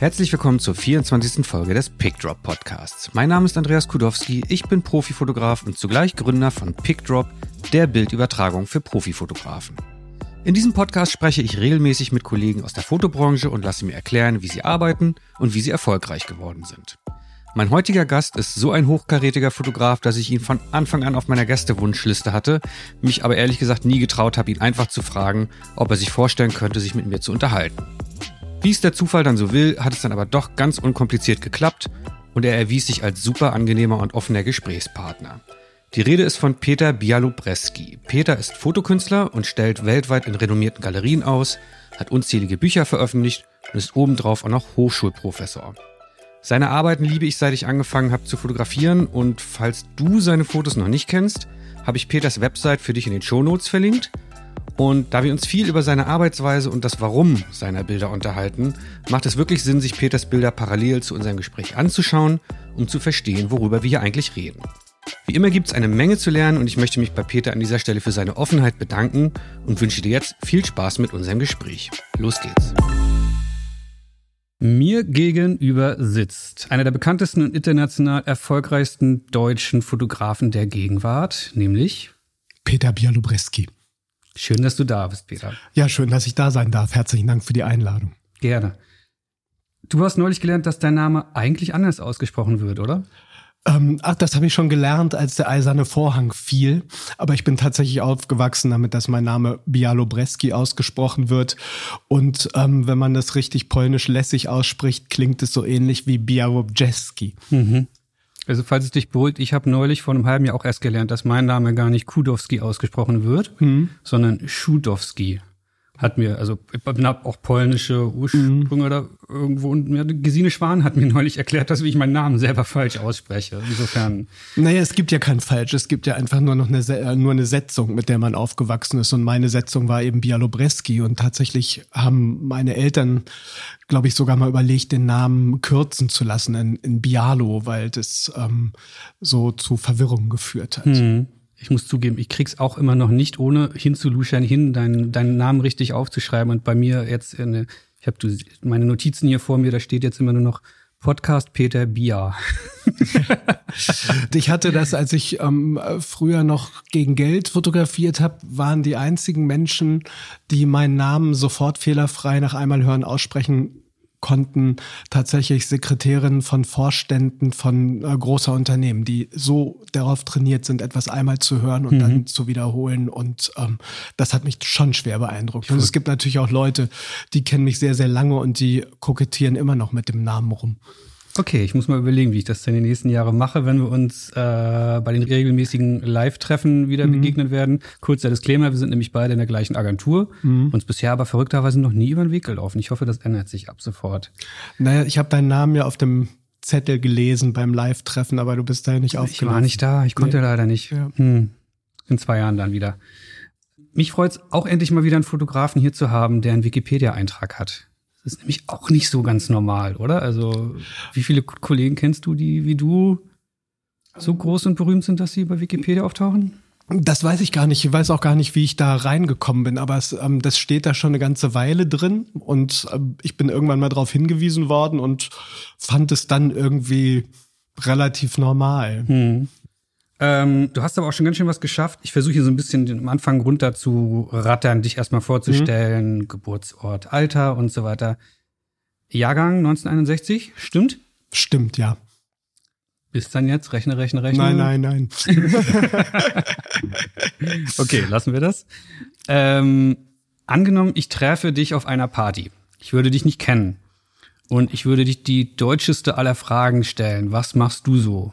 Herzlich willkommen zur 24. Folge des PickDrop Podcasts. Mein Name ist Andreas Kudowski, ich bin Profifotograf und zugleich Gründer von PickDrop, der Bildübertragung für Profifotografen. In diesem Podcast spreche ich regelmäßig mit Kollegen aus der Fotobranche und lasse mir erklären, wie sie arbeiten und wie sie erfolgreich geworden sind. Mein heutiger Gast ist so ein hochkarätiger Fotograf, dass ich ihn von Anfang an auf meiner Gästewunschliste hatte, mich aber ehrlich gesagt nie getraut habe, ihn einfach zu fragen, ob er sich vorstellen könnte, sich mit mir zu unterhalten. Wie es der Zufall dann so will, hat es dann aber doch ganz unkompliziert geklappt und er erwies sich als super angenehmer und offener Gesprächspartner. Die Rede ist von Peter Bialobreski. Peter ist Fotokünstler und stellt weltweit in renommierten Galerien aus, hat unzählige Bücher veröffentlicht und ist obendrauf auch noch Hochschulprofessor. Seine Arbeiten liebe ich, seit ich angefangen habe zu fotografieren und falls du seine Fotos noch nicht kennst, habe ich Peters Website für dich in den Shownotes verlinkt. Und da wir uns viel über seine Arbeitsweise und das Warum seiner Bilder unterhalten, macht es wirklich Sinn, sich Peters Bilder parallel zu unserem Gespräch anzuschauen, um zu verstehen, worüber wir hier eigentlich reden. Wie immer gibt es eine Menge zu lernen und ich möchte mich bei Peter an dieser Stelle für seine Offenheit bedanken und wünsche dir jetzt viel Spaß mit unserem Gespräch. Los geht's. Mir gegenüber sitzt einer der bekanntesten und international erfolgreichsten deutschen Fotografen der Gegenwart, nämlich Peter Bialobreski. Schön, dass du da bist, Peter. Ja, schön, dass ich da sein darf. Herzlichen Dank für die Einladung. Gerne. Du hast neulich gelernt, dass dein Name eigentlich anders ausgesprochen wird, oder? Ähm, ach, das habe ich schon gelernt, als der eiserne Vorhang fiel. Aber ich bin tatsächlich aufgewachsen damit, dass mein Name Bialobreski ausgesprochen wird. Und ähm, wenn man das richtig polnisch lässig ausspricht, klingt es so ähnlich wie Bialobjeski. Mhm. Also falls es dich beruhigt, ich habe neulich vor einem halben Jahr auch erst gelernt, dass mein Name gar nicht Kudowski ausgesprochen wird, mhm. sondern Schudowski hat mir, also ich habe auch polnische Ursprünge mhm. da irgendwo. Und ja, Gesine Schwan hat mir neulich erklärt, dass ich meinen Namen selber falsch ausspreche. Insofern. Naja, es gibt ja kein falsch. Es gibt ja einfach nur noch eine, äh, nur eine Setzung, mit der man aufgewachsen ist. Und meine Setzung war eben Bialobreski. Und tatsächlich haben meine Eltern, glaube ich, sogar mal überlegt, den Namen kürzen zu lassen in, in Bialo, weil das ähm, so zu Verwirrung geführt hat. Mhm ich muss zugeben, ich krieg's auch immer noch nicht, ohne hinzuluschern, hin, deinen, deinen Namen richtig aufzuschreiben. Und bei mir jetzt, in, ich habe meine Notizen hier vor mir, da steht jetzt immer nur noch Podcast Peter Bia. ich hatte das, als ich ähm, früher noch gegen Geld fotografiert habe, waren die einzigen Menschen, die meinen Namen sofort fehlerfrei nach einmal hören aussprechen konnten tatsächlich Sekretärinnen von Vorständen von äh, großer Unternehmen, die so darauf trainiert sind, etwas einmal zu hören und mhm. dann zu wiederholen. Und ähm, das hat mich schon schwer beeindruckt. Und es gibt natürlich auch Leute, die kennen mich sehr, sehr lange und die kokettieren immer noch mit dem Namen rum. Okay, ich muss mal überlegen, wie ich das denn die nächsten Jahre mache, wenn wir uns äh, bei den regelmäßigen Live-Treffen wieder mhm. begegnen werden. Kurzer Disclaimer, wir sind nämlich beide in der gleichen Agentur, mhm. uns bisher aber verrückterweise noch nie über den Weg gelaufen. Ich hoffe, das ändert sich ab sofort. Naja, ich habe deinen Namen ja auf dem Zettel gelesen beim Live-Treffen, aber du bist da ja nicht aufgelaufen. Ich war nicht da, ich konnte nee. leider nicht. Ja. Hm. In zwei Jahren dann wieder. Mich freut es auch endlich mal wieder einen Fotografen hier zu haben, der einen Wikipedia-Eintrag hat. Das ist nämlich auch nicht so ganz normal, oder? Also, wie viele Kollegen kennst du, die wie du so groß und berühmt sind, dass sie bei Wikipedia auftauchen? Das weiß ich gar nicht. Ich weiß auch gar nicht, wie ich da reingekommen bin, aber es, ähm, das steht da schon eine ganze Weile drin und äh, ich bin irgendwann mal darauf hingewiesen worden und fand es dann irgendwie relativ normal. Hm. Ähm, du hast aber auch schon ganz schön was geschafft. Ich versuche hier so ein bisschen am Anfang runter zu rattern, dich erstmal vorzustellen, mhm. Geburtsort, Alter und so weiter. Jahrgang 1961, stimmt? Stimmt, ja. Bis dann jetzt? Rechne, rechne, rechne. Nein, nein, nein. okay, lassen wir das. Ähm, angenommen, ich treffe dich auf einer Party. Ich würde dich nicht kennen. Und ich würde dich die deutscheste aller Fragen stellen. Was machst du so?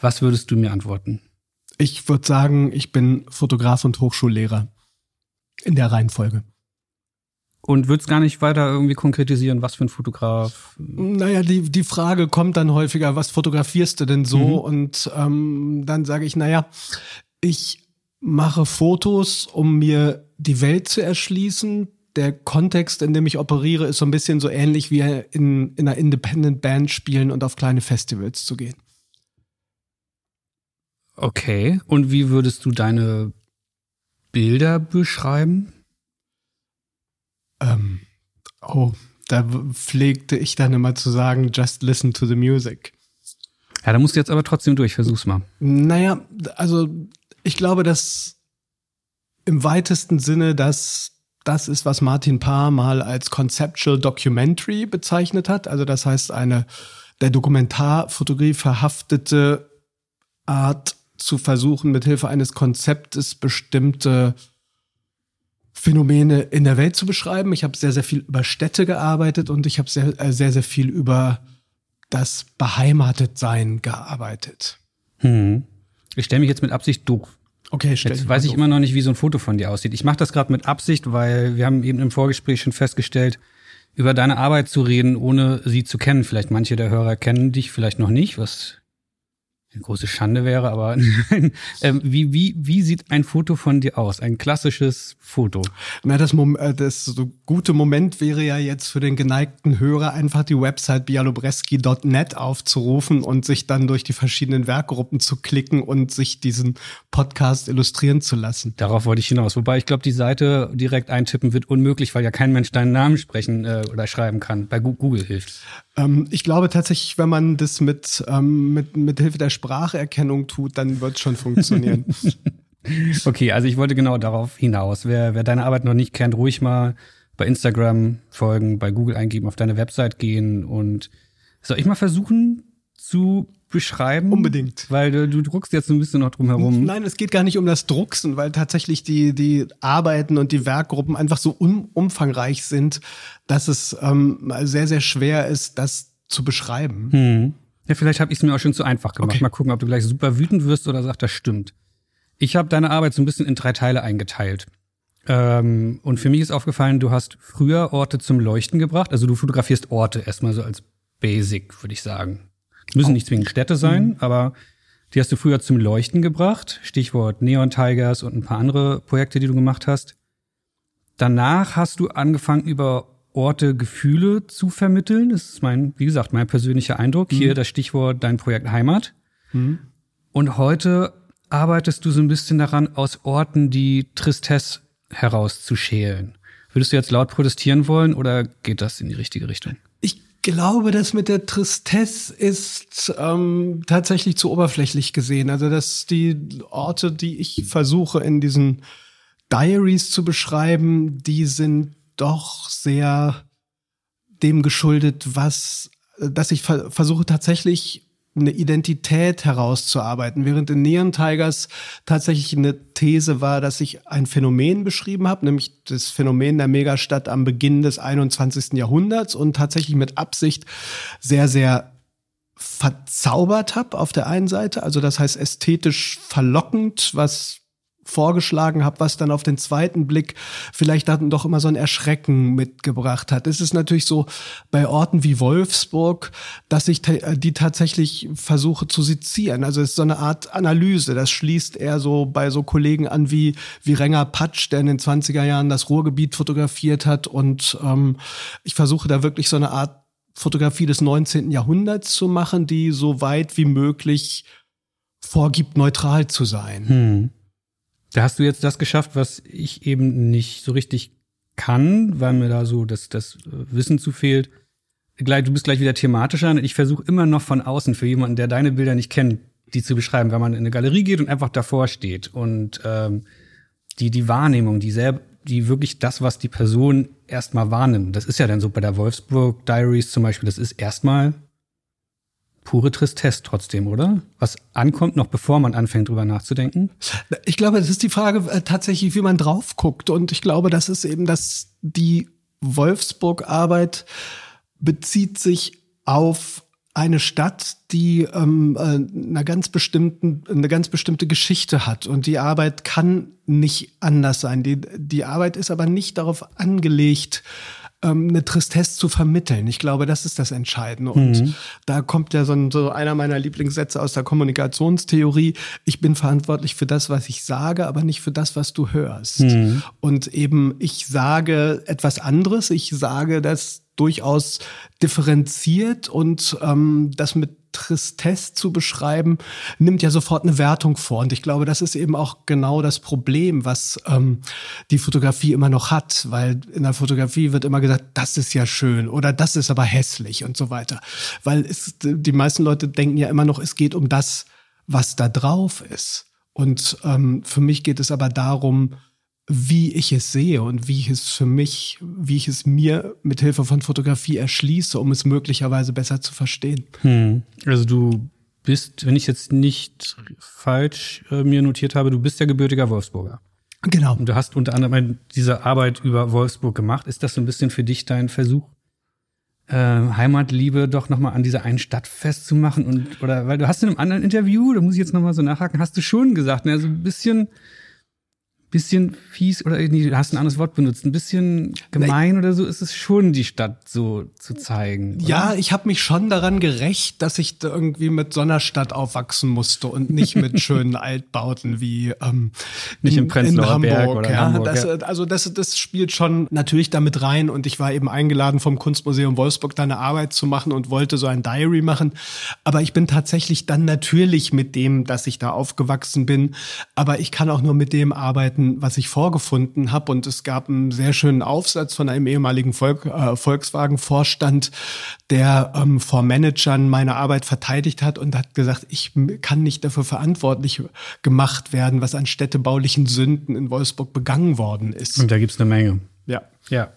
Was würdest du mir antworten? Ich würde sagen, ich bin Fotograf und Hochschullehrer. In der Reihenfolge. Und würdest gar nicht weiter irgendwie konkretisieren, was für ein Fotograf? Naja, die, die Frage kommt dann häufiger, was fotografierst du denn so? Mhm. Und ähm, dann sage ich, naja, ich mache Fotos, um mir die Welt zu erschließen. Der Kontext, in dem ich operiere, ist so ein bisschen so ähnlich wie in, in einer Independent Band spielen und auf kleine Festivals zu gehen. Okay. Und wie würdest du deine Bilder beschreiben? Ähm, oh, da pflegte ich dann immer zu sagen, just listen to the music. Ja, da musst du jetzt aber trotzdem durch, versuch's mal. Naja, also ich glaube, dass im weitesten Sinne, dass das ist, was Martin Parr mal als Conceptual Documentary bezeichnet hat. Also das heißt, eine der Dokumentarfotografie verhaftete Art zu versuchen, mithilfe eines Konzeptes bestimmte Phänomene in der Welt zu beschreiben. Ich habe sehr, sehr viel über Städte gearbeitet und ich habe sehr, äh, sehr, sehr viel über das Beheimatetsein gearbeitet. Hm. Ich stelle mich jetzt mit Absicht doof. Okay, stell Jetzt weiß ich doof. immer noch nicht, wie so ein Foto von dir aussieht. Ich mache das gerade mit Absicht, weil wir haben eben im Vorgespräch schon festgestellt, über deine Arbeit zu reden, ohne sie zu kennen. Vielleicht manche der Hörer kennen dich, vielleicht noch nicht, was eine große Schande wäre, aber ähm, wie, wie, wie sieht ein Foto von dir aus? Ein klassisches Foto? Na, das, Mom äh, das so gute Moment wäre ja jetzt für den geneigten Hörer einfach die Website bialobreski.net aufzurufen und sich dann durch die verschiedenen Werkgruppen zu klicken und sich diesen Podcast illustrieren zu lassen. Darauf wollte ich hinaus. Wobei ich glaube, die Seite direkt eintippen wird unmöglich, weil ja kein Mensch deinen Namen sprechen äh, oder schreiben kann. Bei Google hilft. Ähm, ich glaube tatsächlich, wenn man das mit, ähm, mit, mit Hilfe der Spracherkennung tut, dann wird es schon funktionieren. okay, also ich wollte genau darauf hinaus. Wer, wer deine Arbeit noch nicht kennt, ruhig mal bei Instagram folgen, bei Google eingeben, auf deine Website gehen und soll ich mal versuchen zu beschreiben? Unbedingt. Weil du, du druckst jetzt so ein bisschen noch drum herum. Nein, es geht gar nicht um das Drucksen, weil tatsächlich die, die Arbeiten und die Werkgruppen einfach so um, umfangreich sind, dass es ähm, sehr, sehr schwer ist, das zu beschreiben. Hm. Ja, vielleicht habe ich es mir auch schon zu einfach gemacht. Okay. Mal gucken, ob du gleich super wütend wirst oder sagst, das stimmt. Ich habe deine Arbeit so ein bisschen in drei Teile eingeteilt. Ähm, und für mich ist aufgefallen, du hast früher Orte zum Leuchten gebracht. Also du fotografierst Orte erstmal so als Basic, würde ich sagen. Müssen nicht zwingend Städte sein, mhm. aber die hast du früher zum Leuchten gebracht. Stichwort Neon Tigers und ein paar andere Projekte, die du gemacht hast. Danach hast du angefangen, über Orte Gefühle zu vermitteln. Das ist mein, wie gesagt, mein persönlicher Eindruck. Mhm. Hier das Stichwort dein Projekt Heimat. Mhm. Und heute arbeitest du so ein bisschen daran, aus Orten die Tristesse herauszuschälen. Würdest du jetzt laut protestieren wollen oder geht das in die richtige Richtung? Glaube, das mit der Tristesse ist ähm, tatsächlich zu oberflächlich gesehen. Also, dass die Orte, die ich versuche in diesen Diaries zu beschreiben, die sind doch sehr dem geschuldet, was, dass ich ver versuche tatsächlich eine Identität herauszuarbeiten, während in Neon Tigers tatsächlich eine These war, dass ich ein Phänomen beschrieben habe, nämlich das Phänomen der Megastadt am Beginn des 21. Jahrhunderts und tatsächlich mit Absicht sehr, sehr verzaubert habe auf der einen Seite, also das heißt ästhetisch verlockend, was vorgeschlagen habe, was dann auf den zweiten Blick vielleicht dann doch immer so ein Erschrecken mitgebracht hat. Es ist natürlich so bei Orten wie Wolfsburg, dass ich die tatsächlich versuche zu sezieren. Also es ist so eine Art Analyse. Das schließt eher so bei so Kollegen an wie, wie Renger Patsch, der in den 20er Jahren das Ruhrgebiet fotografiert hat. Und ähm, ich versuche da wirklich so eine Art Fotografie des 19. Jahrhunderts zu machen, die so weit wie möglich vorgibt, neutral zu sein. Hm. Da hast du jetzt das geschafft, was ich eben nicht so richtig kann, weil mir da so das, das äh, Wissen zu fehlt. Du bist gleich wieder thematischer und ich versuche immer noch von außen für jemanden, der deine Bilder nicht kennt, die zu beschreiben, wenn man in eine Galerie geht und einfach davor steht und ähm, die die Wahrnehmung, die selber, die wirklich das, was die Person erstmal wahrnimmt. Das ist ja dann so bei der Wolfsburg Diaries zum Beispiel. Das ist erstmal pure Tristesse trotzdem, oder? Was ankommt, noch bevor man anfängt, drüber nachzudenken? Ich glaube, das ist die Frage äh, tatsächlich, wie man drauf guckt. Und ich glaube, das ist eben, dass die Wolfsburg-Arbeit bezieht sich auf eine Stadt, die ähm, äh, eine ganz bestimmten, eine ganz bestimmte Geschichte hat. Und die Arbeit kann nicht anders sein. Die, die Arbeit ist aber nicht darauf angelegt, ähm, eine Tristesse zu vermitteln. Ich glaube, das ist das Entscheidende. Und mhm. da kommt ja so, ein, so einer meiner Lieblingssätze aus der Kommunikationstheorie. Ich bin verantwortlich für das, was ich sage, aber nicht für das, was du hörst. Mhm. Und eben, ich sage etwas anderes. Ich sage das durchaus differenziert und ähm, das mit Tristesse zu beschreiben, nimmt ja sofort eine Wertung vor. Und ich glaube, das ist eben auch genau das Problem, was ähm, die Fotografie immer noch hat, weil in der Fotografie wird immer gesagt, das ist ja schön oder das ist aber hässlich und so weiter. Weil es, die meisten Leute denken ja immer noch, es geht um das, was da drauf ist. Und ähm, für mich geht es aber darum, wie ich es sehe und wie ich es für mich, wie ich es mir mit Hilfe von Fotografie erschließe, um es möglicherweise besser zu verstehen. Hm. Also du bist, wenn ich jetzt nicht falsch äh, mir notiert habe, du bist ja gebürtiger Wolfsburger. Genau. Und du hast unter anderem diese Arbeit über Wolfsburg gemacht. Ist das so ein bisschen für dich dein Versuch, äh, Heimatliebe doch nochmal an dieser einen Stadt festzumachen? Und, oder, weil du hast in einem anderen Interview, da muss ich jetzt nochmal so nachhaken, hast du schon gesagt, ne, so ein bisschen bisschen fies oder nee, du hast ein anderes Wort benutzt, ein bisschen gemein nee. oder so ist es schon, die Stadt so zu zeigen. Oder? Ja, ich habe mich schon daran gerecht, dass ich da irgendwie mit so einer Stadt aufwachsen musste und nicht mit schönen Altbauten wie ähm, nicht im Prenzlauer in Hamburg. Berg oder ja, Hamburg, das, ja. Also das, das spielt schon natürlich damit rein und ich war eben eingeladen vom Kunstmuseum Wolfsburg da eine Arbeit zu machen und wollte so ein Diary machen. Aber ich bin tatsächlich dann natürlich mit dem, dass ich da aufgewachsen bin, aber ich kann auch nur mit dem arbeiten, was ich vorgefunden habe. Und es gab einen sehr schönen Aufsatz von einem ehemaligen Volk, äh, Volkswagen-Vorstand, der ähm, vor Managern meine Arbeit verteidigt hat und hat gesagt, ich kann nicht dafür verantwortlich gemacht werden, was an städtebaulichen Sünden in Wolfsburg begangen worden ist. Und da gibt's eine Menge. Ja. Ja.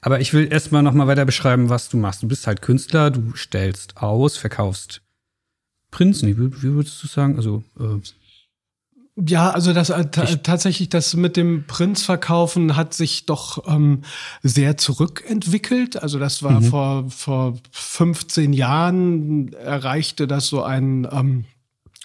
Aber ich will erstmal noch mal weiter beschreiben, was du machst. Du bist halt Künstler, du stellst aus, verkaufst Prints, wie, wie würdest du sagen? Also äh, ja, also das äh, tatsächlich das mit dem Prinzverkaufen hat sich doch ähm, sehr zurückentwickelt. Also das war mhm. vor vor 15 Jahren erreichte das so ein ähm,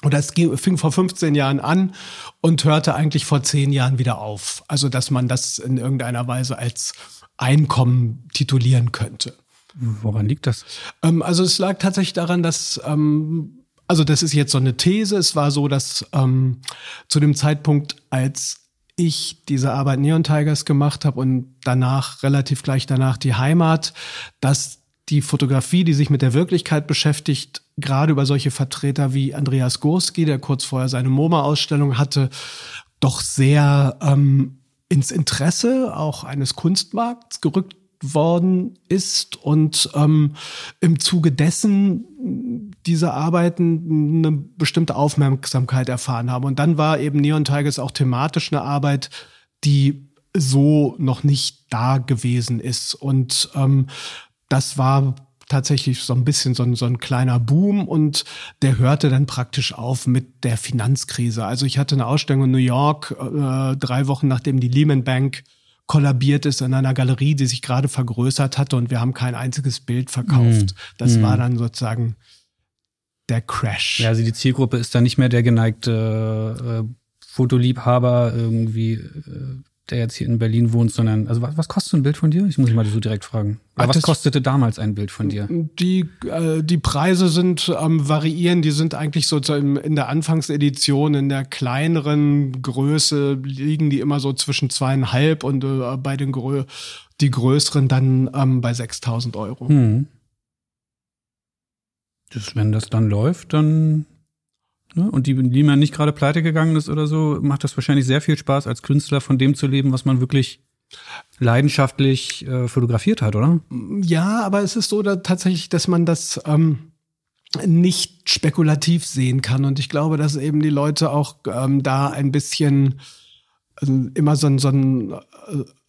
oder es ging, fing vor 15 Jahren an und hörte eigentlich vor 10 Jahren wieder auf. Also dass man das in irgendeiner Weise als Einkommen titulieren könnte. Woran liegt das? Ähm, also es lag tatsächlich daran, dass ähm, also das ist jetzt so eine These. Es war so, dass ähm, zu dem Zeitpunkt, als ich diese Arbeit Neon Tigers gemacht habe und danach, relativ gleich danach die Heimat, dass die Fotografie, die sich mit der Wirklichkeit beschäftigt, gerade über solche Vertreter wie Andreas Gorski, der kurz vorher seine MoMA-Ausstellung hatte, doch sehr ähm, ins Interesse auch eines Kunstmarkts gerückt worden ist und ähm, im Zuge dessen diese Arbeiten eine bestimmte Aufmerksamkeit erfahren haben. Und dann war eben Neon Tigers auch thematisch eine Arbeit, die so noch nicht da gewesen ist. Und ähm, das war tatsächlich so ein bisschen so ein, so ein kleiner Boom und der hörte dann praktisch auf mit der Finanzkrise. Also ich hatte eine Ausstellung in New York, äh, drei Wochen nachdem die Lehman Bank kollabiert ist in einer Galerie, die sich gerade vergrößert hatte und wir haben kein einziges Bild verkauft. Mm. Das mm. war dann sozusagen der Crash. Ja, also die Zielgruppe ist dann nicht mehr der geneigte äh, Fotoliebhaber irgendwie, äh, der jetzt hier in Berlin wohnt, sondern, also was, was kostet ein Bild von dir? Ich muss mal so direkt fragen. Aber was kostete damals ein Bild von dir? Die, äh, die Preise sind am ähm, variieren, die sind eigentlich so in der Anfangsedition, in der kleineren Größe liegen die immer so zwischen zweieinhalb und äh, bei den Grö die größeren dann ähm, bei 6000 Euro. Hm. Das, wenn das dann läuft, dann Ne? Und die, die man nicht gerade pleite gegangen ist oder so, macht das wahrscheinlich sehr viel Spaß, als Künstler von dem zu leben, was man wirklich leidenschaftlich äh, fotografiert hat, oder? Ja, aber es ist so da, tatsächlich, dass man das ähm, nicht spekulativ sehen kann. Und ich glaube, dass eben die Leute auch ähm, da ein bisschen also immer so ein, so ein äh,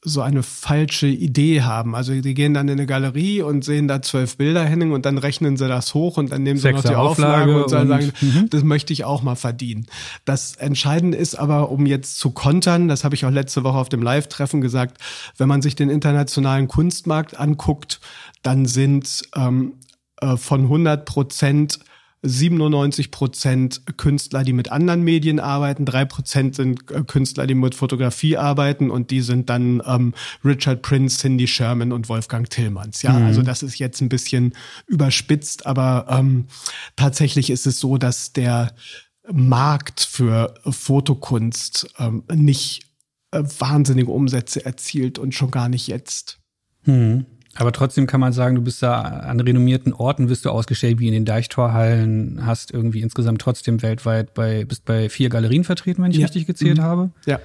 so eine falsche Idee haben. Also die gehen dann in eine Galerie und sehen da zwölf Bilder hängen und dann rechnen sie das hoch und dann nehmen sie noch die Auflage, Auflage und, sagen, mhm. das möchte ich auch mal verdienen. Das Entscheidende ist aber, um jetzt zu kontern, das habe ich auch letzte Woche auf dem Live-Treffen gesagt, wenn man sich den internationalen Kunstmarkt anguckt, dann sind ähm, äh, von 100 Prozent 97 Prozent Künstler, die mit anderen Medien arbeiten, drei Prozent sind äh, Künstler, die mit Fotografie arbeiten und die sind dann ähm, Richard Prince, Cindy Sherman und Wolfgang Tillmanns. Ja, mhm. also das ist jetzt ein bisschen überspitzt, aber ähm, tatsächlich ist es so, dass der Markt für Fotokunst ähm, nicht äh, wahnsinnige Umsätze erzielt und schon gar nicht jetzt. Mhm. Aber trotzdem kann man sagen, du bist da an renommierten Orten, wirst du ausgestellt, wie in den Deichtorhallen, hast irgendwie insgesamt trotzdem weltweit bei, bist bei vier Galerien vertreten, wenn ich ja. richtig gezählt mhm. habe. Ja.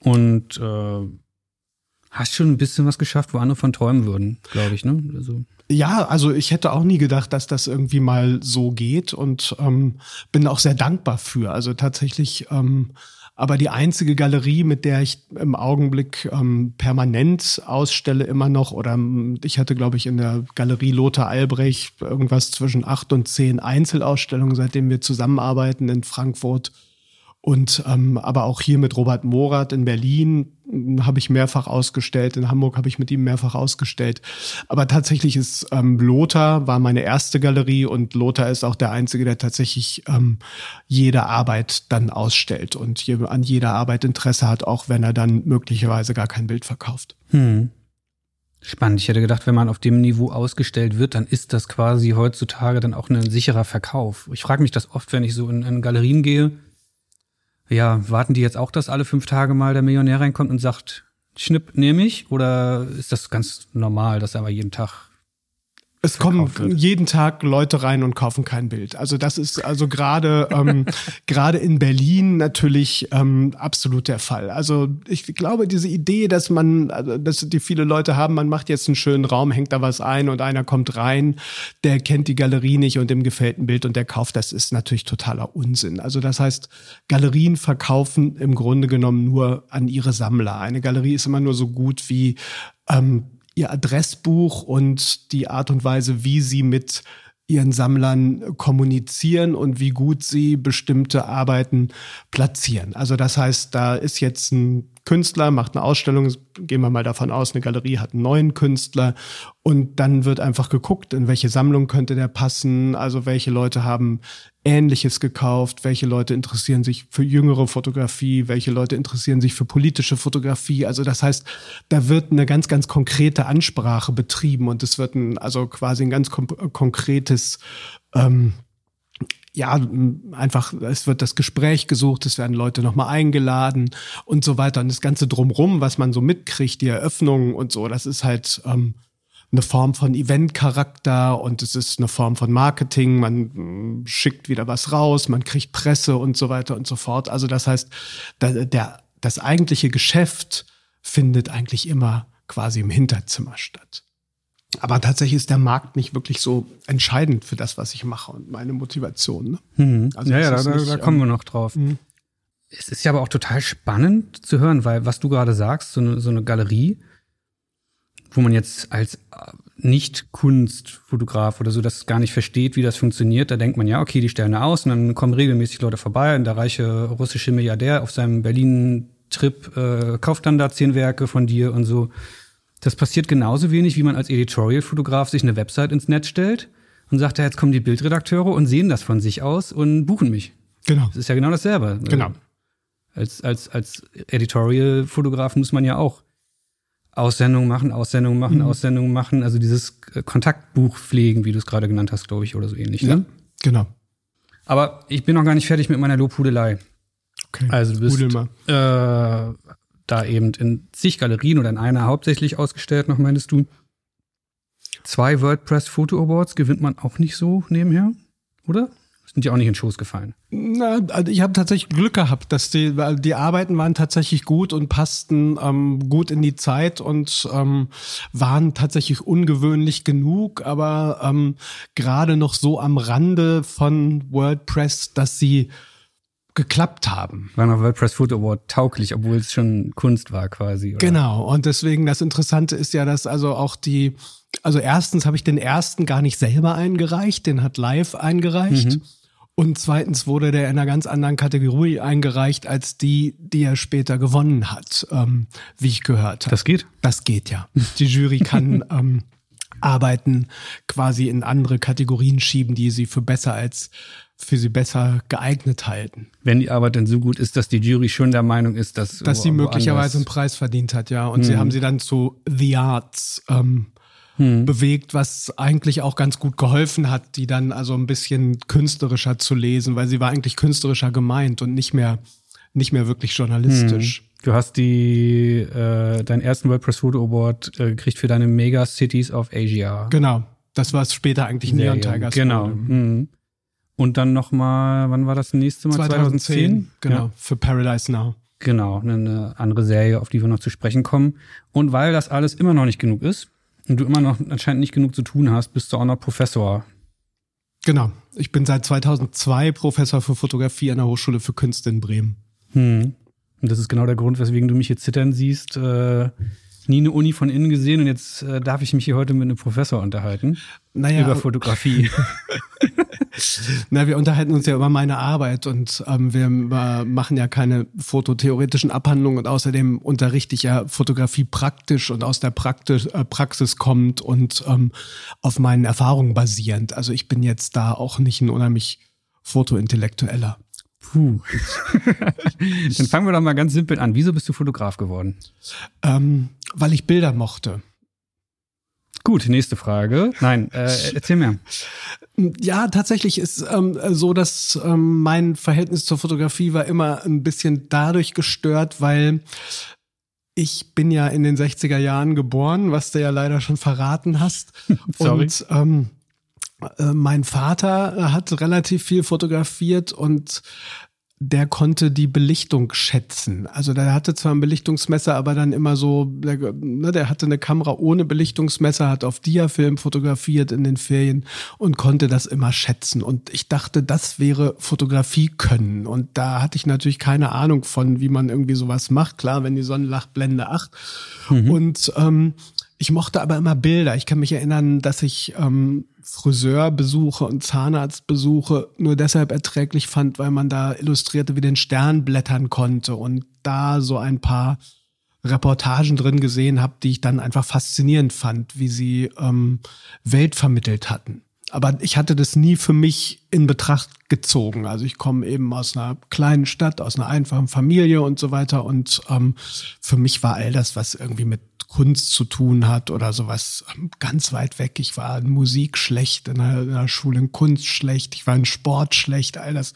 Und äh, hast schon ein bisschen was geschafft, wo andere von träumen würden, glaube ich, ne? Also. Ja, also ich hätte auch nie gedacht, dass das irgendwie mal so geht und ähm, bin auch sehr dankbar für. Also tatsächlich ähm, aber die einzige Galerie, mit der ich im Augenblick ähm, permanent ausstelle, immer noch, oder ähm, ich hatte, glaube ich, in der Galerie Lothar Albrecht irgendwas zwischen acht und zehn Einzelausstellungen, seitdem wir zusammenarbeiten in Frankfurt. Und ähm, aber auch hier mit Robert Morath in Berlin habe ich mehrfach ausgestellt. In Hamburg habe ich mit ihm mehrfach ausgestellt. Aber tatsächlich ist ähm, Lothar war meine erste Galerie und Lothar ist auch der einzige, der tatsächlich ähm, jede Arbeit dann ausstellt und je, an jeder Arbeit Interesse hat, auch wenn er dann möglicherweise gar kein Bild verkauft. Hm. Spannend. Ich hätte gedacht, wenn man auf dem Niveau ausgestellt wird, dann ist das quasi heutzutage dann auch ein sicherer Verkauf. Ich frage mich das oft, wenn ich so in, in Galerien gehe ja, warten die jetzt auch, dass alle fünf Tage mal der Millionär reinkommt und sagt, Schnipp nehme ich? Oder ist das ganz normal, dass er aber jeden Tag es kommen jeden Tag Leute rein und kaufen kein Bild. Also das ist also gerade ähm, gerade in Berlin natürlich ähm, absolut der Fall. Also ich glaube, diese Idee, dass man, also, dass die viele Leute haben, man macht jetzt einen schönen Raum, hängt da was ein und einer kommt rein, der kennt die Galerie nicht und dem gefällt ein Bild und der kauft, das ist natürlich totaler Unsinn. Also das heißt, Galerien verkaufen im Grunde genommen nur an ihre Sammler. Eine Galerie ist immer nur so gut wie ähm, ihr Adressbuch und die Art und Weise, wie sie mit ihren Sammlern kommunizieren und wie gut sie bestimmte Arbeiten platzieren. Also das heißt, da ist jetzt ein Künstler, macht eine Ausstellung, gehen wir mal davon aus, eine Galerie hat einen neuen Künstler und dann wird einfach geguckt, in welche Sammlung könnte der passen, also welche Leute haben Ähnliches gekauft, welche Leute interessieren sich für jüngere Fotografie, welche Leute interessieren sich für politische Fotografie. Also das heißt, da wird eine ganz, ganz konkrete Ansprache betrieben und es wird ein, also quasi ein ganz konkretes ähm, ja, einfach, es wird das Gespräch gesucht, es werden Leute nochmal eingeladen und so weiter. Und das Ganze drumrum, was man so mitkriegt, die Eröffnungen und so, das ist halt ähm, eine Form von Eventcharakter und es ist eine Form von Marketing. Man mm, schickt wieder was raus, man kriegt Presse und so weiter und so fort. Also das heißt, der, der, das eigentliche Geschäft findet eigentlich immer quasi im Hinterzimmer statt. Aber tatsächlich ist der Markt nicht wirklich so entscheidend für das, was ich mache und meine Motivation. Ne? Mhm. Also ja, ja, da, nicht, da, kommen wir ähm, noch drauf. Mhm. Es ist ja aber auch total spannend zu hören, weil was du gerade sagst, so eine, so eine Galerie, wo man jetzt als äh, Nicht-Kunstfotograf oder so das gar nicht versteht, wie das funktioniert, da denkt man ja, okay, die stellen da aus und dann kommen regelmäßig Leute vorbei und der reiche russische Milliardär auf seinem Berlin-Trip äh, kauft dann da zehn Werke von dir und so. Das passiert genauso wenig, wie man als Editorial-Fotograf sich eine Website ins Netz stellt und sagt, ja, jetzt kommen die Bildredakteure und sehen das von sich aus und buchen mich. Genau. Das ist ja genau dasselbe. Genau. Als, als, als Editorial-Fotograf muss man ja auch Aussendungen machen, Aussendungen machen, mhm. Aussendungen machen. Also dieses Kontaktbuch pflegen, wie du es gerade genannt hast, glaube ich, oder so ähnlich. Ja, ne? genau. Aber ich bin noch gar nicht fertig mit meiner Lobhudelei. Okay. Also du bist äh, da eben in zig Galerien oder in einer hauptsächlich ausgestellt, noch meinst du. Zwei WordPress Photo Awards gewinnt man auch nicht so nebenher, oder? Sind die auch nicht in Schoß gefallen? Na, also ich habe tatsächlich Glück gehabt, dass die, die Arbeiten waren tatsächlich gut und passten ähm, gut in die Zeit und ähm, waren tatsächlich ungewöhnlich genug, aber ähm, gerade noch so am Rande von WordPress, dass sie geklappt haben. War noch WordPress Photo Award tauglich, obwohl es schon Kunst war quasi. Oder? Genau. Und deswegen das Interessante ist ja, dass also auch die, also erstens habe ich den ersten gar nicht selber eingereicht, den hat Live eingereicht. Mhm. Und zweitens wurde der in einer ganz anderen Kategorie eingereicht als die, die er später gewonnen hat, ähm, wie ich gehört habe. Das geht? Das geht ja. Die Jury kann ähm, Arbeiten quasi in andere Kategorien schieben, die sie für besser als für sie besser geeignet halten. Wenn die Arbeit denn so gut ist, dass die Jury schon der Meinung ist, dass dass sie möglicherweise einen Preis verdient hat, ja. Und hm. sie haben sie dann zu The Arts ähm, hm. bewegt, was eigentlich auch ganz gut geholfen hat, die dann also ein bisschen künstlerischer zu lesen, weil sie war eigentlich künstlerischer gemeint und nicht mehr nicht mehr wirklich journalistisch. Du hast die äh, deinen ersten WordPress Photo Award äh, gekriegt für deine Mega Cities of Asia. Genau. Das war später eigentlich Neon Tigers. Genau. Mhm. Und dann noch mal, wann war das nächste Mal? 2010. 2010 genau. Ja. Für Paradise Now. Genau, eine andere Serie, auf die wir noch zu sprechen kommen. Und weil das alles immer noch nicht genug ist und du immer noch anscheinend nicht genug zu tun hast, bist du auch noch Professor. Genau. Ich bin seit 2002 Professor für Fotografie an der Hochschule für Künste in Bremen. Hm. Und das ist genau der Grund, weswegen du mich hier zittern siehst. Äh, nie eine Uni von innen gesehen und jetzt äh, darf ich mich hier heute mit einem Professor unterhalten. Naja, über Fotografie. Na, wir unterhalten uns ja über meine Arbeit und ähm, wir äh, machen ja keine fototheoretischen Abhandlungen und außerdem unterrichte ich ja Fotografie praktisch und aus der Praktisch, äh, Praxis kommt und ähm, auf meinen Erfahrungen basierend. Also ich bin jetzt da auch nicht ein unheimlich Fotointellektueller. Puh. Dann fangen wir doch mal ganz simpel an. Wieso bist du Fotograf geworden? Ähm, weil ich Bilder mochte. Gut, nächste Frage. Nein, äh, erzähl mir. Ja, tatsächlich ist ähm, so, dass ähm, mein Verhältnis zur Fotografie war immer ein bisschen dadurch gestört, weil ich bin ja in den 60er Jahren geboren, was du ja leider schon verraten hast. Sorry. Und ähm, äh, mein Vater hat relativ viel fotografiert und der konnte die Belichtung schätzen. Also der hatte zwar ein Belichtungsmesser, aber dann immer so, der, ne, der hatte eine Kamera ohne Belichtungsmesser, hat auf Diafilm fotografiert in den Ferien und konnte das immer schätzen. Und ich dachte, das wäre Fotografie können. Und da hatte ich natürlich keine Ahnung von, wie man irgendwie sowas macht. Klar, wenn die Sonne lacht, Blende 8. Mhm. Und ähm, ich mochte aber immer Bilder. Ich kann mich erinnern, dass ich ähm, Friseurbesuche und Zahnarztbesuche nur deshalb erträglich fand, weil man da Illustrierte wie den Stern blättern konnte und da so ein paar Reportagen drin gesehen habe, die ich dann einfach faszinierend fand, wie sie ähm, Welt vermittelt hatten. Aber ich hatte das nie für mich in Betracht gezogen. Also ich komme eben aus einer kleinen Stadt, aus einer einfachen Familie und so weiter. Und ähm, für mich war all das, was irgendwie mit Kunst zu tun hat oder sowas ganz weit weg. Ich war in Musik schlecht, in der, in der Schule in Kunst schlecht, ich war in Sport schlecht, all das.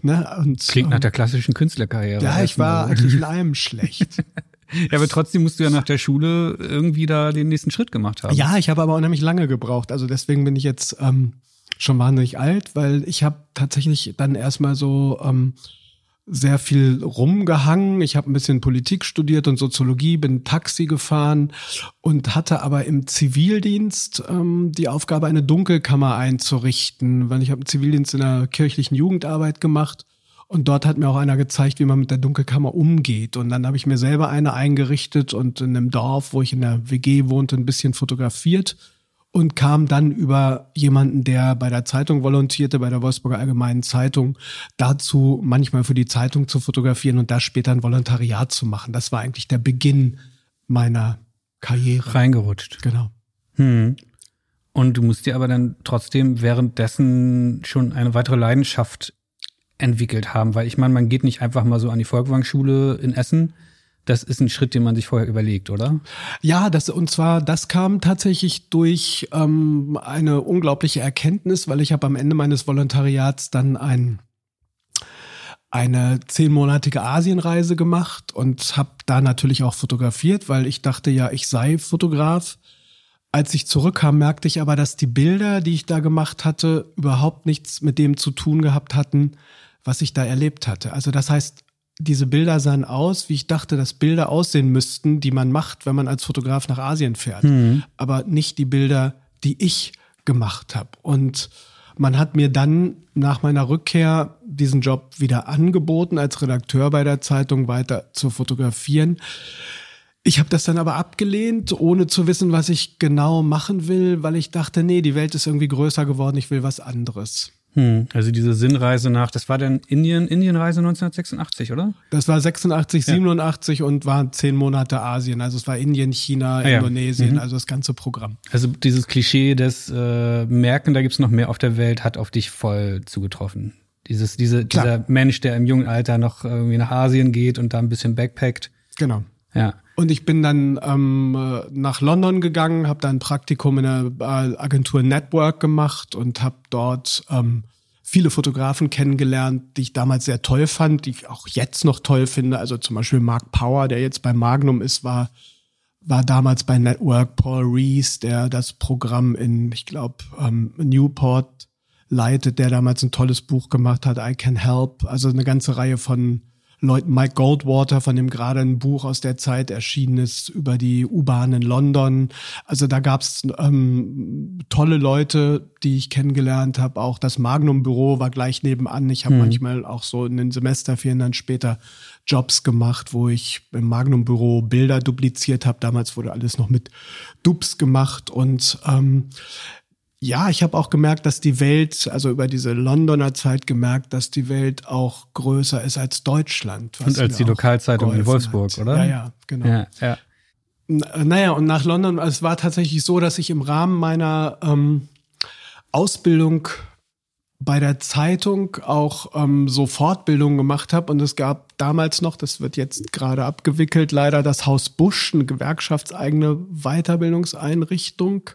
Ne? Und, Klingt nach ähm, der klassischen Künstlerkarriere. Ja, ich war eigentlich in allem schlecht. Ja, aber trotzdem musst du ja nach der Schule irgendwie da den nächsten Schritt gemacht haben. Ja, ich habe aber unheimlich lange gebraucht. Also deswegen bin ich jetzt ähm, schon wahnsinnig alt, weil ich habe tatsächlich dann erstmal so ähm, sehr viel rumgehangen. Ich habe ein bisschen Politik studiert und Soziologie, bin Taxi gefahren und hatte aber im Zivildienst ähm, die Aufgabe, eine Dunkelkammer einzurichten, weil ich habe Zivildienst in der kirchlichen Jugendarbeit gemacht und dort hat mir auch einer gezeigt, wie man mit der Dunkelkammer umgeht. Und dann habe ich mir selber eine eingerichtet und in einem Dorf, wo ich in der WG wohnte, ein bisschen fotografiert und kam dann über jemanden, der bei der Zeitung volontierte, bei der Wolfsburger Allgemeinen Zeitung, dazu manchmal für die Zeitung zu fotografieren und da später ein Volontariat zu machen. Das war eigentlich der Beginn meiner Karriere. Reingerutscht. Genau. Hm. Und du musst dir aber dann trotzdem währenddessen schon eine weitere Leidenschaft entwickelt haben, weil ich meine, man geht nicht einfach mal so an die Volkwang-Schule in Essen das ist ein Schritt, den man sich vorher überlegt, oder? Ja, das und zwar das kam tatsächlich durch ähm, eine unglaubliche Erkenntnis, weil ich habe am Ende meines Volontariats dann ein eine zehnmonatige Asienreise gemacht und habe da natürlich auch fotografiert, weil ich dachte ja, ich sei Fotograf. Als ich zurückkam, merkte ich aber, dass die Bilder, die ich da gemacht hatte, überhaupt nichts mit dem zu tun gehabt hatten, was ich da erlebt hatte. Also das heißt, diese Bilder sahen aus, wie ich dachte, dass Bilder aussehen müssten, die man macht, wenn man als Fotograf nach Asien fährt. Mhm. Aber nicht die Bilder, die ich gemacht habe. Und man hat mir dann nach meiner Rückkehr diesen Job wieder angeboten, als Redakteur bei der Zeitung weiter zu fotografieren. Ich habe das dann aber abgelehnt, ohne zu wissen, was ich genau machen will, weil ich dachte, nee, die Welt ist irgendwie größer geworden, ich will was anderes. Hm, also diese Sinnreise nach, das war dann Indien, Indienreise 1986, oder? Das war 86, ja. 87 und waren zehn Monate Asien. Also es war Indien, China, ah, Indonesien, ja. mhm. also das ganze Programm. Also dieses Klischee des äh, Merken, da gibt's noch mehr auf der Welt, hat auf dich voll zugetroffen. Dieses, diese, dieser Mensch, der im jungen Alter noch irgendwie nach Asien geht und da ein bisschen backpackt. Genau. Ja. Und ich bin dann ähm, nach London gegangen, habe dann ein Praktikum in der äh, Agentur Network gemacht und habe dort ähm, viele Fotografen kennengelernt, die ich damals sehr toll fand, die ich auch jetzt noch toll finde. Also zum Beispiel Mark Power, der jetzt bei Magnum ist, war war damals bei Network Paul Rees, der das Programm in, ich glaube, ähm, Newport leitet, der damals ein tolles Buch gemacht hat, I Can Help. Also eine ganze Reihe von Mike Goldwater, von dem gerade ein Buch aus der Zeit erschienen ist über die U-Bahn in London. Also da gab's ähm, tolle Leute, die ich kennengelernt habe. Auch das Magnum-Büro war gleich nebenan. Ich habe hm. manchmal auch so in den Semesterferien dann später Jobs gemacht, wo ich im Magnum-Büro Bilder dupliziert habe. Damals wurde alles noch mit Dubs gemacht und ähm, ja, ich habe auch gemerkt, dass die Welt, also über diese Londoner Zeit gemerkt, dass die Welt auch größer ist als Deutschland. Und als die Lokalzeitung in Wolfsburg, hat. oder? Ja, ja, genau. Ja, ja. Naja, und nach London, es war tatsächlich so, dass ich im Rahmen meiner ähm, Ausbildung bei der Zeitung auch ähm, so Fortbildungen gemacht habe und es gab damals noch, das wird jetzt gerade abgewickelt, leider das Haus Busch, eine gewerkschaftseigene Weiterbildungseinrichtung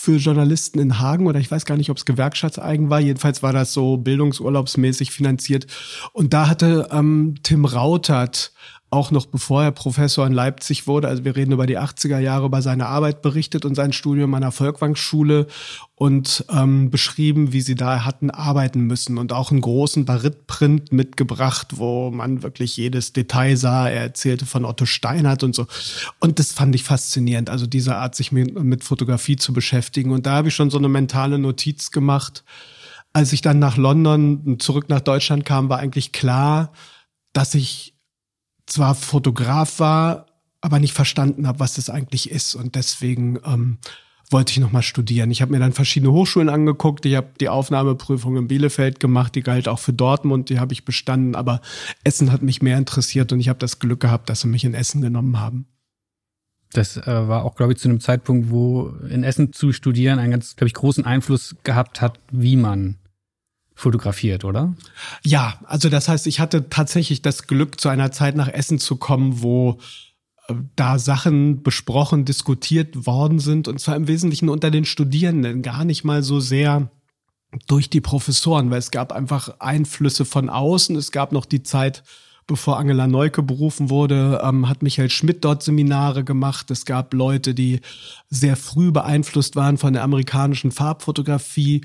für Journalisten in Hagen oder ich weiß gar nicht, ob es gewerkschaftseigen war. Jedenfalls war das so bildungsurlaubsmäßig finanziert. Und da hatte ähm, Tim Rautert auch noch bevor er Professor in Leipzig wurde, also wir reden über die 80er Jahre, über seine Arbeit berichtet und sein Studium an der Volkwang-Schule und ähm, beschrieben, wie sie da hatten arbeiten müssen und auch einen großen Barit-Print mitgebracht, wo man wirklich jedes Detail sah. Er erzählte von Otto Steinert und so. Und das fand ich faszinierend, also diese Art, sich mit, mit Fotografie zu beschäftigen. Und da habe ich schon so eine mentale Notiz gemacht. Als ich dann nach London zurück nach Deutschland kam, war eigentlich klar, dass ich zwar Fotograf war, aber nicht verstanden habe, was das eigentlich ist. Und deswegen ähm, wollte ich nochmal studieren. Ich habe mir dann verschiedene Hochschulen angeguckt. Ich habe die Aufnahmeprüfung in Bielefeld gemacht, die galt auch für Dortmund, die habe ich bestanden. Aber Essen hat mich mehr interessiert und ich habe das Glück gehabt, dass sie mich in Essen genommen haben. Das äh, war auch, glaube ich, zu einem Zeitpunkt, wo in Essen zu studieren einen ganz, glaube ich, großen Einfluss gehabt hat, wie man fotografiert, oder? Ja, also das heißt, ich hatte tatsächlich das Glück, zu einer Zeit nach Essen zu kommen, wo äh, da Sachen besprochen, diskutiert worden sind und zwar im Wesentlichen unter den Studierenden, gar nicht mal so sehr durch die Professoren, weil es gab einfach Einflüsse von außen. Es gab noch die Zeit, bevor Angela Neuke berufen wurde, ähm, hat Michael Schmidt dort Seminare gemacht. Es gab Leute, die sehr früh beeinflusst waren von der amerikanischen Farbfotografie.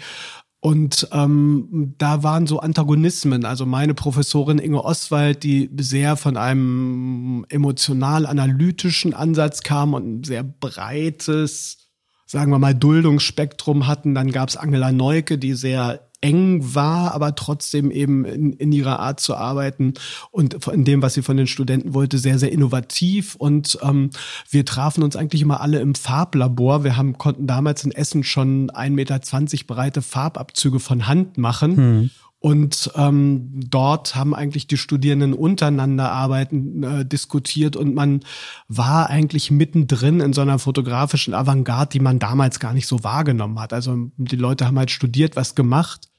Und ähm, da waren so Antagonismen. Also meine Professorin Inge Oswald, die sehr von einem emotional-analytischen Ansatz kam und ein sehr breites, sagen wir mal, Duldungsspektrum hatten. Dann gab es Angela Neuke, die sehr eng war, aber trotzdem eben in, in ihrer Art zu arbeiten und in dem, was sie von den Studenten wollte, sehr, sehr innovativ. Und ähm, wir trafen uns eigentlich immer alle im Farblabor. Wir haben, konnten damals in Essen schon 1,20 Meter breite Farbabzüge von Hand machen. Hm. Und ähm, dort haben eigentlich die Studierenden untereinander arbeiten, äh, diskutiert und man war eigentlich mittendrin in so einer fotografischen Avantgarde, die man damals gar nicht so wahrgenommen hat. Also die Leute haben halt studiert, was gemacht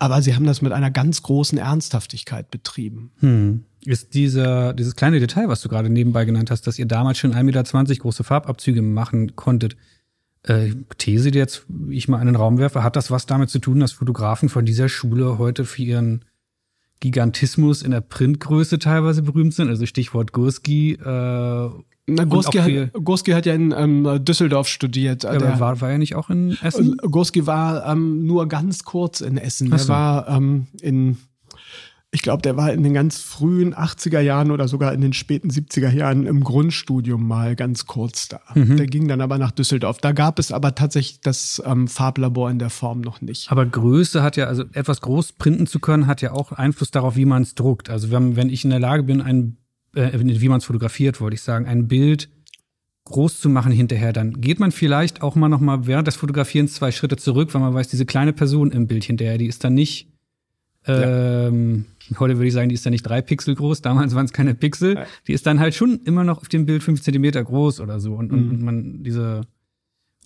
aber sie haben das mit einer ganz großen Ernsthaftigkeit betrieben. Hm. Ist dieser, dieses kleine Detail, was du gerade nebenbei genannt hast, dass ihr damals schon 1,20 Meter große Farbabzüge machen konntet, äh, These, die jetzt ich mal in den Raum werfe, hat das was damit zu tun, dass Fotografen von dieser Schule heute für ihren Gigantismus in der Printgröße teilweise berühmt sind? Also Stichwort Gurski äh, na, Gorski, hat, Gorski hat ja in ähm, Düsseldorf studiert. Ja, der, war, war er nicht auch in Essen? Äh, Gorski war ähm, nur ganz kurz in Essen. Er war ähm, in, ich glaube, der war in den ganz frühen 80er Jahren oder sogar in den späten 70er Jahren im Grundstudium mal ganz kurz da. Mhm. Der ging dann aber nach Düsseldorf. Da gab es aber tatsächlich das ähm, Farblabor in der Form noch nicht. Aber Größe hat ja, also etwas groß printen zu können, hat ja auch Einfluss darauf, wie man es druckt. Also wenn, wenn ich in der Lage bin, ein äh, wie man es fotografiert, wollte ich sagen, ein Bild groß zu machen hinterher, dann geht man vielleicht auch mal noch mal während des Fotografierens zwei Schritte zurück, weil man weiß, diese kleine Person im Bild hinterher, die ist dann nicht ähm, ja. heute würde ich sagen, die ist dann nicht drei Pixel groß, damals waren es keine Pixel, die ist dann halt schon immer noch auf dem Bild fünf Zentimeter groß oder so und, und, mhm. und man diese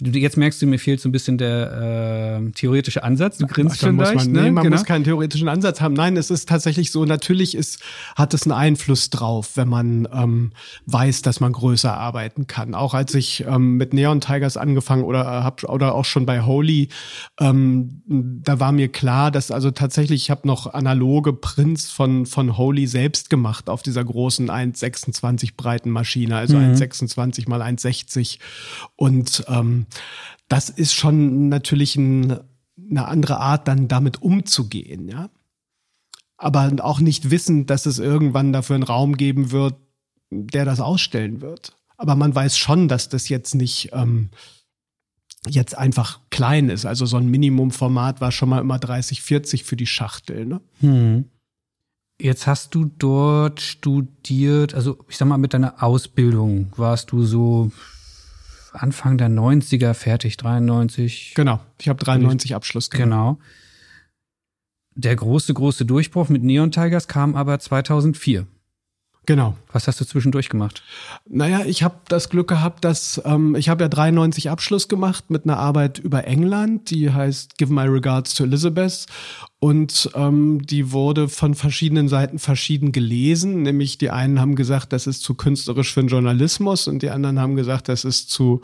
Jetzt merkst du, mir fehlt so ein bisschen der äh, theoretische Ansatz. Du grinst schon muss man, ne? nee, man genau. muss keinen theoretischen Ansatz haben. Nein, es ist tatsächlich so, natürlich ist, hat es einen Einfluss drauf, wenn man ähm, weiß, dass man größer arbeiten kann. Auch als ich ähm, mit Neon Tigers angefangen oder äh, hab, oder auch schon bei Holy, ähm, da war mir klar, dass also tatsächlich, ich habe noch analoge Prints von, von Holy selbst gemacht auf dieser großen 1,26 breiten Maschine, also mhm. 1,26 mal 1,60 und ähm, das ist schon natürlich ein, eine andere Art, dann damit umzugehen, ja. Aber auch nicht wissen, dass es irgendwann dafür einen Raum geben wird, der das ausstellen wird. Aber man weiß schon, dass das jetzt nicht ähm, jetzt einfach klein ist. Also so ein Minimumformat war schon mal immer 30, 40 für die Schachtel. Ne? Hm. Jetzt hast du dort studiert, also ich sag mal, mit deiner Ausbildung warst du so Anfang der 90er fertig, 93. Genau, ich habe 93 Abschluss gemacht. Genau. Der große, große Durchbruch mit Neon Tigers kam aber 2004. Genau. Was hast du zwischendurch gemacht? Naja, ich habe das Glück gehabt, dass ähm, ich habe ja 93 Abschluss gemacht mit einer Arbeit über England, die heißt Give My Regards to Elizabeth. Und ähm, die wurde von verschiedenen Seiten verschieden gelesen. Nämlich die einen haben gesagt, das ist zu künstlerisch für den Journalismus und die anderen haben gesagt, das ist zu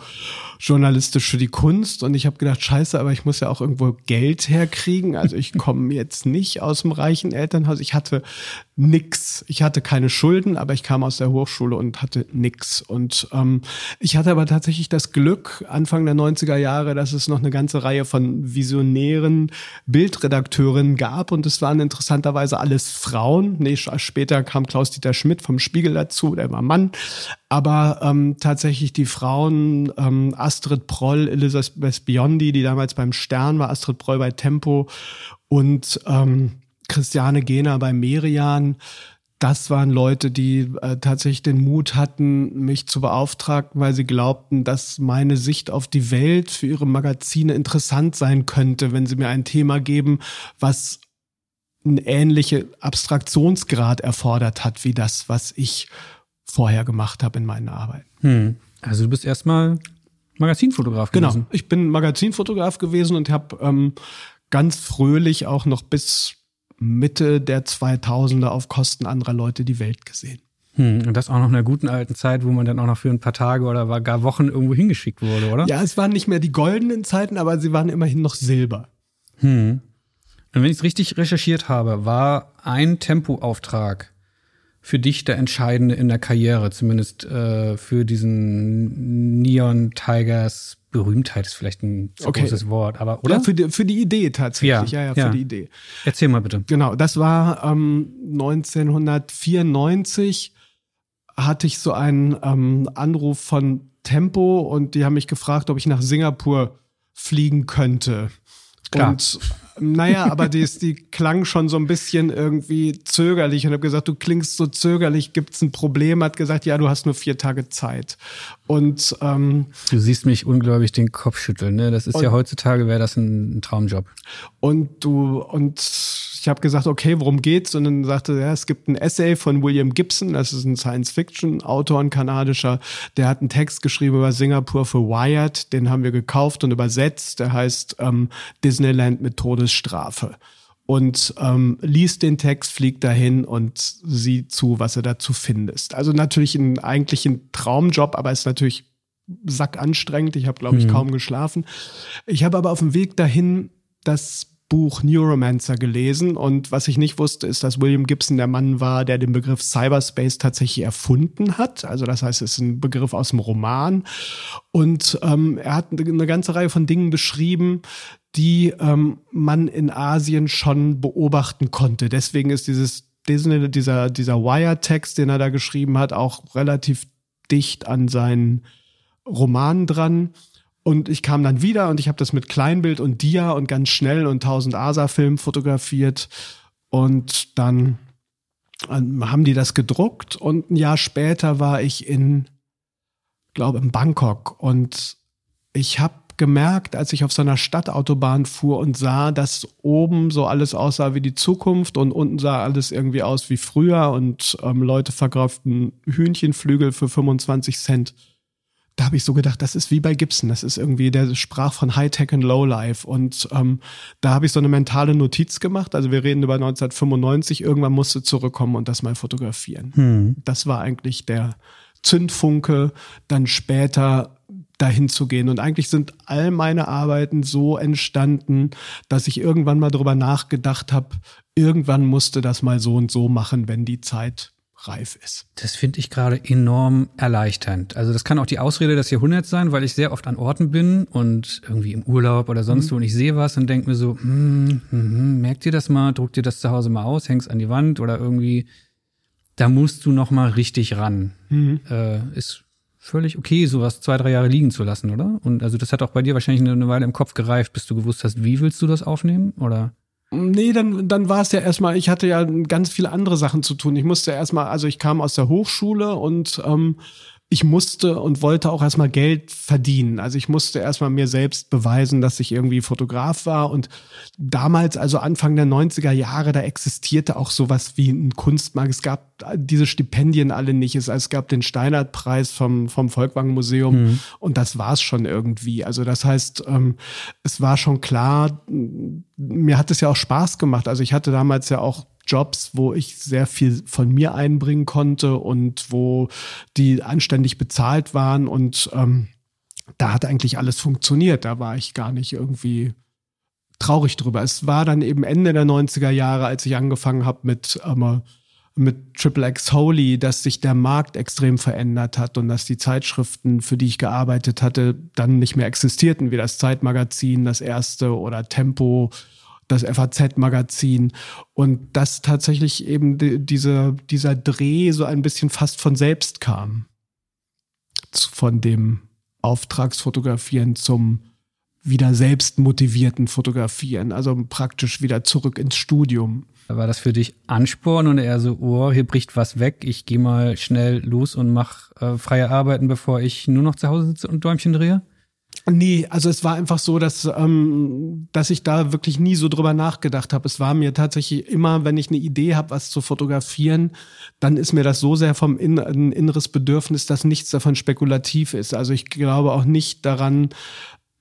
journalistisch für die Kunst. Und ich habe gedacht, scheiße, aber ich muss ja auch irgendwo Geld herkriegen. Also ich komme jetzt nicht aus dem reichen Elternhaus. Ich hatte nix. Ich hatte keine Schulden, aber ich kam aus der Hochschule und hatte nix. Und ähm, ich hatte aber tatsächlich das Glück, Anfang der 90er Jahre, dass es noch eine ganze Reihe von visionären Bildredakteuren gab und es waren interessanterweise alles Frauen. Nee, später kam Klaus-Dieter Schmidt vom Spiegel dazu, der war Mann. Aber ähm, tatsächlich die Frauen, ähm, Astrid Proll, Elisabeth Biondi, die damals beim Stern war, Astrid Proll bei Tempo und ähm, Christiane Gehner bei Merian, das waren Leute, die äh, tatsächlich den Mut hatten, mich zu beauftragen, weil sie glaubten, dass meine Sicht auf die Welt für ihre Magazine interessant sein könnte, wenn sie mir ein Thema geben, was einen ähnlichen Abstraktionsgrad erfordert hat, wie das, was ich vorher gemacht habe in meinen Arbeiten. Hm. Also du bist erstmal Magazinfotograf genau. gewesen. Genau, ich bin Magazinfotograf gewesen und habe ähm, ganz fröhlich auch noch bis Mitte der 2000er auf Kosten anderer Leute die Welt gesehen. Hm, und das auch noch in einer guten alten Zeit, wo man dann auch noch für ein paar Tage oder gar Wochen irgendwo hingeschickt wurde, oder? Ja, es waren nicht mehr die goldenen Zeiten, aber sie waren immerhin noch Silber. Hm. Und wenn ich es richtig recherchiert habe, war ein Tempoauftrag für dich der entscheidende in der Karriere, zumindest äh, für diesen Neon Tigers Berühmtheit ist vielleicht ein zu okay. großes Wort, aber oder? Ja, für, die, für die Idee tatsächlich. Ja, ja, ja, für die Idee. Erzähl mal bitte. Genau, das war ähm, 1994 hatte ich so einen ähm, Anruf von Tempo und die haben mich gefragt, ob ich nach Singapur fliegen könnte. Klar. Und naja, aber die, die klang schon so ein bisschen irgendwie zögerlich und habe gesagt, du klingst so zögerlich, gibt's ein Problem? Hat gesagt, ja, du hast nur vier Tage Zeit. Und ähm, du siehst mich unglaublich den Kopf schütteln. Ne? Das ist und, ja heutzutage wäre das ein, ein Traumjob. Und du und ich habe gesagt, okay, worum geht's? Und dann sagte er, ja, es gibt ein Essay von William Gibson, das ist ein Science-Fiction-Autor, ein kanadischer, der hat einen Text geschrieben über Singapur für Wired, den haben wir gekauft und übersetzt. Der heißt ähm, Disneyland mit Todesstrafe und ähm, liest den Text, fliegt dahin und sieht zu, was er dazu findest. Also natürlich ein, eigentlich ein Traumjob, aber ist natürlich sackanstrengend. Ich habe, glaube ich, mhm. kaum geschlafen. Ich habe aber auf dem Weg dahin das Buch Neuromancer gelesen und was ich nicht wusste, ist, dass William Gibson der Mann war, der den Begriff Cyberspace tatsächlich erfunden hat. Also das heißt, es ist ein Begriff aus dem Roman und ähm, er hat eine ganze Reihe von Dingen beschrieben, die ähm, man in Asien schon beobachten konnte. Deswegen ist dieses dieser dieser Wire-Text, den er da geschrieben hat, auch relativ dicht an seinen Roman dran. Und ich kam dann wieder und ich habe das mit Kleinbild und Dia und ganz schnell und 1000 ASA-Film fotografiert. Und dann ähm, haben die das gedruckt und ein Jahr später war ich in, glaube in Bangkok und ich habe gemerkt, als ich auf so einer Stadtautobahn fuhr und sah, dass oben so alles aussah wie die Zukunft und unten sah alles irgendwie aus wie früher und ähm, Leute verkauften Hühnchenflügel für 25 Cent da habe ich so gedacht, das ist wie bei Gibson. Das ist irgendwie, der sprach von High-Tech und Low-Life. Und ähm, da habe ich so eine mentale Notiz gemacht. Also wir reden über 1995. Irgendwann musste zurückkommen und das mal fotografieren. Hm. Das war eigentlich der Zündfunke. Dann später dahin zu gehen. Und eigentlich sind all meine Arbeiten so entstanden, dass ich irgendwann mal drüber nachgedacht habe, irgendwann musste das mal so und so machen, wenn die Zeit reif ist. Das finde ich gerade enorm erleichternd. Also das kann auch die Ausrede des Jahrhunderts sein, weil ich sehr oft an Orten bin und irgendwie im Urlaub oder sonst mhm. wo und ich sehe was und denke mir so, hm, hm, hm, merkt ihr das mal, druckt ihr das zu Hause mal aus, hängst an die Wand oder irgendwie, da musst du noch mal richtig ran. Mhm. Äh, ist völlig okay, sowas zwei, drei Jahre liegen zu lassen, oder? Und also das hat auch bei dir wahrscheinlich eine Weile im Kopf gereift, bis du gewusst hast, wie willst du das aufnehmen, oder? Nee, dann, dann war es ja erstmal, ich hatte ja ganz viele andere Sachen zu tun. Ich musste erstmal, also ich kam aus der Hochschule und ähm, ich musste und wollte auch erstmal Geld verdienen. Also ich musste erstmal mir selbst beweisen, dass ich irgendwie Fotograf war. Und damals, also Anfang der 90er Jahre, da existierte auch sowas wie ein Kunstmarkt. Es gab diese Stipendien alle nicht. Es, es gab den Steinert-Preis vom, vom Volkwang Museum mhm. und das war es schon irgendwie. Also das heißt, ähm, es war schon klar, mir hat es ja auch Spaß gemacht. Also ich hatte damals ja auch Jobs, wo ich sehr viel von mir einbringen konnte und wo die anständig bezahlt waren und ähm, da hat eigentlich alles funktioniert. Da war ich gar nicht irgendwie traurig drüber. Es war dann eben Ende der 90er Jahre, als ich angefangen habe mit ähm, mit Triple X Holy, dass sich der Markt extrem verändert hat und dass die Zeitschriften, für die ich gearbeitet hatte, dann nicht mehr existierten, wie das Zeitmagazin, das erste oder Tempo das FAZ-Magazin und dass tatsächlich eben die, diese, dieser Dreh so ein bisschen fast von selbst kam. Von dem Auftragsfotografieren zum wieder selbst motivierten Fotografieren, also praktisch wieder zurück ins Studium. War das für dich Ansporn und eher so, oh, hier bricht was weg, ich gehe mal schnell los und mach äh, freie Arbeiten, bevor ich nur noch zu Hause sitze und Däumchen drehe? Nee, also es war einfach so, dass, ähm, dass ich da wirklich nie so drüber nachgedacht habe. Es war mir tatsächlich immer, wenn ich eine Idee habe, was zu fotografieren, dann ist mir das so sehr vom in, ein inneres Bedürfnis, dass nichts davon spekulativ ist. Also ich glaube auch nicht daran,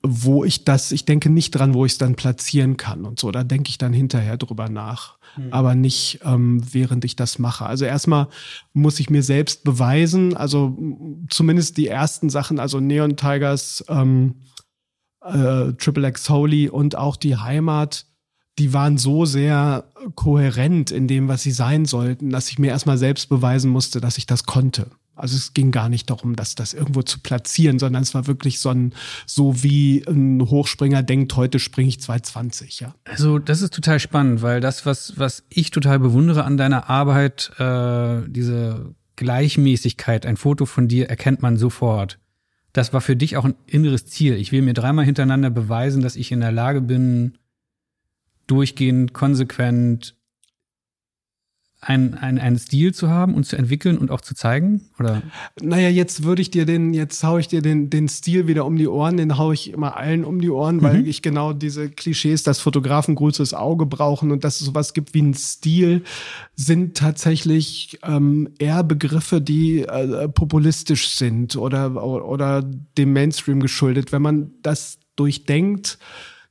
wo ich das, ich denke nicht dran, wo ich es dann platzieren kann und so. Da denke ich dann hinterher drüber nach, mhm. aber nicht ähm, während ich das mache. Also erstmal muss ich mir selbst beweisen, also zumindest die ersten Sachen, also Neon Tigers, ähm, äh, Triple X Holy und auch die Heimat, die waren so sehr kohärent in dem, was sie sein sollten, dass ich mir erstmal selbst beweisen musste, dass ich das konnte. Also es ging gar nicht darum, dass das irgendwo zu platzieren, sondern es war wirklich so ein, so wie ein Hochspringer denkt, heute springe ich 220, ja. Also das ist total spannend, weil das, was, was ich total bewundere an deiner Arbeit, äh, diese Gleichmäßigkeit, ein Foto von dir erkennt man sofort. Das war für dich auch ein inneres Ziel. Ich will mir dreimal hintereinander beweisen, dass ich in der Lage bin, durchgehend, konsequent ein, ein, einen Stil zu haben und zu entwickeln und auch zu zeigen? Oder? Naja, jetzt würde ich dir den, jetzt hau ich dir den, den Stil wieder um die Ohren, den hau ich immer allen um die Ohren, mhm. weil ich genau diese Klischees, dass Fotografen größeres Auge brauchen und dass es sowas gibt wie ein Stil, sind tatsächlich ähm, eher Begriffe, die äh, populistisch sind oder, oder dem Mainstream geschuldet. Wenn man das durchdenkt,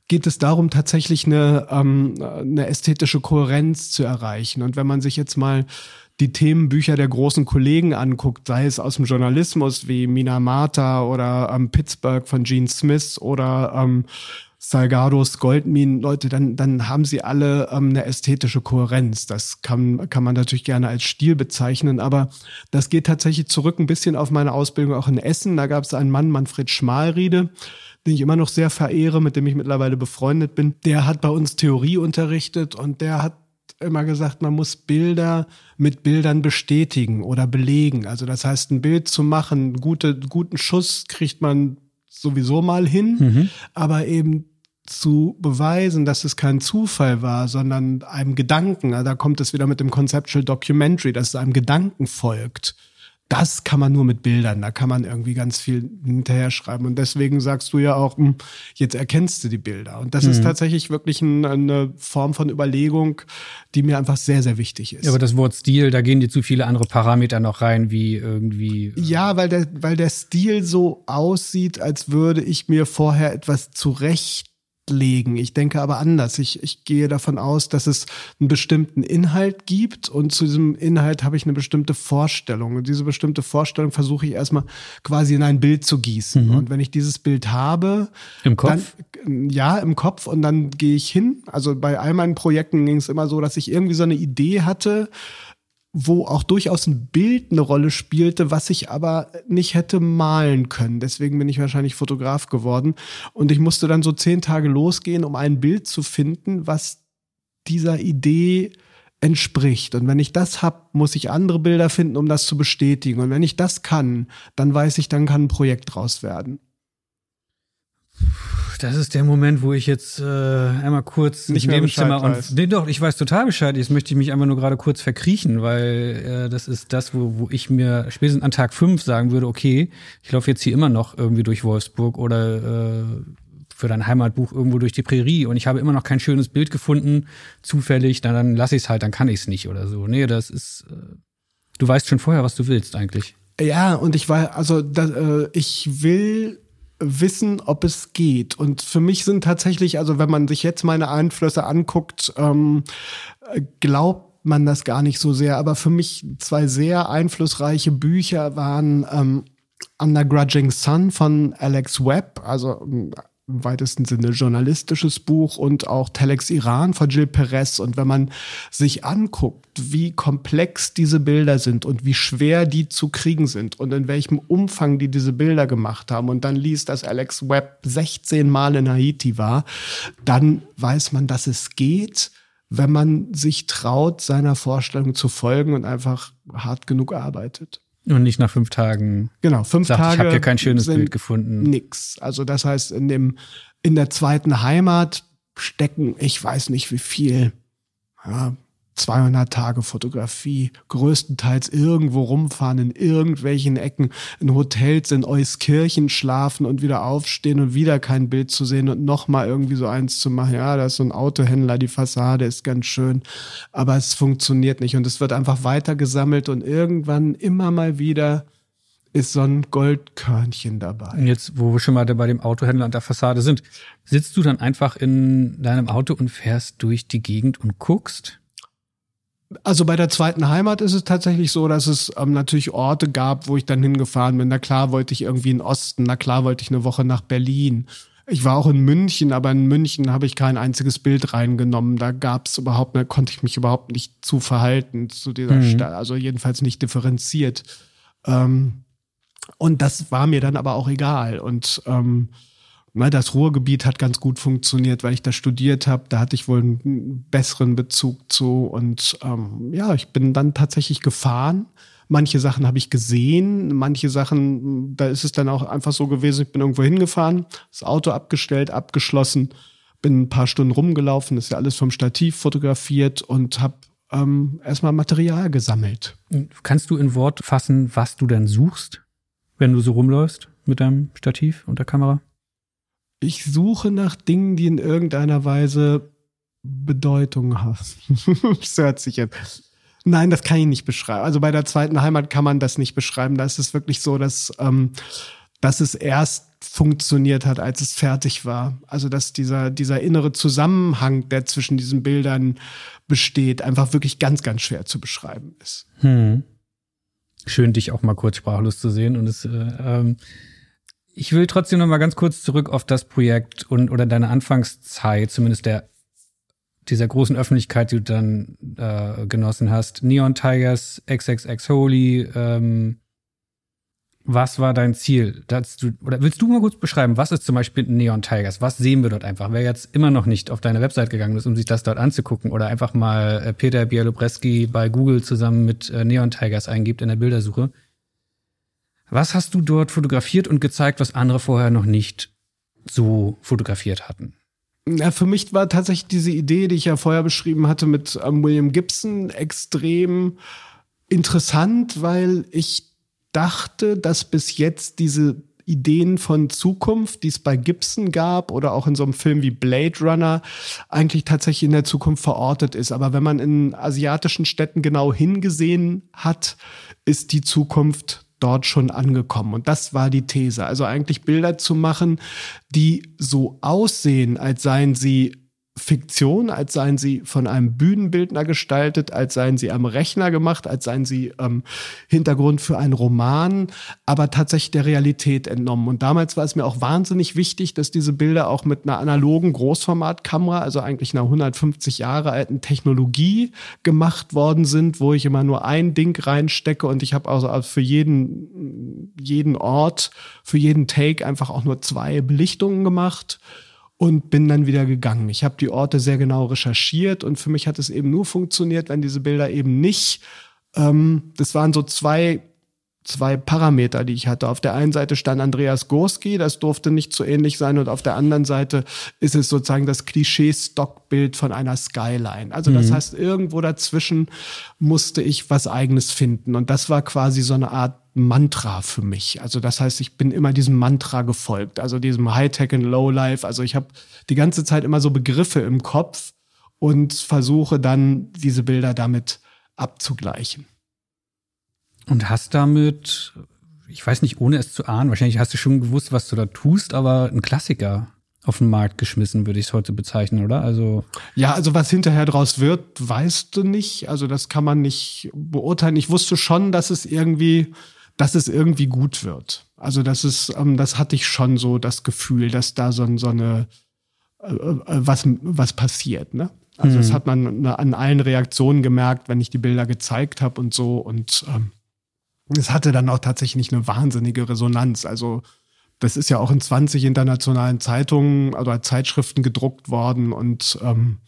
geht es darum, tatsächlich eine, ähm, eine ästhetische Kohärenz zu erreichen. Und wenn man sich jetzt mal die Themenbücher der großen Kollegen anguckt, sei es aus dem Journalismus wie Mina Marta oder ähm, Pittsburgh von Gene Smith oder ähm, Salgados Goldminen, Leute, dann, dann haben sie alle ähm, eine ästhetische Kohärenz. Das kann, kann man natürlich gerne als Stil bezeichnen, aber das geht tatsächlich zurück ein bisschen auf meine Ausbildung auch in Essen. Da gab es einen Mann, Manfred Schmalriede, den ich immer noch sehr verehre, mit dem ich mittlerweile befreundet bin, der hat bei uns Theorie unterrichtet und der hat immer gesagt, man muss Bilder mit Bildern bestätigen oder belegen. Also das heißt, ein Bild zu machen, gute, guten Schuss kriegt man sowieso mal hin, mhm. aber eben zu beweisen, dass es kein Zufall war, sondern einem Gedanken, da kommt es wieder mit dem Conceptual Documentary, dass es einem Gedanken folgt das kann man nur mit Bildern, da kann man irgendwie ganz viel hinterher schreiben. Und deswegen sagst du ja auch, hm, jetzt erkennst du die Bilder. Und das mhm. ist tatsächlich wirklich ein, eine Form von Überlegung, die mir einfach sehr, sehr wichtig ist. Ja, aber das Wort Stil, da gehen dir zu viele andere Parameter noch rein, wie irgendwie. Äh ja, weil der, weil der Stil so aussieht, als würde ich mir vorher etwas zurecht festlegen. Ich denke aber anders. Ich, ich gehe davon aus, dass es einen bestimmten Inhalt gibt und zu diesem Inhalt habe ich eine bestimmte Vorstellung. Und diese bestimmte Vorstellung versuche ich erstmal quasi in ein Bild zu gießen. Mhm. Und wenn ich dieses Bild habe, im Kopf? Dann, ja, im Kopf und dann gehe ich hin. Also bei all meinen Projekten ging es immer so, dass ich irgendwie so eine Idee hatte, wo auch durchaus ein Bild eine Rolle spielte, was ich aber nicht hätte malen können. Deswegen bin ich wahrscheinlich Fotograf geworden. Und ich musste dann so zehn Tage losgehen, um ein Bild zu finden, was dieser Idee entspricht. Und wenn ich das hab, muss ich andere Bilder finden, um das zu bestätigen. Und wenn ich das kann, dann weiß ich, dann kann ein Projekt draus werden das ist der Moment, wo ich jetzt äh, einmal kurz nicht mehr Nebenzimmer und nee, doch, ich weiß total Bescheid. Jetzt möchte ich mich einfach nur gerade kurz verkriechen, weil äh, das ist das, wo, wo ich mir spätestens an Tag fünf sagen würde, okay, ich laufe jetzt hier immer noch irgendwie durch Wolfsburg oder äh, für dein Heimatbuch irgendwo durch die Prärie und ich habe immer noch kein schönes Bild gefunden, zufällig, dann, dann lasse ich es halt, dann kann ich es nicht oder so. Nee, das ist, äh, du weißt schon vorher, was du willst eigentlich. Ja, und ich war, also da, äh, ich will wissen, ob es geht. Und für mich sind tatsächlich, also wenn man sich jetzt meine Einflüsse anguckt, ähm, glaubt man das gar nicht so sehr. Aber für mich zwei sehr einflussreiche Bücher waren ähm, Undergrudging Sun von Alex Webb, also im weitesten Sinne journalistisches Buch und auch Telex Iran von Jill Perez. Und wenn man sich anguckt, wie komplex diese Bilder sind und wie schwer die zu kriegen sind und in welchem Umfang die diese Bilder gemacht haben und dann liest, dass Alex Webb 16 Mal in Haiti war, dann weiß man, dass es geht, wenn man sich traut, seiner Vorstellung zu folgen und einfach hart genug arbeitet. Und nicht nach fünf Tagen. Genau, fünf sagt, Tage. Ich habe hier kein schönes Bild gefunden. Nix. Also das heißt, in dem in der zweiten Heimat stecken, ich weiß nicht wie viel, ja, 200 Tage Fotografie, größtenteils irgendwo rumfahren, in irgendwelchen Ecken, in Hotels in Euskirchen schlafen und wieder aufstehen und wieder kein Bild zu sehen und nochmal irgendwie so eins zu machen. Ja, da ist so ein Autohändler, die Fassade ist ganz schön, aber es funktioniert nicht und es wird einfach weiter gesammelt und irgendwann immer mal wieder ist so ein Goldkörnchen dabei. Und jetzt, wo wir schon mal bei dem Autohändler und der Fassade sind, sitzt du dann einfach in deinem Auto und fährst durch die Gegend und guckst? Also bei der zweiten Heimat ist es tatsächlich so, dass es ähm, natürlich Orte gab, wo ich dann hingefahren bin. Na klar wollte ich irgendwie in den Osten, na klar wollte ich eine Woche nach Berlin. Ich war auch in München, aber in München habe ich kein einziges Bild reingenommen. Da gab es überhaupt, da konnte ich mich überhaupt nicht zu verhalten zu dieser mhm. Stadt. Also jedenfalls nicht differenziert. Ähm, und das war mir dann aber auch egal. Und ähm, das Ruhrgebiet hat ganz gut funktioniert, weil ich da studiert habe. Da hatte ich wohl einen besseren Bezug zu. Und ähm, ja, ich bin dann tatsächlich gefahren. Manche Sachen habe ich gesehen, manche Sachen, da ist es dann auch einfach so gewesen, ich bin irgendwo hingefahren, das Auto abgestellt, abgeschlossen, bin ein paar Stunden rumgelaufen, ist ja alles vom Stativ fotografiert und habe ähm, erstmal Material gesammelt. Kannst du in Wort fassen, was du dann suchst, wenn du so rumläufst mit deinem Stativ und der Kamera? Ich suche nach Dingen, die in irgendeiner Weise Bedeutung haben. das hört sich jetzt. Nein, das kann ich nicht beschreiben. Also bei der zweiten Heimat kann man das nicht beschreiben. Da ist es wirklich so, dass, ähm, dass es erst funktioniert hat, als es fertig war. Also dass dieser, dieser innere Zusammenhang, der zwischen diesen Bildern besteht, einfach wirklich ganz, ganz schwer zu beschreiben ist. Hm. Schön, dich auch mal kurz sprachlos zu sehen. Und es äh, ähm ich will trotzdem noch mal ganz kurz zurück auf das Projekt und oder deine Anfangszeit, zumindest der dieser großen Öffentlichkeit, die du dann äh, genossen hast. Neon Tigers, XXX Holy. Ähm, was war dein Ziel? Du, oder willst du mal kurz beschreiben, was ist zum Beispiel Neon Tigers? Was sehen wir dort einfach? Wer jetzt immer noch nicht auf deine Website gegangen ist, um sich das dort anzugucken oder einfach mal äh, Peter Bialobreski bei Google zusammen mit äh, Neon Tigers eingibt in der Bildersuche, was hast du dort fotografiert und gezeigt, was andere vorher noch nicht so fotografiert hatten? Ja, für mich war tatsächlich diese Idee, die ich ja vorher beschrieben hatte mit ähm, William Gibson, extrem interessant, weil ich dachte, dass bis jetzt diese Ideen von Zukunft, die es bei Gibson gab oder auch in so einem Film wie Blade Runner, eigentlich tatsächlich in der Zukunft verortet ist. Aber wenn man in asiatischen Städten genau hingesehen hat, ist die Zukunft dort schon angekommen. Und das war die These. Also eigentlich Bilder zu machen, die so aussehen, als seien sie Fiktion, als seien sie von einem Bühnenbildner gestaltet, als seien sie am Rechner gemacht, als seien sie ähm, Hintergrund für einen Roman, aber tatsächlich der Realität entnommen. Und damals war es mir auch wahnsinnig wichtig, dass diese Bilder auch mit einer analogen Großformatkamera, also eigentlich einer 150 Jahre alten Technologie gemacht worden sind, wo ich immer nur ein Ding reinstecke und ich habe also für jeden, jeden Ort, für jeden Take einfach auch nur zwei Belichtungen gemacht und bin dann wieder gegangen. Ich habe die Orte sehr genau recherchiert und für mich hat es eben nur funktioniert, wenn diese Bilder eben nicht, ähm, das waren so zwei zwei Parameter, die ich hatte. Auf der einen Seite stand Andreas Gorski, das durfte nicht so ähnlich sein, und auf der anderen Seite ist es sozusagen das Klischee-Stockbild von einer Skyline. Also das mhm. heißt, irgendwo dazwischen musste ich was eigenes finden. Und das war quasi so eine Art Mantra für mich. Also das heißt, ich bin immer diesem Mantra gefolgt, also diesem Hightech und Lowlife. Also ich habe die ganze Zeit immer so Begriffe im Kopf und versuche dann diese Bilder damit abzugleichen. Und hast damit, ich weiß nicht, ohne es zu ahnen, wahrscheinlich hast du schon gewusst, was du da tust, aber ein Klassiker auf den Markt geschmissen, würde ich es heute bezeichnen, oder? Also ja, also was hinterher draus wird, weißt du nicht. Also das kann man nicht beurteilen. Ich wusste schon, dass es irgendwie dass es irgendwie gut wird. Also das ist, ähm, das hatte ich schon so das Gefühl, dass da so, so eine äh, äh, was was passiert. Ne? Also mhm. das hat man an allen Reaktionen gemerkt, wenn ich die Bilder gezeigt habe und so. Und ähm, es hatte dann auch tatsächlich eine wahnsinnige Resonanz. Also das ist ja auch in 20 internationalen Zeitungen, also Zeitschriften gedruckt worden und ähm,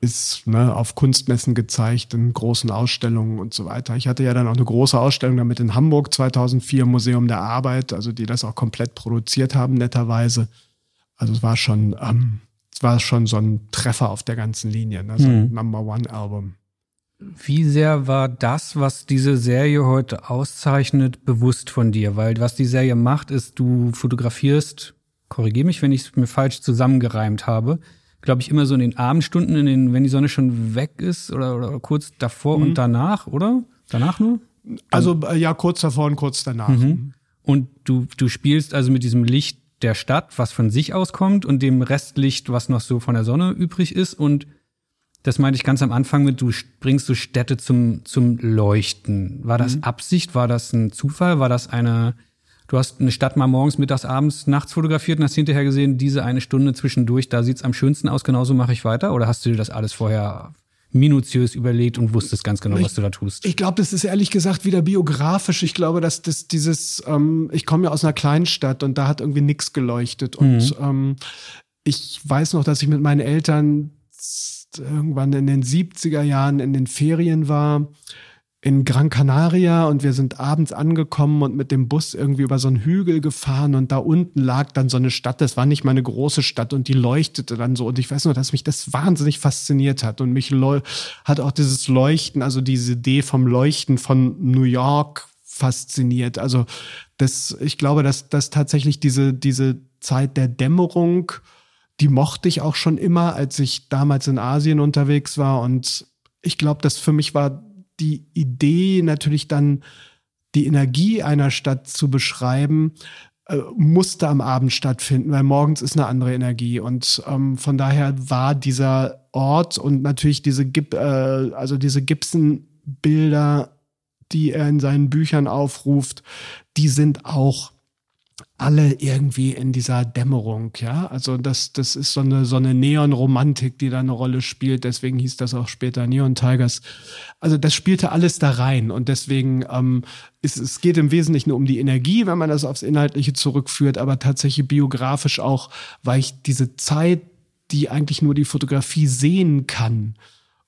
ist ne, auf Kunstmessen gezeigt, in großen Ausstellungen und so weiter. Ich hatte ja dann auch eine große Ausstellung damit in Hamburg 2004 Museum der Arbeit, also die das auch komplett produziert haben, netterweise. Also es war schon, ähm, es war schon so ein Treffer auf der ganzen Linie, ne, so ein mhm. Number One Album. Wie sehr war das, was diese Serie heute auszeichnet, bewusst von dir? Weil was die Serie macht, ist, du fotografierst, korrigiere mich, wenn ich es mir falsch zusammengereimt habe, glaube ich, immer so in den Abendstunden, in den, wenn die Sonne schon weg ist oder, oder kurz davor mhm. und danach, oder? Danach nur? Also äh, ja, kurz davor und kurz danach. Mhm. Und du, du spielst also mit diesem Licht der Stadt, was von sich auskommt, und dem Restlicht, was noch so von der Sonne übrig ist. Und das meinte ich ganz am Anfang mit, du bringst so Städte zum, zum Leuchten. War das mhm. Absicht? War das ein Zufall? War das eine Du hast eine Stadt mal morgens, mittags, abends, nachts fotografiert und hast hinterher gesehen, diese eine Stunde zwischendurch, da sieht's am schönsten aus, genauso mache ich weiter? Oder hast du dir das alles vorher minutiös überlegt und wusstest ganz genau, ich, was du da tust? Ich glaube, das ist ehrlich gesagt wieder biografisch. Ich glaube, dass das dieses, ähm, ich komme ja aus einer Kleinstadt und da hat irgendwie nichts geleuchtet. Und mhm. ähm, ich weiß noch, dass ich mit meinen Eltern irgendwann in den 70er Jahren in den Ferien war in Gran Canaria und wir sind abends angekommen und mit dem Bus irgendwie über so einen Hügel gefahren und da unten lag dann so eine Stadt, das war nicht mal eine große Stadt und die leuchtete dann so und ich weiß nur, dass mich das wahnsinnig fasziniert hat und mich hat auch dieses Leuchten, also diese Idee vom Leuchten von New York fasziniert. Also das, ich glaube, dass, dass tatsächlich diese, diese Zeit der Dämmerung, die mochte ich auch schon immer, als ich damals in Asien unterwegs war und ich glaube, dass für mich war die Idee natürlich dann die Energie einer Stadt zu beschreiben, äh, musste am Abend stattfinden, weil morgens ist eine andere Energie. Und ähm, von daher war dieser Ort und natürlich diese, Gib, äh, also diese Gibson-Bilder, die er in seinen Büchern aufruft, die sind auch alle irgendwie in dieser Dämmerung, ja. Also das, das ist so eine, so eine Neon-Romantik, die da eine Rolle spielt. Deswegen hieß das auch später Neon Tigers. Also das spielte alles da rein und deswegen ähm, ist, es geht im Wesentlichen um die Energie, wenn man das aufs Inhaltliche zurückführt, aber tatsächlich biografisch auch, weil ich diese Zeit, die eigentlich nur die Fotografie sehen kann,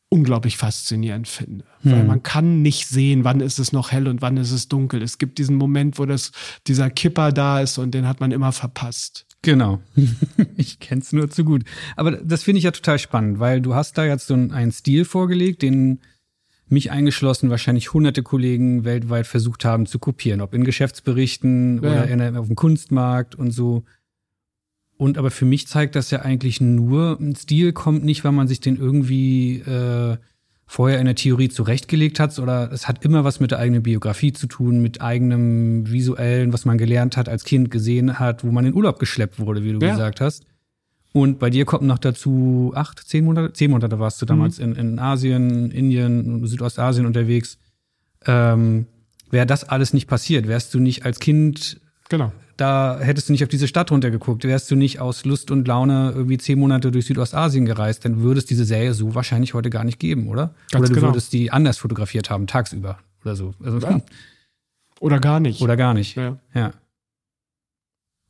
unglaublich faszinierend finde. Hm. Weil man kann nicht sehen, wann ist es noch hell und wann ist es dunkel. Es gibt diesen Moment, wo das, dieser Kipper da ist und den hat man immer verpasst. Genau. ich kenne es nur zu gut. Aber das finde ich ja total spannend, weil du hast da jetzt so einen Stil vorgelegt, den mich eingeschlossen, wahrscheinlich hunderte Kollegen weltweit versucht haben zu kopieren, ob in Geschäftsberichten ja. oder in, auf dem Kunstmarkt und so. Und aber für mich zeigt das ja eigentlich nur, ein Stil kommt nicht, weil man sich den irgendwie äh, vorher in der Theorie zurechtgelegt hat, oder es hat immer was mit der eigenen Biografie zu tun, mit eigenem visuellen, was man gelernt hat, als Kind gesehen hat, wo man in Urlaub geschleppt wurde, wie du ja. gesagt hast. Und bei dir kommt noch dazu acht, zehn Monate, zehn Monate warst du damals mhm. in, in Asien, Indien, Südostasien unterwegs. Ähm, Wäre das alles nicht passiert, wärst du nicht als Kind genau. da hättest du nicht auf diese Stadt runtergeguckt, wärst du nicht aus Lust und Laune irgendwie zehn Monate durch Südostasien gereist, dann würde es diese Serie so wahrscheinlich heute gar nicht geben, oder? Ganz oder du genau. würdest die anders fotografiert haben, tagsüber oder so. Also, ja. Oder gar nicht. Oder gar nicht. Ja. ja.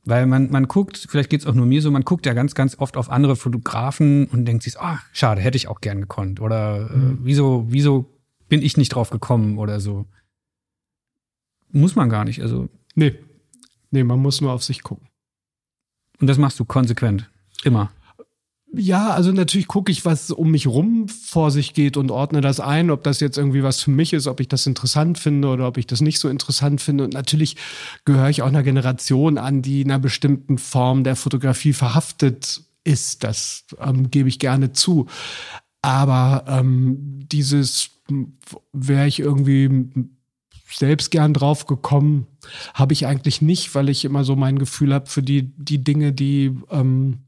Weil man, man guckt, vielleicht geht's auch nur mir so, man guckt ja ganz, ganz oft auf andere Fotografen und denkt sich, ah, oh, schade, hätte ich auch gern gekonnt. Oder äh, mhm. äh, wieso, wieso bin ich nicht drauf gekommen oder so. Muss man gar nicht. Also. Nee. Nee, man muss nur auf sich gucken. Und das machst du konsequent. Immer. Ja, also natürlich gucke ich, was um mich rum vor sich geht und ordne das ein, ob das jetzt irgendwie was für mich ist, ob ich das interessant finde oder ob ich das nicht so interessant finde. Und natürlich gehöre ich auch einer Generation an, die in einer bestimmten Form der Fotografie verhaftet ist. Das ähm, gebe ich gerne zu. Aber ähm, dieses wäre ich irgendwie selbst gern drauf gekommen, habe ich eigentlich nicht, weil ich immer so mein Gefühl habe für die, die Dinge, die ähm,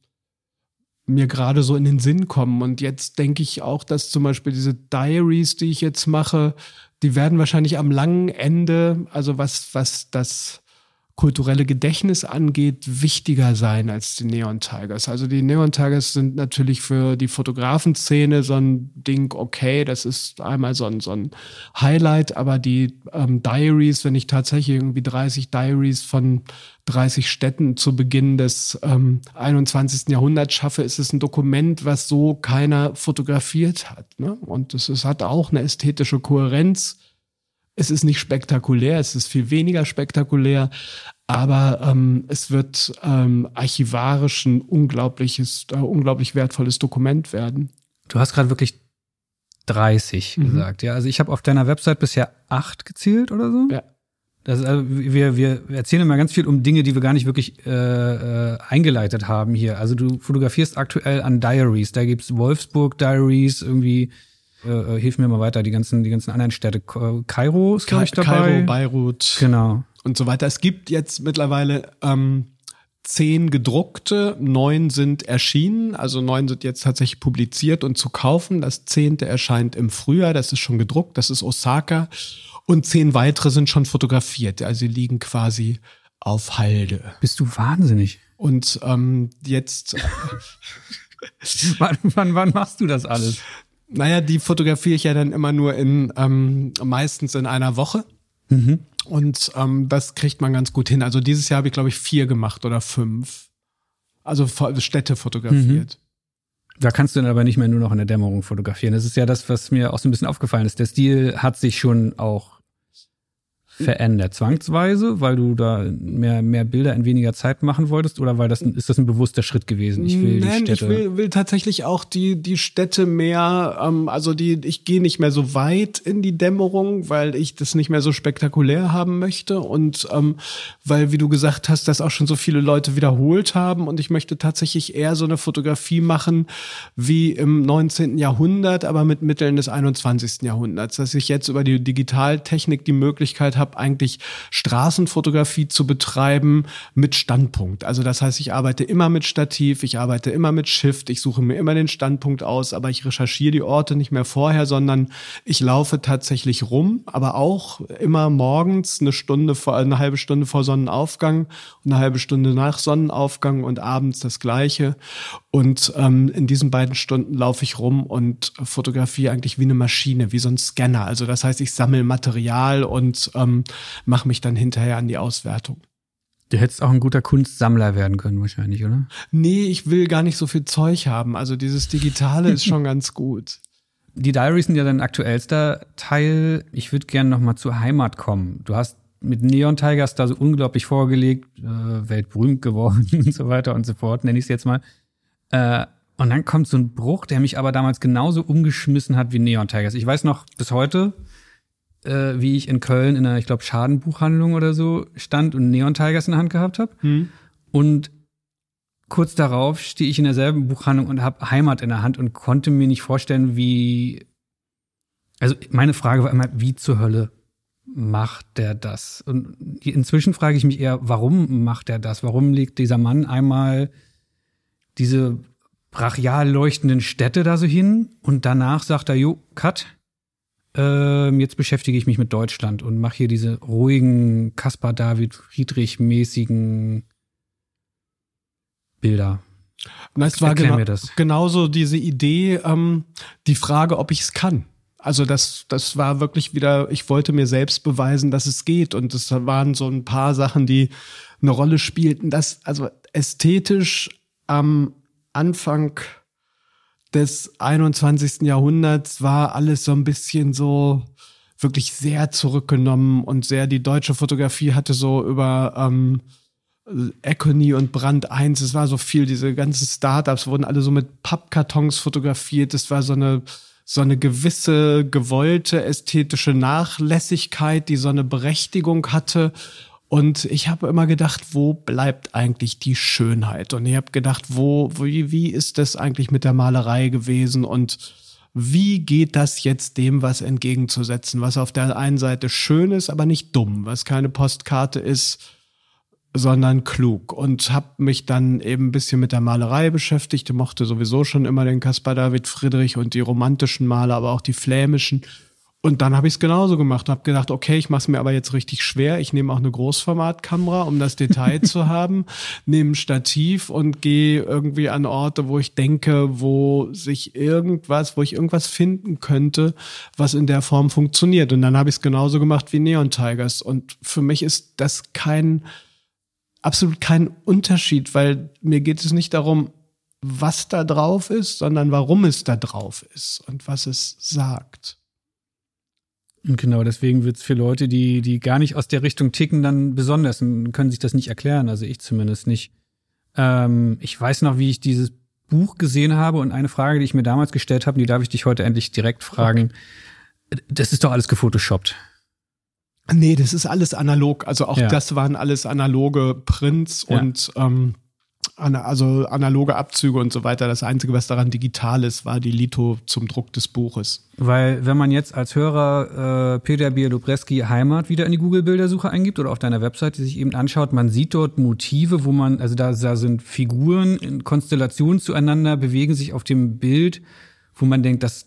mir gerade so in den Sinn kommen. Und jetzt denke ich auch, dass zum Beispiel diese Diaries, die ich jetzt mache, die werden wahrscheinlich am langen Ende, also was, was das kulturelle Gedächtnis angeht, wichtiger sein als die Neon Tigers. Also die Neon Tigers sind natürlich für die Fotografenszene so ein Ding, okay, das ist einmal so ein, so ein Highlight, aber die ähm, Diaries, wenn ich tatsächlich irgendwie 30 Diaries von 30 Städten zu Beginn des ähm, 21. Jahrhunderts schaffe, ist es ein Dokument, was so keiner fotografiert hat. Ne? Und es, es hat auch eine ästhetische Kohärenz es ist nicht spektakulär, es ist viel weniger spektakulär, aber ähm, es wird ähm, archivarisch ein unglaubliches, äh, unglaublich wertvolles Dokument werden. Du hast gerade wirklich 30 mhm. gesagt, ja. Also ich habe auf deiner Website bisher acht gezählt oder so. Ja. Das, also wir, wir erzählen immer ganz viel um Dinge, die wir gar nicht wirklich äh, äh, eingeleitet haben hier. Also du fotografierst aktuell an Diaries. Da gibt's Wolfsburg Diaries, irgendwie äh, äh, hilf mir mal weiter, die ganzen, die ganzen anderen Städte. Kairo ist, glaube ich, dabei. Kairo, Beirut. Genau. Und so weiter. Es gibt jetzt mittlerweile ähm, zehn gedruckte, neun sind erschienen, also neun sind jetzt tatsächlich publiziert und zu kaufen. Das zehnte erscheint im Frühjahr, das ist schon gedruckt, das ist Osaka. Und zehn weitere sind schon fotografiert, also sie liegen quasi auf Halde. Bist du wahnsinnig? Und ähm, jetzt. wann, wann, wann machst du das alles? Naja, die fotografiere ich ja dann immer nur in ähm, meistens in einer Woche. Mhm. Und ähm, das kriegt man ganz gut hin. Also dieses Jahr habe ich, glaube ich, vier gemacht oder fünf. Also Städte fotografiert. Mhm. Da kannst du dann aber nicht mehr nur noch in der Dämmerung fotografieren. Das ist ja das, was mir auch so ein bisschen aufgefallen ist. Der Stil hat sich schon auch verändert? Zwangsweise, weil du da mehr, mehr Bilder in weniger Zeit machen wolltest oder weil das ist das ein bewusster Schritt gewesen? Ich will Nein, die Städte. Ich will, will tatsächlich auch die, die Städte mehr, ähm, also die, ich gehe nicht mehr so weit in die Dämmerung, weil ich das nicht mehr so spektakulär haben möchte und ähm, weil, wie du gesagt hast, das auch schon so viele Leute wiederholt haben und ich möchte tatsächlich eher so eine Fotografie machen wie im 19. Jahrhundert, aber mit Mitteln des 21. Jahrhunderts, dass ich jetzt über die Digitaltechnik die Möglichkeit habe, habe, eigentlich Straßenfotografie zu betreiben mit Standpunkt. Also das heißt, ich arbeite immer mit Stativ, ich arbeite immer mit Shift, ich suche mir immer den Standpunkt aus, aber ich recherchiere die Orte nicht mehr vorher, sondern ich laufe tatsächlich rum, aber auch immer morgens eine Stunde vor, eine halbe Stunde vor Sonnenaufgang und eine halbe Stunde nach Sonnenaufgang und abends das Gleiche. Und ähm, in diesen beiden Stunden laufe ich rum und fotografiere eigentlich wie eine Maschine, wie so ein Scanner. Also das heißt, ich sammle Material und ähm, mache mich dann hinterher an die Auswertung. Du hättest auch ein guter Kunstsammler werden können, wahrscheinlich, oder? Nee, ich will gar nicht so viel Zeug haben. Also dieses Digitale ist schon ganz gut. Die Diaries sind ja dein aktuellster Teil. Ich würde gerne noch mal zur Heimat kommen. Du hast mit Neon Tigers da so unglaublich vorgelegt, äh, weltberühmt geworden und so weiter und so fort, nenne ich es jetzt mal. Äh, Und dann kommt so ein Bruch, der mich aber damals genauso umgeschmissen hat wie Neon Tigers. Ich weiß noch bis heute, äh, wie ich in Köln in einer, ich glaube, Schadenbuchhandlung oder so stand und Neon Tigers in der Hand gehabt habe. Hm. Und kurz darauf stehe ich in derselben Buchhandlung und habe Heimat in der Hand und konnte mir nicht vorstellen, wie. Also meine Frage war immer, wie zur Hölle macht der das? Und inzwischen frage ich mich eher, warum macht er das? Warum legt dieser Mann einmal diese brachial leuchtenden Städte da so hin und danach sagt er, jo, cut, äh, jetzt beschäftige ich mich mit Deutschland und mache hier diese ruhigen Caspar David Friedrich mäßigen Bilder. Na, es war genau, genauso diese Idee, ähm, die Frage, ob ich es kann. Also das, das war wirklich wieder, ich wollte mir selbst beweisen, dass es geht. Und es waren so ein paar Sachen, die eine Rolle spielten. Das, also ästhetisch am Anfang des 21. Jahrhunderts war alles so ein bisschen so wirklich sehr zurückgenommen und sehr die deutsche Fotografie hatte so über ähm, Econy und Brand 1, es war so viel, diese ganzen Startups wurden alle so mit Pappkartons fotografiert, es war so eine so eine gewisse gewollte ästhetische Nachlässigkeit, die so eine Berechtigung hatte und ich habe immer gedacht, wo bleibt eigentlich die Schönheit? Und ich habe gedacht, wo, wie, wie ist das eigentlich mit der Malerei gewesen? Und wie geht das jetzt dem was entgegenzusetzen, was auf der einen Seite schön ist, aber nicht dumm, was keine Postkarte ist, sondern klug. Und habe mich dann eben ein bisschen mit der Malerei beschäftigt. Ich mochte sowieso schon immer den Caspar David Friedrich und die romantischen Maler, aber auch die flämischen. Und dann habe ich es genauso gemacht und habe gedacht, okay, ich mache es mir aber jetzt richtig schwer. Ich nehme auch eine Großformatkamera, um das Detail zu haben, nehme ein Stativ und gehe irgendwie an Orte, wo ich denke, wo sich irgendwas, wo ich irgendwas finden könnte, was in der Form funktioniert. Und dann habe ich es genauso gemacht wie Neon Tigers. Und für mich ist das kein, absolut kein Unterschied, weil mir geht es nicht darum, was da drauf ist, sondern warum es da drauf ist und was es sagt. Und genau, deswegen wird es für Leute, die, die gar nicht aus der Richtung ticken, dann besonders und können sich das nicht erklären. Also ich zumindest nicht. Ähm, ich weiß noch, wie ich dieses Buch gesehen habe und eine Frage, die ich mir damals gestellt habe, die darf ich dich heute endlich direkt fragen. Okay. Das ist doch alles gefotoshoppt. Nee, das ist alles analog. Also auch ja. das waren alles analoge Prints ja. und ähm, also analoge Abzüge und so weiter. Das Einzige, was daran digital ist, war die Lito zum Druck des Buches. Weil wenn man jetzt als Hörer äh, Peter Bielobreski Heimat wieder in die Google-Bildersuche eingibt oder auf deiner Webseite sich eben anschaut, man sieht dort Motive, wo man, also da, da sind Figuren in Konstellationen zueinander, bewegen sich auf dem Bild, wo man denkt, das,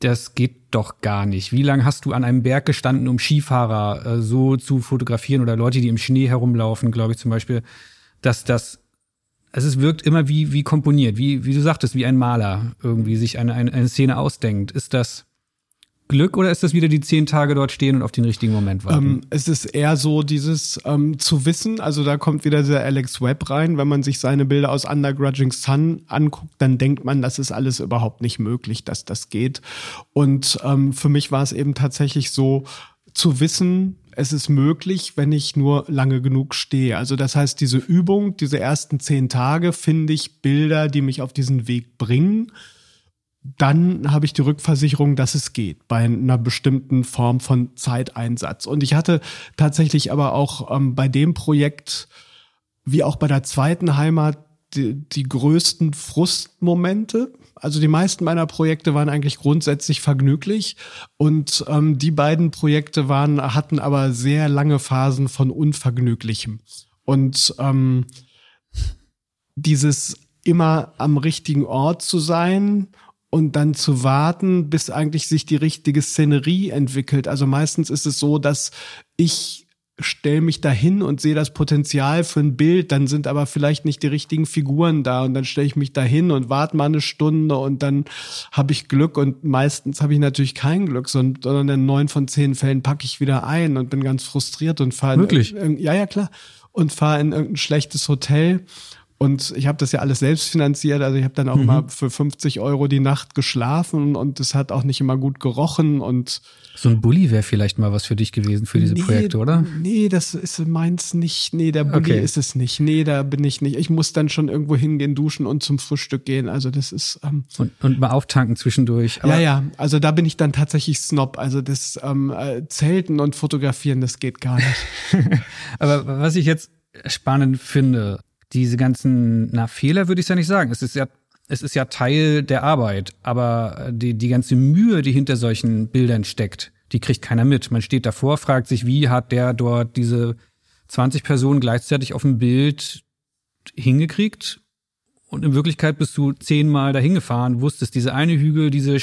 das geht doch gar nicht. Wie lange hast du an einem Berg gestanden, um Skifahrer äh, so zu fotografieren oder Leute, die im Schnee herumlaufen, glaube ich zum Beispiel? Dass das, also es wirkt immer wie, wie komponiert, wie, wie du sagtest, wie ein Maler irgendwie sich eine, eine, eine Szene ausdenkt. Ist das Glück oder ist das wieder die zehn Tage dort stehen und auf den richtigen Moment warten? Ähm, es ist eher so dieses ähm, zu wissen, also da kommt wieder der Alex Webb rein. Wenn man sich seine Bilder aus Undergrudging Sun anguckt, dann denkt man, das ist alles überhaupt nicht möglich, dass das geht. Und ähm, für mich war es eben tatsächlich so, zu wissen, es ist möglich, wenn ich nur lange genug stehe. Also das heißt, diese Übung, diese ersten zehn Tage, finde ich Bilder, die mich auf diesen Weg bringen. Dann habe ich die Rückversicherung, dass es geht bei einer bestimmten Form von Zeiteinsatz. Und ich hatte tatsächlich aber auch ähm, bei dem Projekt, wie auch bei der zweiten Heimat, die, die größten Frustmomente also die meisten meiner Projekte waren eigentlich grundsätzlich vergnüglich und ähm, die beiden Projekte waren, hatten aber sehr lange Phasen von Unvergnüglichem. Und ähm, dieses immer am richtigen Ort zu sein und dann zu warten, bis eigentlich sich die richtige Szenerie entwickelt. Also meistens ist es so, dass ich stelle mich dahin und sehe das Potenzial für ein Bild, dann sind aber vielleicht nicht die richtigen Figuren da und dann stelle ich mich dahin und warte mal eine Stunde und dann habe ich Glück und meistens habe ich natürlich kein Glück, sondern in neun von zehn Fällen packe ich wieder ein und bin ganz frustriert und fahre wirklich ja ja klar und fahre in irgendein schlechtes Hotel Und ich habe das ja alles selbst finanziert. Also ich habe dann auch mhm. mal für 50 Euro die Nacht geschlafen und es hat auch nicht immer gut gerochen. Und so ein Bulli wäre vielleicht mal was für dich gewesen für diese nee, Projekte, oder? Nee, das ist meins nicht. Nee, der Bulli okay. ist es nicht. Nee, da bin ich nicht. Ich muss dann schon irgendwo hingehen, duschen und zum Frühstück gehen. Also das ist. Ähm, und, und mal auftanken zwischendurch. Aber ja, ja. Also da bin ich dann tatsächlich Snob. Also das ähm, äh, Zelten und Fotografieren, das geht gar nicht. aber was ich jetzt spannend finde, diese ganzen, na, Fehler würde ich ja nicht sagen. Es ist ja es ist ja Teil der Arbeit, aber die, die ganze Mühe, die hinter solchen Bildern steckt, die kriegt keiner mit. Man steht davor, fragt sich, wie hat der dort diese 20 Personen gleichzeitig auf dem Bild hingekriegt? Und in Wirklichkeit bist du zehnmal dahin gefahren, wusstest, diese eine Hügel, diese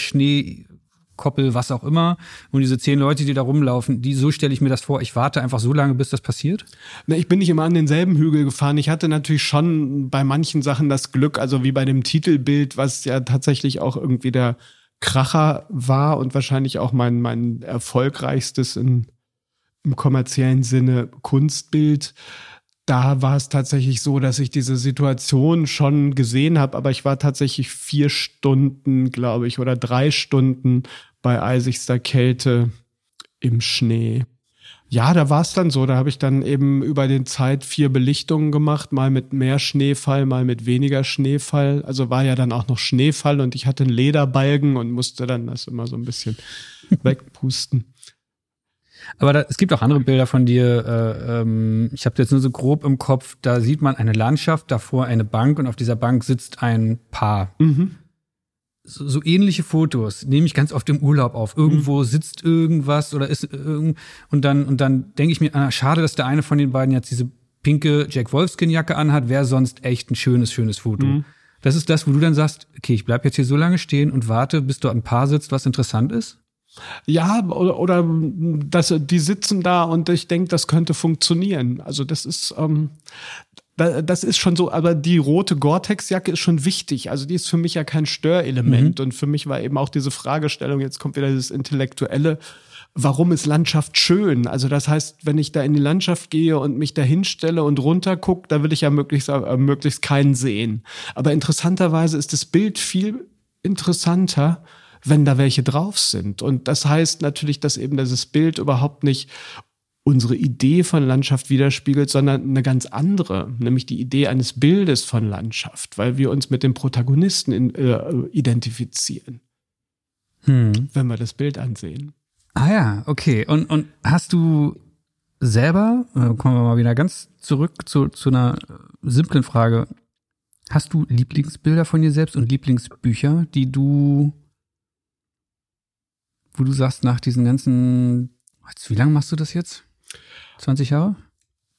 Schneekoppel, was auch immer, und diese zehn Leute, die da rumlaufen, die, so stelle ich mir das vor. Ich warte einfach so lange, bis das passiert? Na, ich bin nicht immer an denselben Hügel gefahren. Ich hatte natürlich schon bei manchen Sachen das Glück, also wie bei dem Titelbild, was ja tatsächlich auch irgendwie der Kracher war und wahrscheinlich auch mein, mein erfolgreichstes in, im kommerziellen Sinne Kunstbild. Da war es tatsächlich so, dass ich diese Situation schon gesehen habe, aber ich war tatsächlich vier Stunden, glaube ich, oder drei Stunden bei eisigster Kälte im Schnee. Ja, da war es dann so. Da habe ich dann eben über den Zeit vier Belichtungen gemacht, mal mit mehr Schneefall, mal mit weniger Schneefall. Also war ja dann auch noch Schneefall und ich hatte einen Lederbalgen und musste dann das immer so ein bisschen wegpusten. Aber da, es gibt auch andere Bilder von dir. Äh, ähm, ich habe jetzt nur so grob im Kopf. Da sieht man eine Landschaft, davor eine Bank und auf dieser Bank sitzt ein Paar. Mhm so, so ähnliche Fotos nehme ich ganz oft im Urlaub auf. Irgendwo mhm. sitzt irgendwas oder ist irgend und dann und dann denke ich mir, ah, schade, dass der eine von den beiden jetzt diese pinke Jack Wolfskin Jacke anhat, wäre sonst echt ein schönes schönes Foto. Mhm. Das ist das, wo du dann sagst, okay, ich bleib jetzt hier so lange stehen und warte, bis dort ein Paar sitzt, was interessant ist. Ja, oder, oder das, die sitzen da und ich denke, das könnte funktionieren. Also das ist, ähm, das ist schon so, aber die rote Gore-Tex-Jacke ist schon wichtig. Also die ist für mich ja kein Störelement. Mhm. Und für mich war eben auch diese Fragestellung, jetzt kommt wieder dieses Intellektuelle, warum ist Landschaft schön? Also das heißt, wenn ich da in die Landschaft gehe und mich da hinstelle und runter gucke, da will ich ja möglichst, äh, möglichst keinen sehen. Aber interessanterweise ist das Bild viel interessanter, wenn da welche drauf sind. Und das heißt natürlich, dass eben dieses Bild überhaupt nicht unsere Idee von Landschaft widerspiegelt, sondern eine ganz andere, nämlich die Idee eines Bildes von Landschaft, weil wir uns mit dem Protagonisten in, äh, identifizieren, hm. wenn wir das Bild ansehen. Ah ja, okay. Und, und hast du selber, äh, kommen wir mal wieder ganz zurück zu, zu einer simplen Frage, hast du Lieblingsbilder von dir selbst und Lieblingsbücher, die du, wo du sagst, nach diesen ganzen, wie lange machst du das jetzt? 20 Jahre?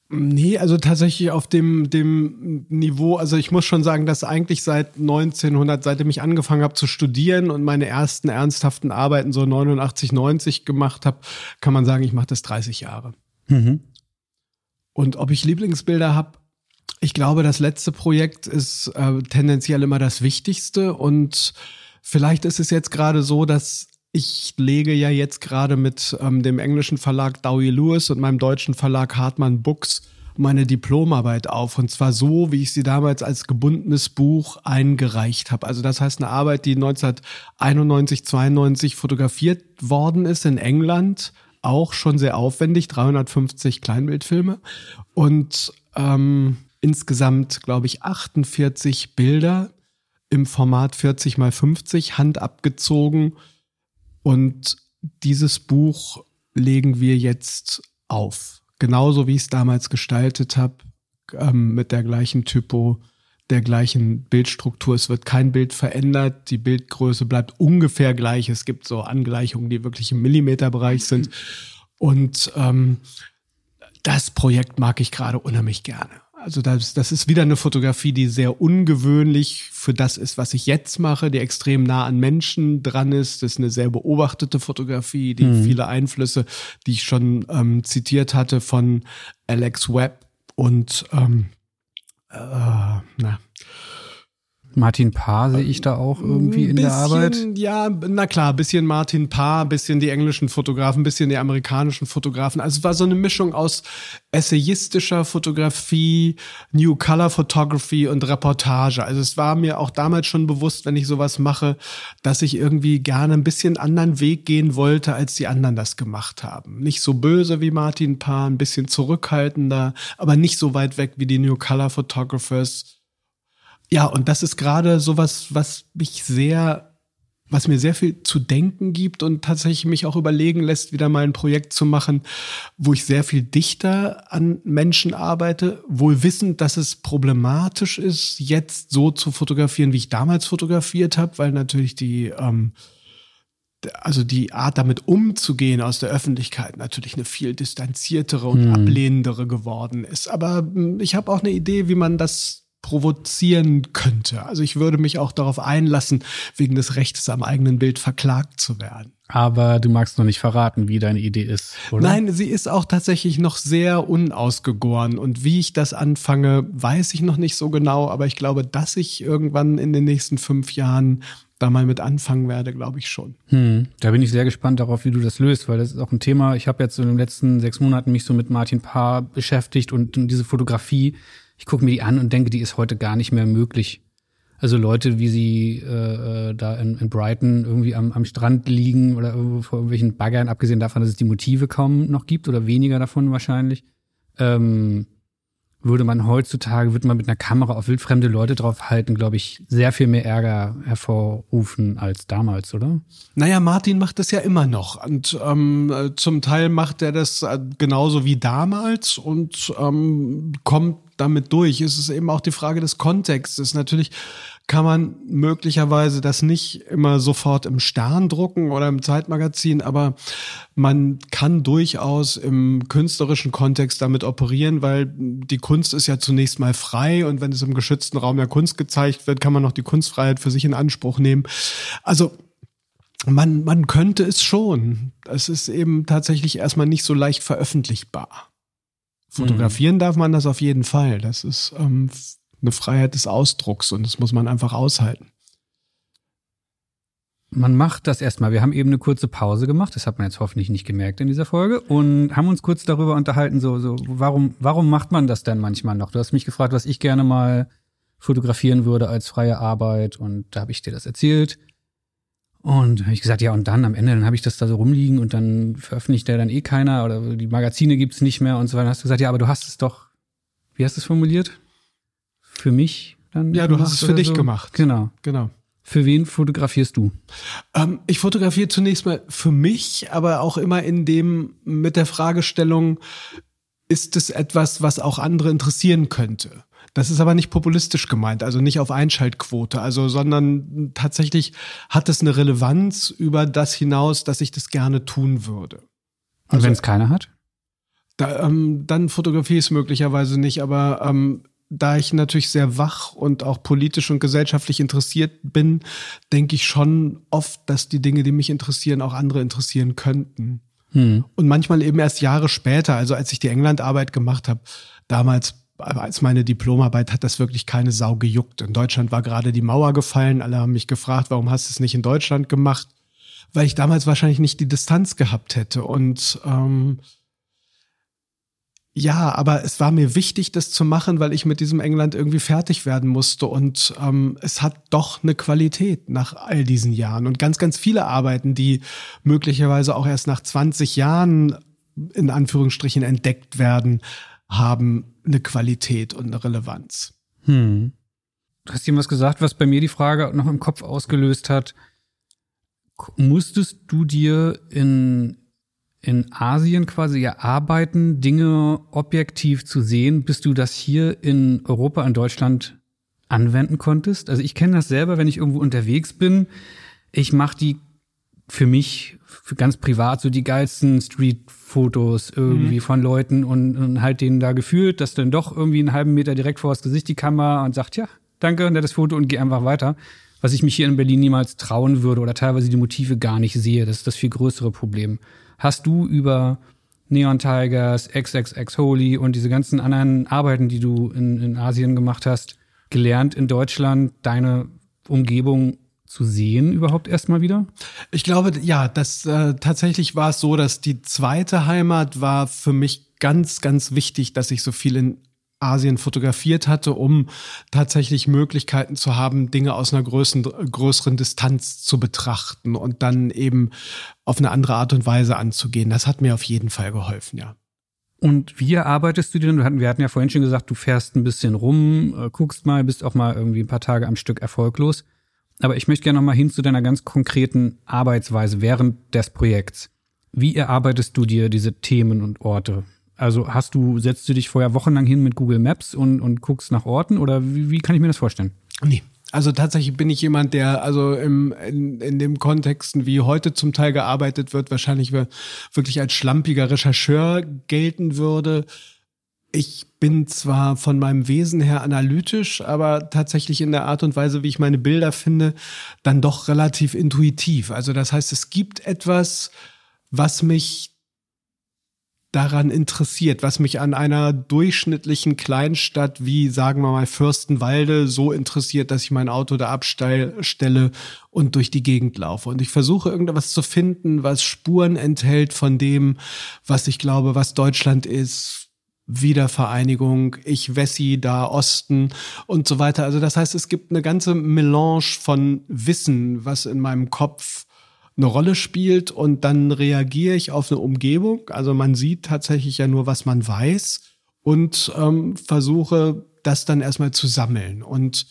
Nee, also tatsächlich auf dem, dem Niveau, also ich muss schon sagen, dass eigentlich seit 1900, seitdem ich angefangen habe zu studieren und meine ersten ernsthaften Arbeiten so 89, 90 gemacht habe, kann man sagen, ich mache das 30 Jahre. Mhm. Und ob ich Lieblingsbilder habe, ich glaube, das letzte Projekt ist äh, tendenziell immer das Wichtigste und vielleicht ist es jetzt gerade so, dass ich lege ja jetzt gerade mit ähm, dem englischen Verlag Dowie Lewis und meinem deutschen Verlag Hartmann Books meine Diplomarbeit auf. Und zwar so, wie ich sie damals als gebundenes Buch eingereicht habe. Also das heißt eine Arbeit, die 1991, 92 fotografiert worden ist in England. Auch schon sehr aufwendig, 350 Kleinbildfilme. Und ähm, insgesamt, glaube ich, 48 Bilder im Format 40 mal 50, handabgezogen und dieses Buch legen wir jetzt auf. Genauso wie ich es damals gestaltet habe, ähm, mit der gleichen Typo, der gleichen Bildstruktur. Es wird kein Bild verändert. Die Bildgröße bleibt ungefähr gleich. Es gibt so Angleichungen, die wirklich im Millimeterbereich sind. Und ähm, das Projekt mag ich gerade unheimlich gerne. Also das, das ist wieder eine Fotografie, die sehr ungewöhnlich für das ist, was ich jetzt mache, die extrem nah an Menschen dran ist. Das ist eine sehr beobachtete Fotografie, die mhm. viele Einflüsse, die ich schon ähm, zitiert hatte von Alex Webb und ähm, äh, na, Martin Paar sehe ich da auch irgendwie in bisschen, der Arbeit. Ja, na klar, bisschen Martin Paar, bisschen die englischen Fotografen, bisschen die amerikanischen Fotografen. Also es war so eine Mischung aus essayistischer Fotografie, New Color Photography und Reportage. Also es war mir auch damals schon bewusst, wenn ich sowas mache, dass ich irgendwie gerne ein bisschen anderen Weg gehen wollte, als die anderen das gemacht haben. Nicht so böse wie Martin Paar, ein bisschen zurückhaltender, aber nicht so weit weg wie die New Color Photographers ja, und das ist gerade sowas, was mich sehr, was mir sehr viel zu denken gibt und tatsächlich mich auch überlegen lässt, wieder mal ein Projekt zu machen, wo ich sehr viel dichter an Menschen arbeite, wohl wissend, dass es problematisch ist, jetzt so zu fotografieren, wie ich damals fotografiert habe, weil natürlich die ähm, also die Art damit umzugehen aus der Öffentlichkeit natürlich eine viel distanziertere und hm. ablehnendere geworden ist. Aber hm, ich habe auch eine Idee, wie man das provozieren könnte. Also ich würde mich auch darauf einlassen, wegen des Rechtes am eigenen Bild verklagt zu werden. Aber du magst noch nicht verraten, wie deine Idee ist, oder? Nein, sie ist auch tatsächlich noch sehr unausgegoren. Und wie ich das anfange, weiß ich noch nicht so genau. Aber ich glaube, dass ich irgendwann in den nächsten fünf Jahren da mal mit anfangen werde, glaube ich schon. Hm, da bin ich sehr gespannt darauf, wie du das löst, weil das ist auch ein Thema. Ich habe jetzt in den letzten sechs Monaten mich so mit Martin Paar beschäftigt und, und diese Fotografie ich gucke mir die an und denke, die ist heute gar nicht mehr möglich. Also Leute, wie sie äh, äh, da in, in Brighton irgendwie am, am Strand liegen oder vor irgendwelchen Baggern, abgesehen davon, dass es die Motive kaum noch gibt oder weniger davon wahrscheinlich, ähm, würde man heutzutage, würde man mit einer Kamera auf wildfremde Leute draufhalten, glaube ich, sehr viel mehr Ärger hervorrufen als damals, oder? Naja, Martin macht das ja immer noch. Und ähm, zum Teil macht er das äh, genauso wie damals und ähm, kommt damit durch. Es ist eben auch die Frage des Kontextes. Natürlich kann man möglicherweise das nicht immer sofort im Stern drucken oder im Zeitmagazin, aber man kann durchaus im künstlerischen Kontext damit operieren, weil die Kunst ist ja zunächst mal frei und wenn es im geschützten Raum der Kunst gezeigt wird, kann man noch die Kunstfreiheit für sich in Anspruch nehmen. Also man, man könnte es schon. Es ist eben tatsächlich erstmal nicht so leicht veröffentlichbar. Fotografieren mhm. darf man das auf jeden Fall. Das ist ähm, eine Freiheit des Ausdrucks und das muss man einfach aushalten. Man macht das erstmal. Wir haben eben eine kurze Pause gemacht, das hat man jetzt hoffentlich nicht gemerkt in dieser Folge und haben uns kurz darüber unterhalten, so, so, warum, warum macht man das denn manchmal noch? Du hast mich gefragt, was ich gerne mal fotografieren würde als freie Arbeit und da habe ich dir das erzählt. Und habe ich gesagt, ja, und dann am Ende, dann habe ich das da so rumliegen und dann veröffentlicht der dann eh keiner oder die Magazine gibt's nicht mehr und so weiter. Dann hast du gesagt, ja, aber du hast es doch, wie hast du es formuliert? Für mich dann? Ja, du hast es für dich so? gemacht. Genau. Genau. Für wen fotografierst du? Ähm, ich fotografiere zunächst mal für mich, aber auch immer in dem mit der Fragestellung, ist es etwas, was auch andere interessieren könnte? Das ist aber nicht populistisch gemeint, also nicht auf Einschaltquote, also, sondern tatsächlich hat es eine Relevanz über das hinaus, dass ich das gerne tun würde. Also, Und wenn es keiner hat? Da, ähm, dann fotografiere ich es möglicherweise nicht, aber ähm, da ich natürlich sehr wach und auch politisch und gesellschaftlich interessiert bin, denke ich schon oft, dass die Dinge, die mich interessieren, auch andere interessieren könnten. Hm. Und manchmal eben erst Jahre später, also als ich die Englandarbeit gemacht habe, damals als meine Diplomarbeit hat das wirklich keine Sau gejuckt. In Deutschland war gerade die Mauer gefallen. Alle haben mich gefragt, warum hast du es nicht in Deutschland gemacht? Weil ich damals wahrscheinlich nicht die Distanz gehabt hätte. Und ähm, ja, aber es war mir wichtig, das zu machen, weil ich mit diesem England irgendwie fertig werden musste. Und ähm, es hat doch eine Qualität nach all diesen Jahren. Und ganz, ganz viele Arbeiten, die möglicherweise auch erst nach 20 Jahren in Anführungsstrichen entdeckt werden, haben eine Qualität und eine Relevanz. Hm. Du hast was gesagt, was bei mir die Frage noch im Kopf ausgelöst hat. Musstest du dir in, in Asien quasi erarbeiten, Dinge objektiv zu sehen, bis du das hier in Europa, in Deutschland anwenden konntest? Also ich kenne das selber, wenn ich irgendwo unterwegs bin. Ich mache die für mich für ganz privat so die geilsten Street-Fotos irgendwie mhm. von Leuten und, und halt denen da gefühlt, dass dann doch irgendwie einen halben Meter direkt vor das Gesicht die Kamera und sagt, ja, danke, nettes Foto und geh einfach weiter. Was ich mich hier in Berlin niemals trauen würde oder teilweise die Motive gar nicht sehe. Das ist das viel größere Problem. Hast du über Neon Tigers, XXX Holy und diese ganzen anderen Arbeiten, die du in, in Asien gemacht hast, gelernt, in Deutschland deine Umgebung zu sehen überhaupt erstmal wieder? Ich glaube, ja, das äh, tatsächlich war es so, dass die zweite Heimat war für mich ganz, ganz wichtig, dass ich so viel in Asien fotografiert hatte, um tatsächlich Möglichkeiten zu haben, Dinge aus einer größeren, größeren Distanz zu betrachten und dann eben auf eine andere Art und Weise anzugehen. Das hat mir auf jeden Fall geholfen, ja. Und wie arbeitest du denn? Wir hatten ja vorhin schon gesagt, du fährst ein bisschen rum, äh, guckst mal, bist auch mal irgendwie ein paar Tage am Stück erfolglos. Aber ich möchte gerne noch mal hin zu deiner ganz konkreten Arbeitsweise während des Projekts. Wie erarbeitest du dir diese Themen und Orte? Also hast du, setzt du dich vorher wochenlang hin mit Google Maps und, und guckst nach Orten oder wie, wie kann ich mir das vorstellen? Nee. Also tatsächlich bin ich jemand, der also im, in, in dem Kontexten, wie heute zum Teil gearbeitet wird, wahrscheinlich wirklich als schlampiger Rechercheur gelten würde. Ich bin zwar von meinem Wesen her analytisch, aber tatsächlich in der Art und Weise, wie ich meine Bilder finde, dann doch relativ intuitiv. Also das heißt, es gibt etwas, was mich daran interessiert, was mich an einer durchschnittlichen Kleinstadt wie, sagen wir mal, Fürstenwalde so interessiert, dass ich mein Auto da abstelle und durch die Gegend laufe. Und ich versuche irgendwas zu finden, was Spuren enthält von dem, was ich glaube, was Deutschland ist, Wiedervereinigung, ich Wessi, da Osten und so weiter. Also das heißt, es gibt eine ganze Melange von Wissen, was in meinem Kopf eine Rolle spielt und dann reagiere ich auf eine Umgebung. Also man sieht tatsächlich ja nur, was man weiß und ähm, versuche das dann erstmal zu sammeln. Und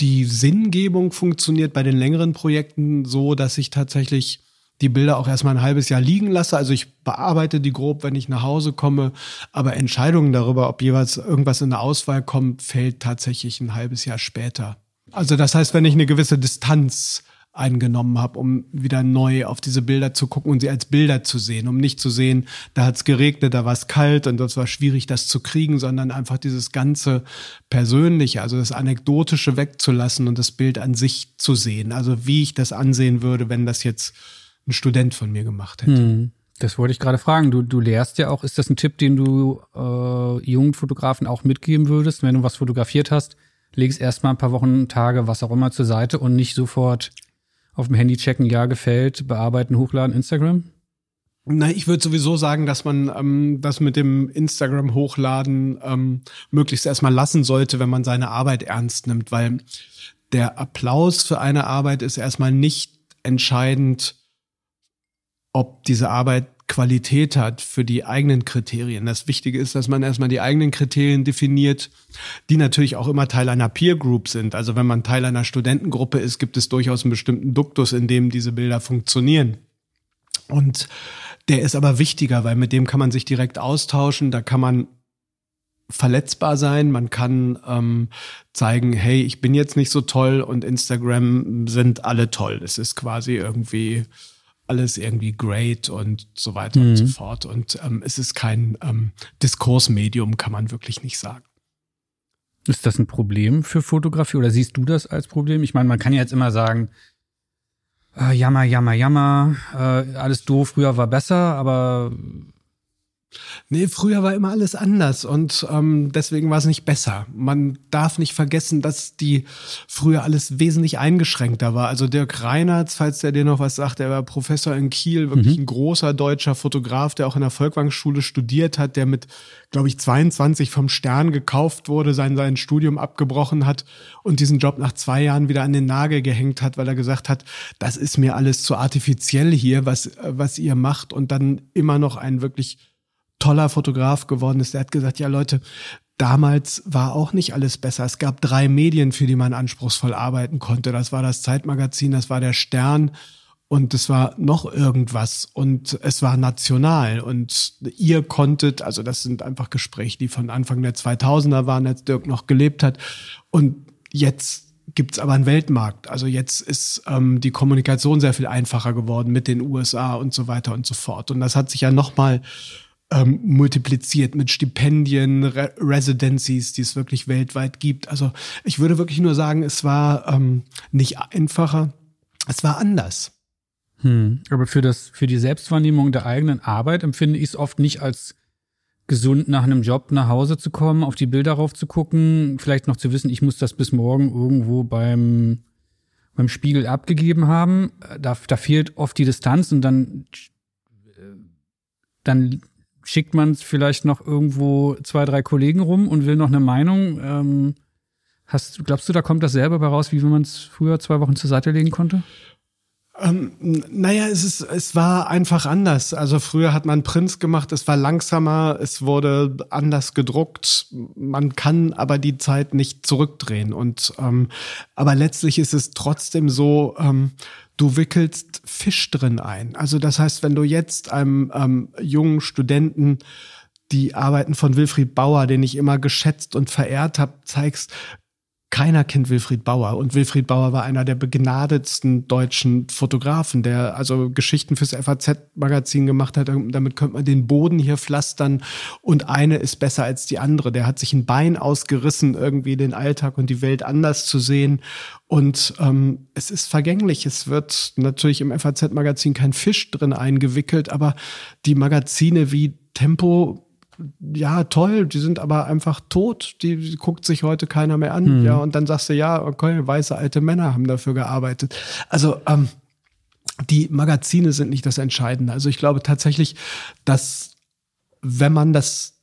die Sinngebung funktioniert bei den längeren Projekten so, dass ich tatsächlich die Bilder auch erstmal ein halbes Jahr liegen lasse. Also ich bearbeite die grob, wenn ich nach Hause komme, aber Entscheidungen darüber, ob jeweils irgendwas in der Auswahl kommt, fällt tatsächlich ein halbes Jahr später. Also das heißt, wenn ich eine gewisse Distanz eingenommen habe, um wieder neu auf diese Bilder zu gucken und sie als Bilder zu sehen, um nicht zu sehen, da hat es geregnet, da war es kalt und das war schwierig, das zu kriegen, sondern einfach dieses ganze Persönliche, also das Anekdotische wegzulassen und das Bild an sich zu sehen. Also wie ich das ansehen würde, wenn das jetzt ein Student von mir gemacht hätte. Hm. Das wollte ich gerade fragen. Du, du lehrst ja auch. Ist das ein Tipp, den du äh, jungen Fotografen auch mitgeben würdest, wenn du was fotografiert hast? Leg es erstmal ein paar Wochen, Tage, was auch immer zur Seite und nicht sofort auf dem Handy checken, ja, gefällt, bearbeiten, hochladen, Instagram? Nein, ich würde sowieso sagen, dass man ähm, das mit dem Instagram hochladen ähm, möglichst erstmal lassen sollte, wenn man seine Arbeit ernst nimmt, weil der Applaus für eine Arbeit ist erstmal nicht entscheidend, ob diese Arbeit Qualität hat für die eigenen Kriterien. Das Wichtige ist, dass man erstmal die eigenen Kriterien definiert, die natürlich auch immer Teil einer Peer Group sind. Also wenn man Teil einer Studentengruppe ist, gibt es durchaus einen bestimmten Duktus, in dem diese Bilder funktionieren. Und der ist aber wichtiger, weil mit dem kann man sich direkt austauschen, da kann man verletzbar sein, man kann ähm, zeigen, hey, ich bin jetzt nicht so toll und Instagram sind alle toll. Es ist quasi irgendwie alles irgendwie great und so weiter mhm. und so mhm. fort. Und ähm, es ist kein ähm, Diskursmedium, kann man wirklich nicht sagen. Ist das ein Problem für Fotografie oder siehst du das als Problem? Ich meine, man kann ja jetzt immer sagen, äh, jammer, jammer, jammer, äh, alles doof, früher war besser, aber Nee, früher war immer alles anders und ähm, deswegen war es nicht besser. Man darf nicht vergessen, dass die früher alles wesentlich eingeschränkter war. Also Dirk Reinhardt, falls der dir noch was sagt, der war Professor in Kiel, wirklich mhm. ein großer deutscher Fotograf, der auch in der Volkwang-Schule studiert hat, der mit, glaube ich, 22 vom Stern gekauft wurde, sein, sein Studium abgebrochen hat und diesen Job nach zwei Jahren wieder an den Nagel gehängt hat, weil er gesagt hat, das ist mir alles zu artifiziell hier, was, was ihr macht und dann immer noch ein wirklich toller Fotograf geworden ist. Der hat gesagt, ja Leute, damals war auch nicht alles besser. Es gab drei Medien, für die man anspruchsvoll arbeiten konnte. Das war das Zeitmagazin, das war der Stern und es war noch irgendwas und es war national und ihr konntet, also das sind einfach Gespräche, die von Anfang der 2000er waren, als Dirk noch gelebt hat und jetzt gibt's aber einen Weltmarkt. Also jetzt ist ähm, die Kommunikation sehr viel einfacher geworden mit den USA und so weiter und so fort und das hat sich ja nochmal ähm, multipliziert mit Stipendien, Re Residencies, die es wirklich weltweit gibt. Also ich würde wirklich nur sagen, es war ähm, nicht einfacher, es war anders. Hm. Aber für das, für die Selbstwahrnehmung der eigenen Arbeit empfinde ich es oft nicht als gesund nach einem Job nach Hause zu kommen, auf die Bilder rauf zu gucken, vielleicht noch zu wissen, ich muss das bis morgen irgendwo beim, beim Spiegel abgegeben haben. Da, da fehlt oft die Distanz und dann, dann schickt man es vielleicht noch irgendwo zwei, drei Kollegen rum und will noch eine Meinung. Ähm, hast, glaubst du, da kommt das selber bei raus, wie wenn man es früher zwei Wochen zur Seite legen konnte? Ähm, naja, es, ist, es war einfach anders. Also früher hat man Prinz gemacht, es war langsamer, es wurde anders gedruckt. Man kann aber die Zeit nicht zurückdrehen. Und ähm, aber letztlich ist es trotzdem so, ähm, du wickelst Fisch drin ein. Also das heißt, wenn du jetzt einem ähm, jungen Studenten die Arbeiten von Wilfried Bauer, den ich immer geschätzt und verehrt habe, zeigst, keiner kennt Wilfried Bauer und Wilfried Bauer war einer der begnadetsten deutschen Fotografen, der also Geschichten fürs FAZ-Magazin gemacht hat. Damit könnte man den Boden hier pflastern und eine ist besser als die andere. Der hat sich ein Bein ausgerissen, irgendwie den Alltag und die Welt anders zu sehen. Und ähm, es ist vergänglich. Es wird natürlich im FAZ-Magazin kein Fisch drin eingewickelt, aber die Magazine wie Tempo ja, toll, die sind aber einfach tot, die, die guckt sich heute keiner mehr an. Hm. Ja, und dann sagst du, ja, okay, weiße alte Männer haben dafür gearbeitet. Also, ähm, die Magazine sind nicht das Entscheidende. Also ich glaube tatsächlich, dass wenn man das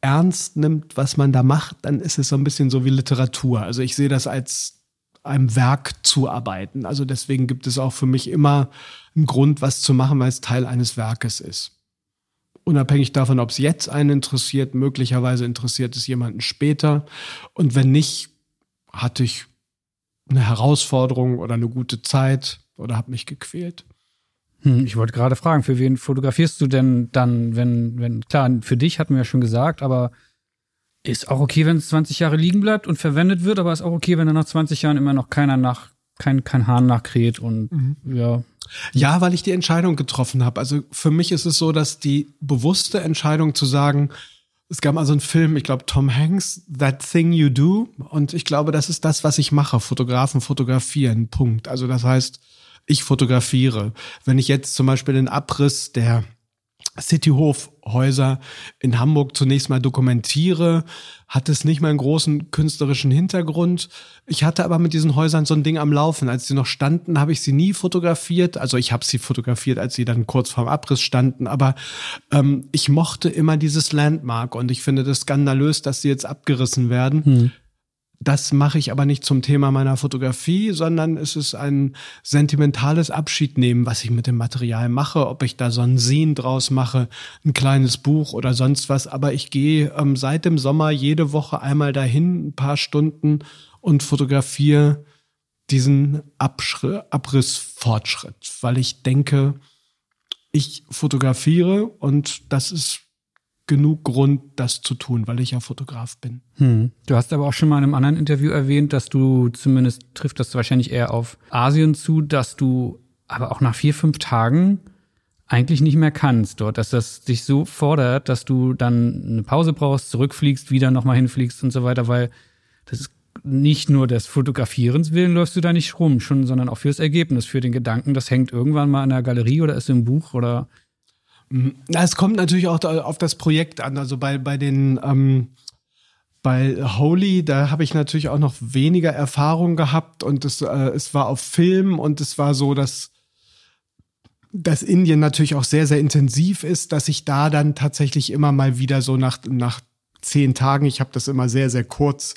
ernst nimmt, was man da macht, dann ist es so ein bisschen so wie Literatur. Also ich sehe das als einem Werk zu arbeiten. Also deswegen gibt es auch für mich immer einen Grund, was zu machen, weil es Teil eines Werkes ist unabhängig davon, ob es jetzt einen interessiert, möglicherweise interessiert es jemanden später. Und wenn nicht, hatte ich eine Herausforderung oder eine gute Zeit oder habe mich gequält. Hm, ich wollte gerade fragen, für wen fotografierst du denn dann, wenn, wenn, klar, für dich hatten wir ja schon gesagt, aber ist auch okay, wenn es 20 Jahre liegen bleibt und verwendet wird, aber ist auch okay, wenn da nach 20 Jahren immer noch keiner nach, kein, kein Hahn nachkräht und mhm. ja, ja, weil ich die Entscheidung getroffen habe. Also für mich ist es so, dass die bewusste Entscheidung zu sagen, es gab mal so einen Film, ich glaube Tom Hanks, That Thing You Do. Und ich glaube, das ist das, was ich mache. Fotografen fotografieren. Punkt. Also das heißt, ich fotografiere. Wenn ich jetzt zum Beispiel den Abriss der Cityhofhäuser in Hamburg zunächst mal dokumentiere, hat es nicht mal einen großen künstlerischen Hintergrund. Ich hatte aber mit diesen Häusern so ein Ding am Laufen. Als sie noch standen, habe ich sie nie fotografiert. Also ich habe sie fotografiert, als sie dann kurz vorm Abriss standen. Aber ähm, ich mochte immer dieses Landmark und ich finde das skandalös, dass sie jetzt abgerissen werden. Hm. Das mache ich aber nicht zum Thema meiner Fotografie, sondern es ist ein sentimentales Abschiednehmen, was ich mit dem Material mache, ob ich da so ein Scene draus mache, ein kleines Buch oder sonst was. Aber ich gehe ähm, seit dem Sommer jede Woche einmal dahin, ein paar Stunden und fotografiere diesen Abrissfortschritt, weil ich denke, ich fotografiere und das ist genug Grund, das zu tun, weil ich ja Fotograf bin. Hm. Du hast aber auch schon mal in einem anderen Interview erwähnt, dass du zumindest trifft das wahrscheinlich eher auf Asien zu, dass du aber auch nach vier, fünf Tagen eigentlich nicht mehr kannst dort, dass das dich so fordert, dass du dann eine Pause brauchst, zurückfliegst, wieder nochmal hinfliegst und so weiter, weil das ist nicht nur des Fotografierens willen läufst du da nicht rum, schon, sondern auch fürs Ergebnis, für den Gedanken, das hängt irgendwann mal in der Galerie oder ist im Buch oder es kommt natürlich auch auf das Projekt an. Also bei, bei den ähm, bei Holy, da habe ich natürlich auch noch weniger Erfahrung gehabt und es, äh, es war auf Film und es war so, dass, dass Indien natürlich auch sehr, sehr intensiv ist, dass ich da dann tatsächlich immer mal wieder so nach, nach zehn Tagen, ich habe das immer sehr, sehr kurz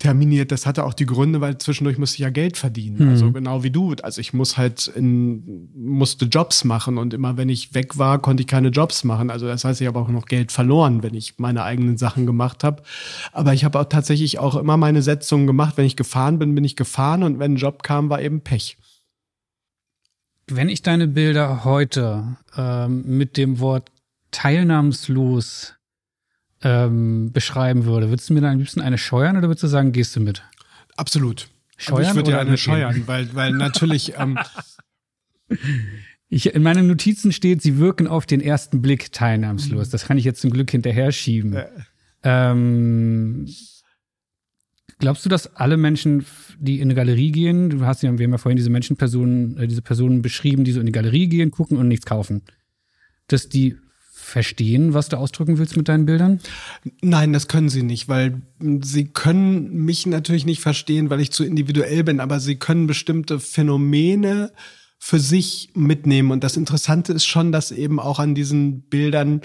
terminiert. Das hatte auch die Gründe, weil zwischendurch musste ich ja Geld verdienen. Mhm. Also genau wie du. Also ich muss halt in, musste Jobs machen und immer wenn ich weg war, konnte ich keine Jobs machen. Also das heißt, ich habe auch noch Geld verloren, wenn ich meine eigenen Sachen gemacht habe. Aber ich habe auch tatsächlich auch immer meine Setzungen gemacht. Wenn ich gefahren bin, bin ich gefahren und wenn ein Job kam, war eben Pech. Wenn ich deine Bilder heute ähm, mit dem Wort teilnahmslos ähm, beschreiben würde, würdest du mir dann am liebsten eine scheuern oder würdest du sagen, gehst du mit? Absolut. Scheuern ich würde ja eine scheuern, weil, weil natürlich. Ähm, ich, in meinen Notizen steht, sie wirken auf den ersten Blick teilnahmslos. Das kann ich jetzt zum Glück hinterher schieben. Äh. Ähm, glaubst du, dass alle Menschen, die in eine Galerie gehen, du hast ja, wir haben ja vorhin diese Menschenpersonen, äh, diese Personen beschrieben, die so in die Galerie gehen, gucken und nichts kaufen, dass die verstehen, was du ausdrücken willst mit deinen Bildern? Nein, das können sie nicht, weil sie können mich natürlich nicht verstehen, weil ich zu individuell bin, aber sie können bestimmte Phänomene für sich mitnehmen. Und das Interessante ist schon, dass eben auch an diesen Bildern,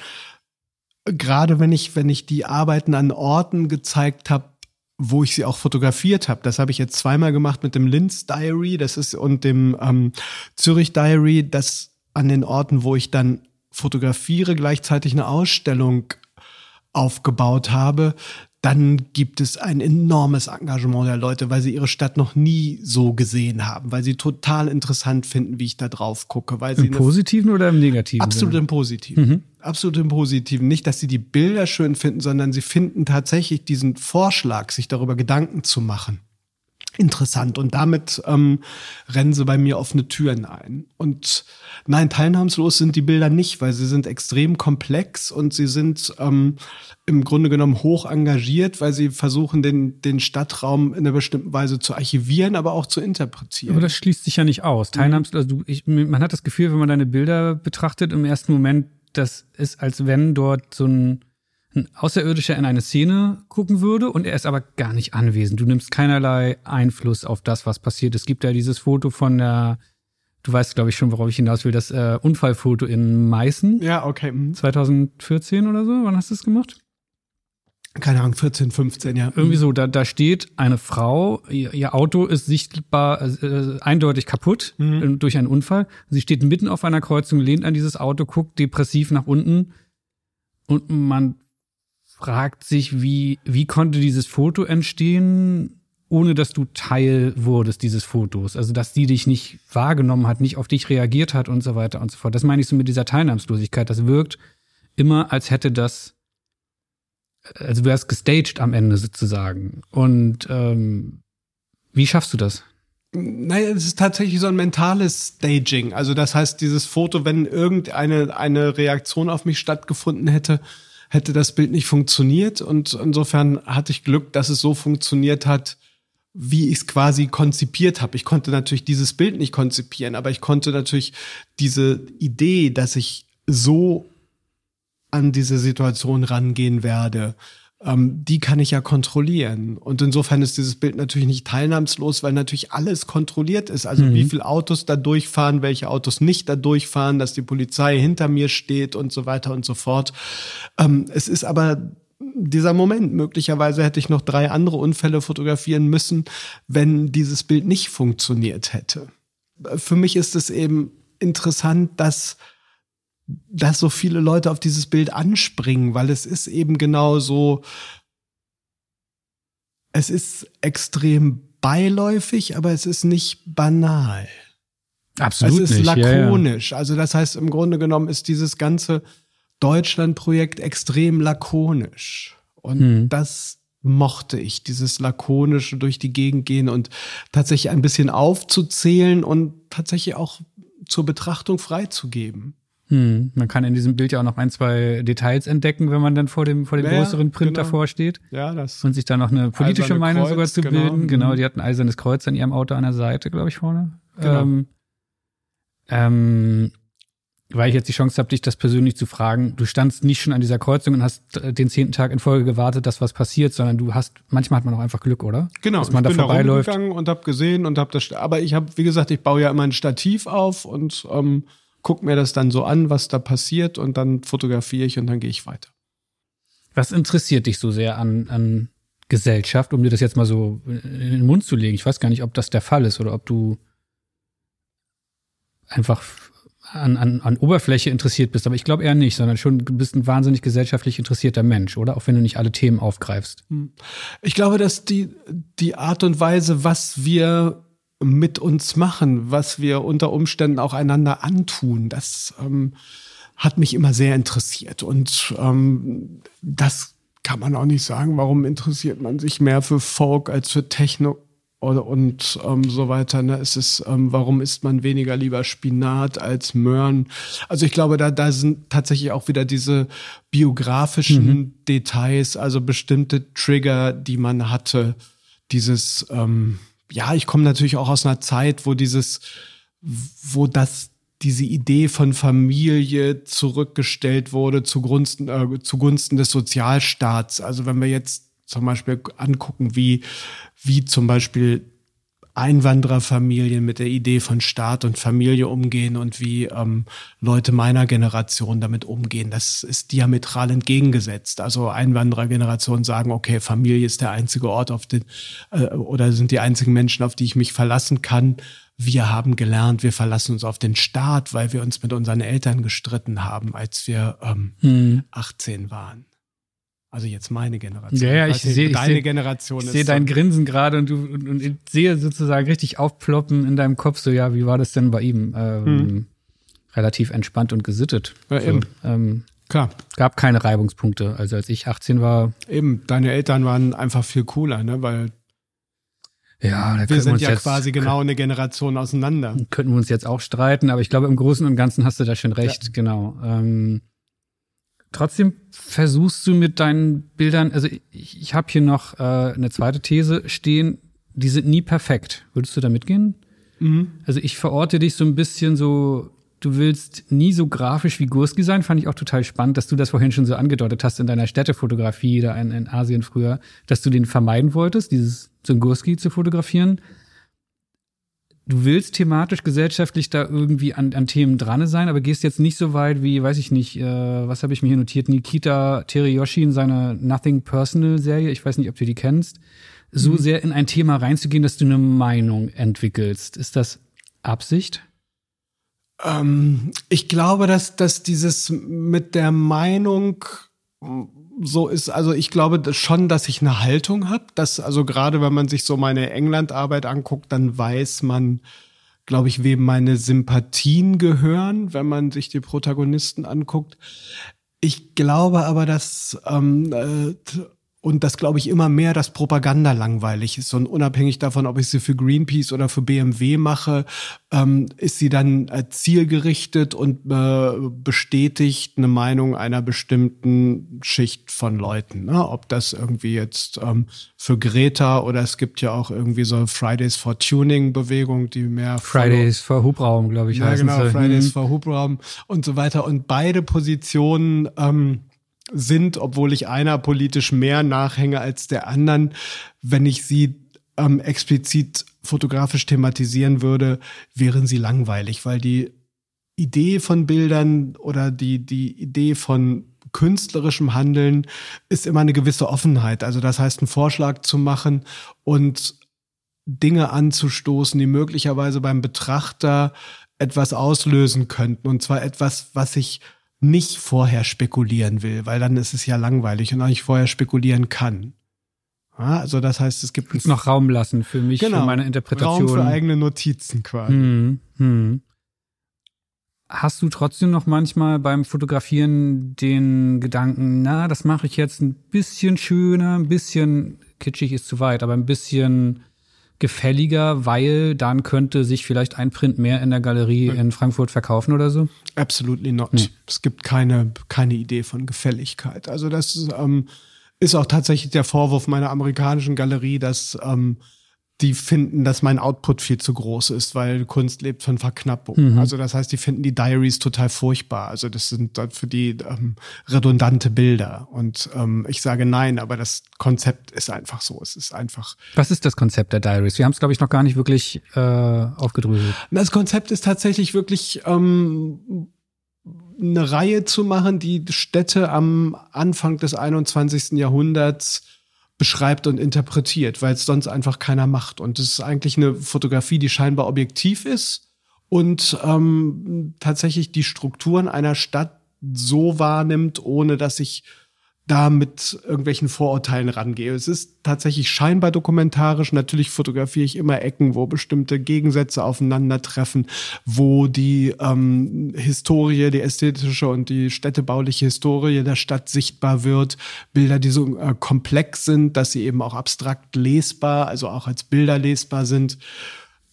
gerade wenn ich, wenn ich die Arbeiten an Orten gezeigt habe, wo ich sie auch fotografiert habe. Das habe ich jetzt zweimal gemacht mit dem Linz Diary, das ist und dem ähm, Zürich Diary, das an den Orten, wo ich dann fotografiere, gleichzeitig eine Ausstellung aufgebaut habe, dann gibt es ein enormes Engagement der Leute, weil sie ihre Stadt noch nie so gesehen haben, weil sie total interessant finden, wie ich da drauf gucke. Weil Im Positiven oder im Negativen? Absolut Sinne? im Positiven. Mhm. Absolut im Positiven. Nicht, dass sie die Bilder schön finden, sondern sie finden tatsächlich diesen Vorschlag, sich darüber Gedanken zu machen interessant. Und damit ähm, rennen sie bei mir offene Türen ein. Und nein, teilnahmslos sind die Bilder nicht, weil sie sind extrem komplex und sie sind ähm, im Grunde genommen hoch engagiert, weil sie versuchen, den, den Stadtraum in einer bestimmten Weise zu archivieren, aber auch zu interpretieren. Aber das schließt sich ja nicht aus. Teilnahmslos, also du, ich, man hat das Gefühl, wenn man deine Bilder betrachtet, im ersten Moment, das ist, als wenn dort so ein ein Außerirdischer in eine Szene gucken würde und er ist aber gar nicht anwesend. Du nimmst keinerlei Einfluss auf das, was passiert. Es gibt ja dieses Foto von der, du weißt, glaube ich, schon, worauf ich hinaus will, das äh, Unfallfoto in Meißen. Ja, okay. 2014 mhm. oder so, wann hast du es gemacht? Keine Ahnung, 14, 15, ja. Irgendwie so, da, da steht eine Frau, ihr, ihr Auto ist sichtbar, äh, eindeutig kaputt mhm. durch einen Unfall. Sie steht mitten auf einer Kreuzung, lehnt an dieses Auto, guckt depressiv nach unten und man fragt sich, wie, wie konnte dieses Foto entstehen, ohne dass du Teil wurdest dieses Fotos? Also, dass die dich nicht wahrgenommen hat, nicht auf dich reagiert hat und so weiter und so fort. Das meine ich so mit dieser Teilnahmslosigkeit. Das wirkt immer, als hätte das, also du wärst gestaged am Ende sozusagen. Und ähm, wie schaffst du das? Naja, es ist tatsächlich so ein mentales Staging. Also das heißt, dieses Foto, wenn irgendeine eine Reaktion auf mich stattgefunden hätte, hätte das Bild nicht funktioniert. Und insofern hatte ich Glück, dass es so funktioniert hat, wie ich es quasi konzipiert habe. Ich konnte natürlich dieses Bild nicht konzipieren, aber ich konnte natürlich diese Idee, dass ich so an diese Situation rangehen werde, ähm, die kann ich ja kontrollieren. Und insofern ist dieses Bild natürlich nicht teilnahmslos, weil natürlich alles kontrolliert ist. Also mhm. wie viele Autos da durchfahren, welche Autos nicht da durchfahren, dass die Polizei hinter mir steht und so weiter und so fort. Ähm, es ist aber dieser Moment. Möglicherweise hätte ich noch drei andere Unfälle fotografieren müssen, wenn dieses Bild nicht funktioniert hätte. Für mich ist es eben interessant, dass dass so viele Leute auf dieses Bild anspringen, weil es ist eben genau so, es ist extrem beiläufig, aber es ist nicht banal. Absolut. Es ist nicht. lakonisch. Ja, ja. Also das heißt, im Grunde genommen ist dieses ganze Deutschland-Projekt extrem lakonisch. Und hm. das mochte ich, dieses lakonische durch die Gegend gehen und tatsächlich ein bisschen aufzuzählen und tatsächlich auch zur Betrachtung freizugeben. Hm. Man kann in diesem Bild ja auch noch ein, zwei Details entdecken, wenn man dann vor dem, vor dem ja, größeren Print genau. davor steht. Ja, das. Und sich da noch eine politische Meinung Kreuz, sogar zu genau. bilden. Genau, mhm. die hat ein eisernes Kreuz an ihrem Auto an der Seite, glaube ich, vorne. Genau. Ähm, ähm, weil ich jetzt die Chance habe, dich das persönlich zu fragen. Du standst nicht schon an dieser Kreuzung und hast den zehnten Tag in Folge gewartet, dass was passiert, sondern du hast, manchmal hat man auch einfach Glück, oder? Genau, dass man ich da bin vorbeiläuft. da und habe gesehen und habe das, aber ich habe, wie gesagt, ich baue ja immer ein Stativ auf und ähm, gucke mir das dann so an, was da passiert und dann fotografiere ich und dann gehe ich weiter. Was interessiert dich so sehr an, an Gesellschaft, um dir das jetzt mal so in den Mund zu legen? Ich weiß gar nicht, ob das der Fall ist oder ob du einfach an, an, an Oberfläche interessiert bist, aber ich glaube eher nicht, sondern schon du bist ein wahnsinnig gesellschaftlich interessierter Mensch, oder? Auch wenn du nicht alle Themen aufgreifst. Hm. Ich glaube, dass die, die Art und Weise, was wir mit uns machen, was wir unter Umständen auch einander antun. Das ähm, hat mich immer sehr interessiert. Und ähm, das kann man auch nicht sagen. Warum interessiert man sich mehr für Folk als für Techno oder und ähm, so weiter? Ne? Es ist, ähm, warum isst man weniger lieber Spinat als Möhren? Also ich glaube, da, da sind tatsächlich auch wieder diese biografischen mhm. Details, also bestimmte Trigger, die man hatte. Dieses ähm, ja, ich komme natürlich auch aus einer Zeit, wo dieses, wo das diese Idee von Familie zurückgestellt wurde zugunsten, äh, zugunsten des Sozialstaats. Also wenn wir jetzt zum Beispiel angucken, wie, wie zum Beispiel Einwandererfamilien mit der Idee von Staat und Familie umgehen und wie ähm, Leute meiner Generation damit umgehen. Das ist diametral entgegengesetzt. Also Einwanderergenerationen sagen, okay, Familie ist der einzige Ort auf den äh, oder sind die einzigen Menschen, auf die ich mich verlassen kann. Wir haben gelernt, wir verlassen uns auf den Staat, weil wir uns mit unseren Eltern gestritten haben, als wir ähm, hm. 18 waren. Also jetzt meine Generation. Ja, ja, ich, ich sehe deine seh, Generation. Ich sehe dein Grinsen gerade und du und, und, ich sehe sozusagen richtig aufploppen in deinem Kopf. So ja, wie war das denn bei ihm? Ähm, hm. Relativ entspannt und gesittet. Ja, so, eben. Ähm, Klar. Gab keine Reibungspunkte. Also als ich 18 war. Eben, deine Eltern waren einfach viel cooler, ne? Weil ja, da wir sind wir ja jetzt, quasi genau eine Generation auseinander. Könnten wir uns jetzt auch streiten, aber ich glaube, im Großen und Ganzen hast du da schon recht, ja. genau. Ähm, Trotzdem versuchst du mit deinen Bildern, also ich, ich habe hier noch äh, eine zweite These stehen, die sind nie perfekt. Würdest du da mitgehen? Mhm. Also ich verorte dich so ein bisschen so, du willst nie so grafisch wie Gurski sein, fand ich auch total spannend, dass du das vorhin schon so angedeutet hast in deiner Städtefotografie da in, in Asien früher, dass du den vermeiden wolltest, dieses Zungurski zu fotografieren du willst thematisch, gesellschaftlich da irgendwie an, an Themen dran sein, aber gehst jetzt nicht so weit wie, weiß ich nicht, äh, was habe ich mir hier notiert, Nikita Teriyoshi in seiner Nothing Personal Serie, ich weiß nicht, ob du die kennst, so mhm. sehr in ein Thema reinzugehen, dass du eine Meinung entwickelst. Ist das Absicht? Ähm, ich glaube, dass, dass dieses mit der Meinung so ist, also ich glaube schon, dass ich eine Haltung habe. Dass, also gerade wenn man sich so meine England-Arbeit anguckt, dann weiß man, glaube ich, wem meine Sympathien gehören, wenn man sich die Protagonisten anguckt. Ich glaube aber, dass ähm, äh, und das glaube ich immer mehr, dass Propaganda langweilig ist. Und unabhängig davon, ob ich sie für Greenpeace oder für BMW mache, ähm, ist sie dann äh, zielgerichtet und äh, bestätigt eine Meinung einer bestimmten Schicht von Leuten. Ne? Ob das irgendwie jetzt ähm, für Greta oder es gibt ja auch irgendwie so Fridays for Tuning Bewegung, die mehr Fridays for Hubraum, glaube ich. Ja, genau. Fridays mhm. for Hubraum und so weiter. Und beide Positionen ähm, sind, obwohl ich einer politisch mehr nachhänge als der anderen, wenn ich sie ähm, explizit fotografisch thematisieren würde, wären sie langweilig, weil die Idee von Bildern oder die, die Idee von künstlerischem Handeln ist immer eine gewisse Offenheit. Also das heißt, einen Vorschlag zu machen und Dinge anzustoßen, die möglicherweise beim Betrachter etwas auslösen könnten. Und zwar etwas, was ich nicht vorher spekulieren will, weil dann ist es ja langweilig und auch nicht vorher spekulieren kann. Ja, also das heißt, es gibt uns noch Raum lassen für mich, genau, für meine Interpretation. Raum für eigene Notizen quasi. Hm, hm. Hast du trotzdem noch manchmal beim Fotografieren den Gedanken, na, das mache ich jetzt ein bisschen schöner, ein bisschen kitschig ist zu weit, aber ein bisschen gefälliger, weil dann könnte sich vielleicht ein Print mehr in der Galerie in Frankfurt verkaufen oder so? Absolutely not. Nee. Es gibt keine, keine Idee von Gefälligkeit. Also das ist, ähm, ist auch tatsächlich der Vorwurf meiner amerikanischen Galerie, dass ähm, die finden, dass mein Output viel zu groß ist, weil Kunst lebt von Verknappung. Mhm. Also das heißt, die finden die Diaries total furchtbar. Also das sind für die ähm, redundante Bilder. Und ähm, ich sage nein, aber das Konzept ist einfach so. Es ist einfach. Was ist das Konzept der Diaries? Wir haben es, glaube ich, noch gar nicht wirklich äh, aufgedröselt. Das Konzept ist tatsächlich wirklich ähm, eine Reihe zu machen, die Städte am Anfang des 21. Jahrhunderts beschreibt und interpretiert, weil es sonst einfach keiner macht. Und es ist eigentlich eine Fotografie, die scheinbar objektiv ist und ähm, tatsächlich die Strukturen einer Stadt so wahrnimmt, ohne dass ich da mit irgendwelchen Vorurteilen rangehe. Es ist tatsächlich scheinbar dokumentarisch. Natürlich fotografiere ich immer Ecken, wo bestimmte Gegensätze aufeinandertreffen, wo die ähm, Historie, die ästhetische und die städtebauliche Historie der Stadt sichtbar wird. Bilder, die so äh, komplex sind, dass sie eben auch abstrakt lesbar, also auch als Bilder lesbar sind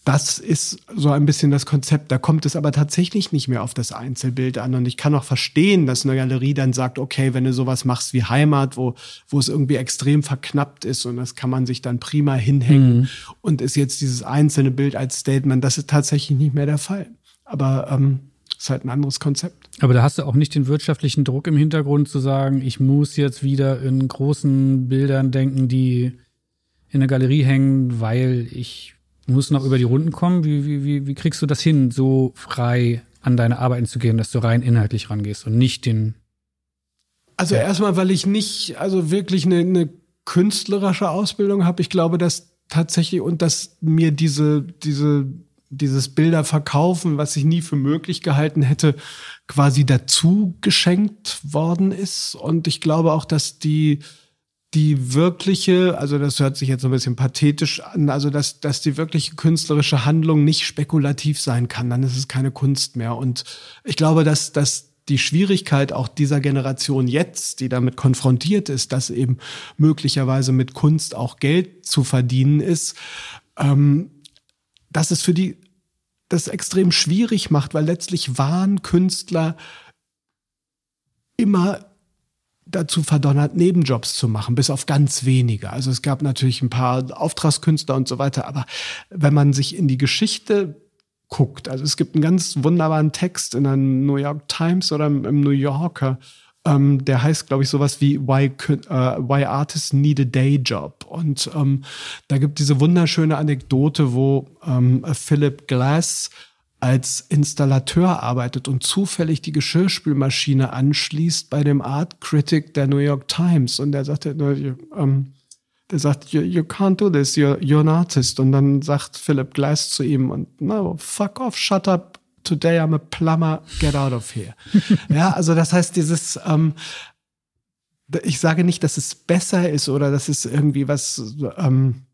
das ist so ein bisschen das Konzept. Da kommt es aber tatsächlich nicht mehr auf das Einzelbild an. Und ich kann auch verstehen, dass eine Galerie dann sagt, okay, wenn du sowas machst wie Heimat, wo, wo es irgendwie extrem verknappt ist und das kann man sich dann prima hinhängen mhm. und ist jetzt dieses einzelne Bild als Statement, das ist tatsächlich nicht mehr der Fall. Aber ähm, ist halt ein anderes Konzept. Aber da hast du auch nicht den wirtschaftlichen Druck im Hintergrund zu sagen, ich muss jetzt wieder in großen Bildern denken, die in der Galerie hängen, weil ich muss noch über die Runden kommen. Wie, wie, wie, wie kriegst du das hin, so frei an deine Arbeiten zu gehen, dass du rein inhaltlich rangehst und nicht den. Also ja. erstmal, weil ich nicht, also wirklich eine, eine künstlerische Ausbildung habe. Ich glaube, dass tatsächlich und dass mir diese, diese, dieses Bilder verkaufen, was ich nie für möglich gehalten hätte, quasi dazu geschenkt worden ist. Und ich glaube auch, dass die, die wirkliche, also das hört sich jetzt so ein bisschen pathetisch an, also dass, dass die wirkliche künstlerische Handlung nicht spekulativ sein kann, dann ist es keine Kunst mehr. Und ich glaube, dass, dass die Schwierigkeit auch dieser Generation jetzt, die damit konfrontiert ist, dass eben möglicherweise mit Kunst auch Geld zu verdienen ist, ähm, dass es für die das extrem schwierig macht, weil letztlich waren Künstler immer dazu verdonnert, Nebenjobs zu machen, bis auf ganz wenige. Also es gab natürlich ein paar Auftragskünstler und so weiter, aber wenn man sich in die Geschichte guckt, also es gibt einen ganz wunderbaren Text in der New York Times oder im New Yorker, ähm, der heißt, glaube ich, sowas wie Why, uh, Why Artists Need a Day Job. Und ähm, da gibt diese wunderschöne Anekdote, wo ähm, Philip Glass als Installateur arbeitet und zufällig die Geschirrspülmaschine anschließt bei dem Art Critic der New York Times. Und der sagt, ähm, der sagt, you, you can't do this, you're, you're an artist. Und dann sagt Philip Glass zu ihm, und no, fuck off, shut up, today I'm a plumber, get out of here. ja, also das heißt, dieses, ähm, ich sage nicht, dass es besser ist oder dass es irgendwie was, ähm,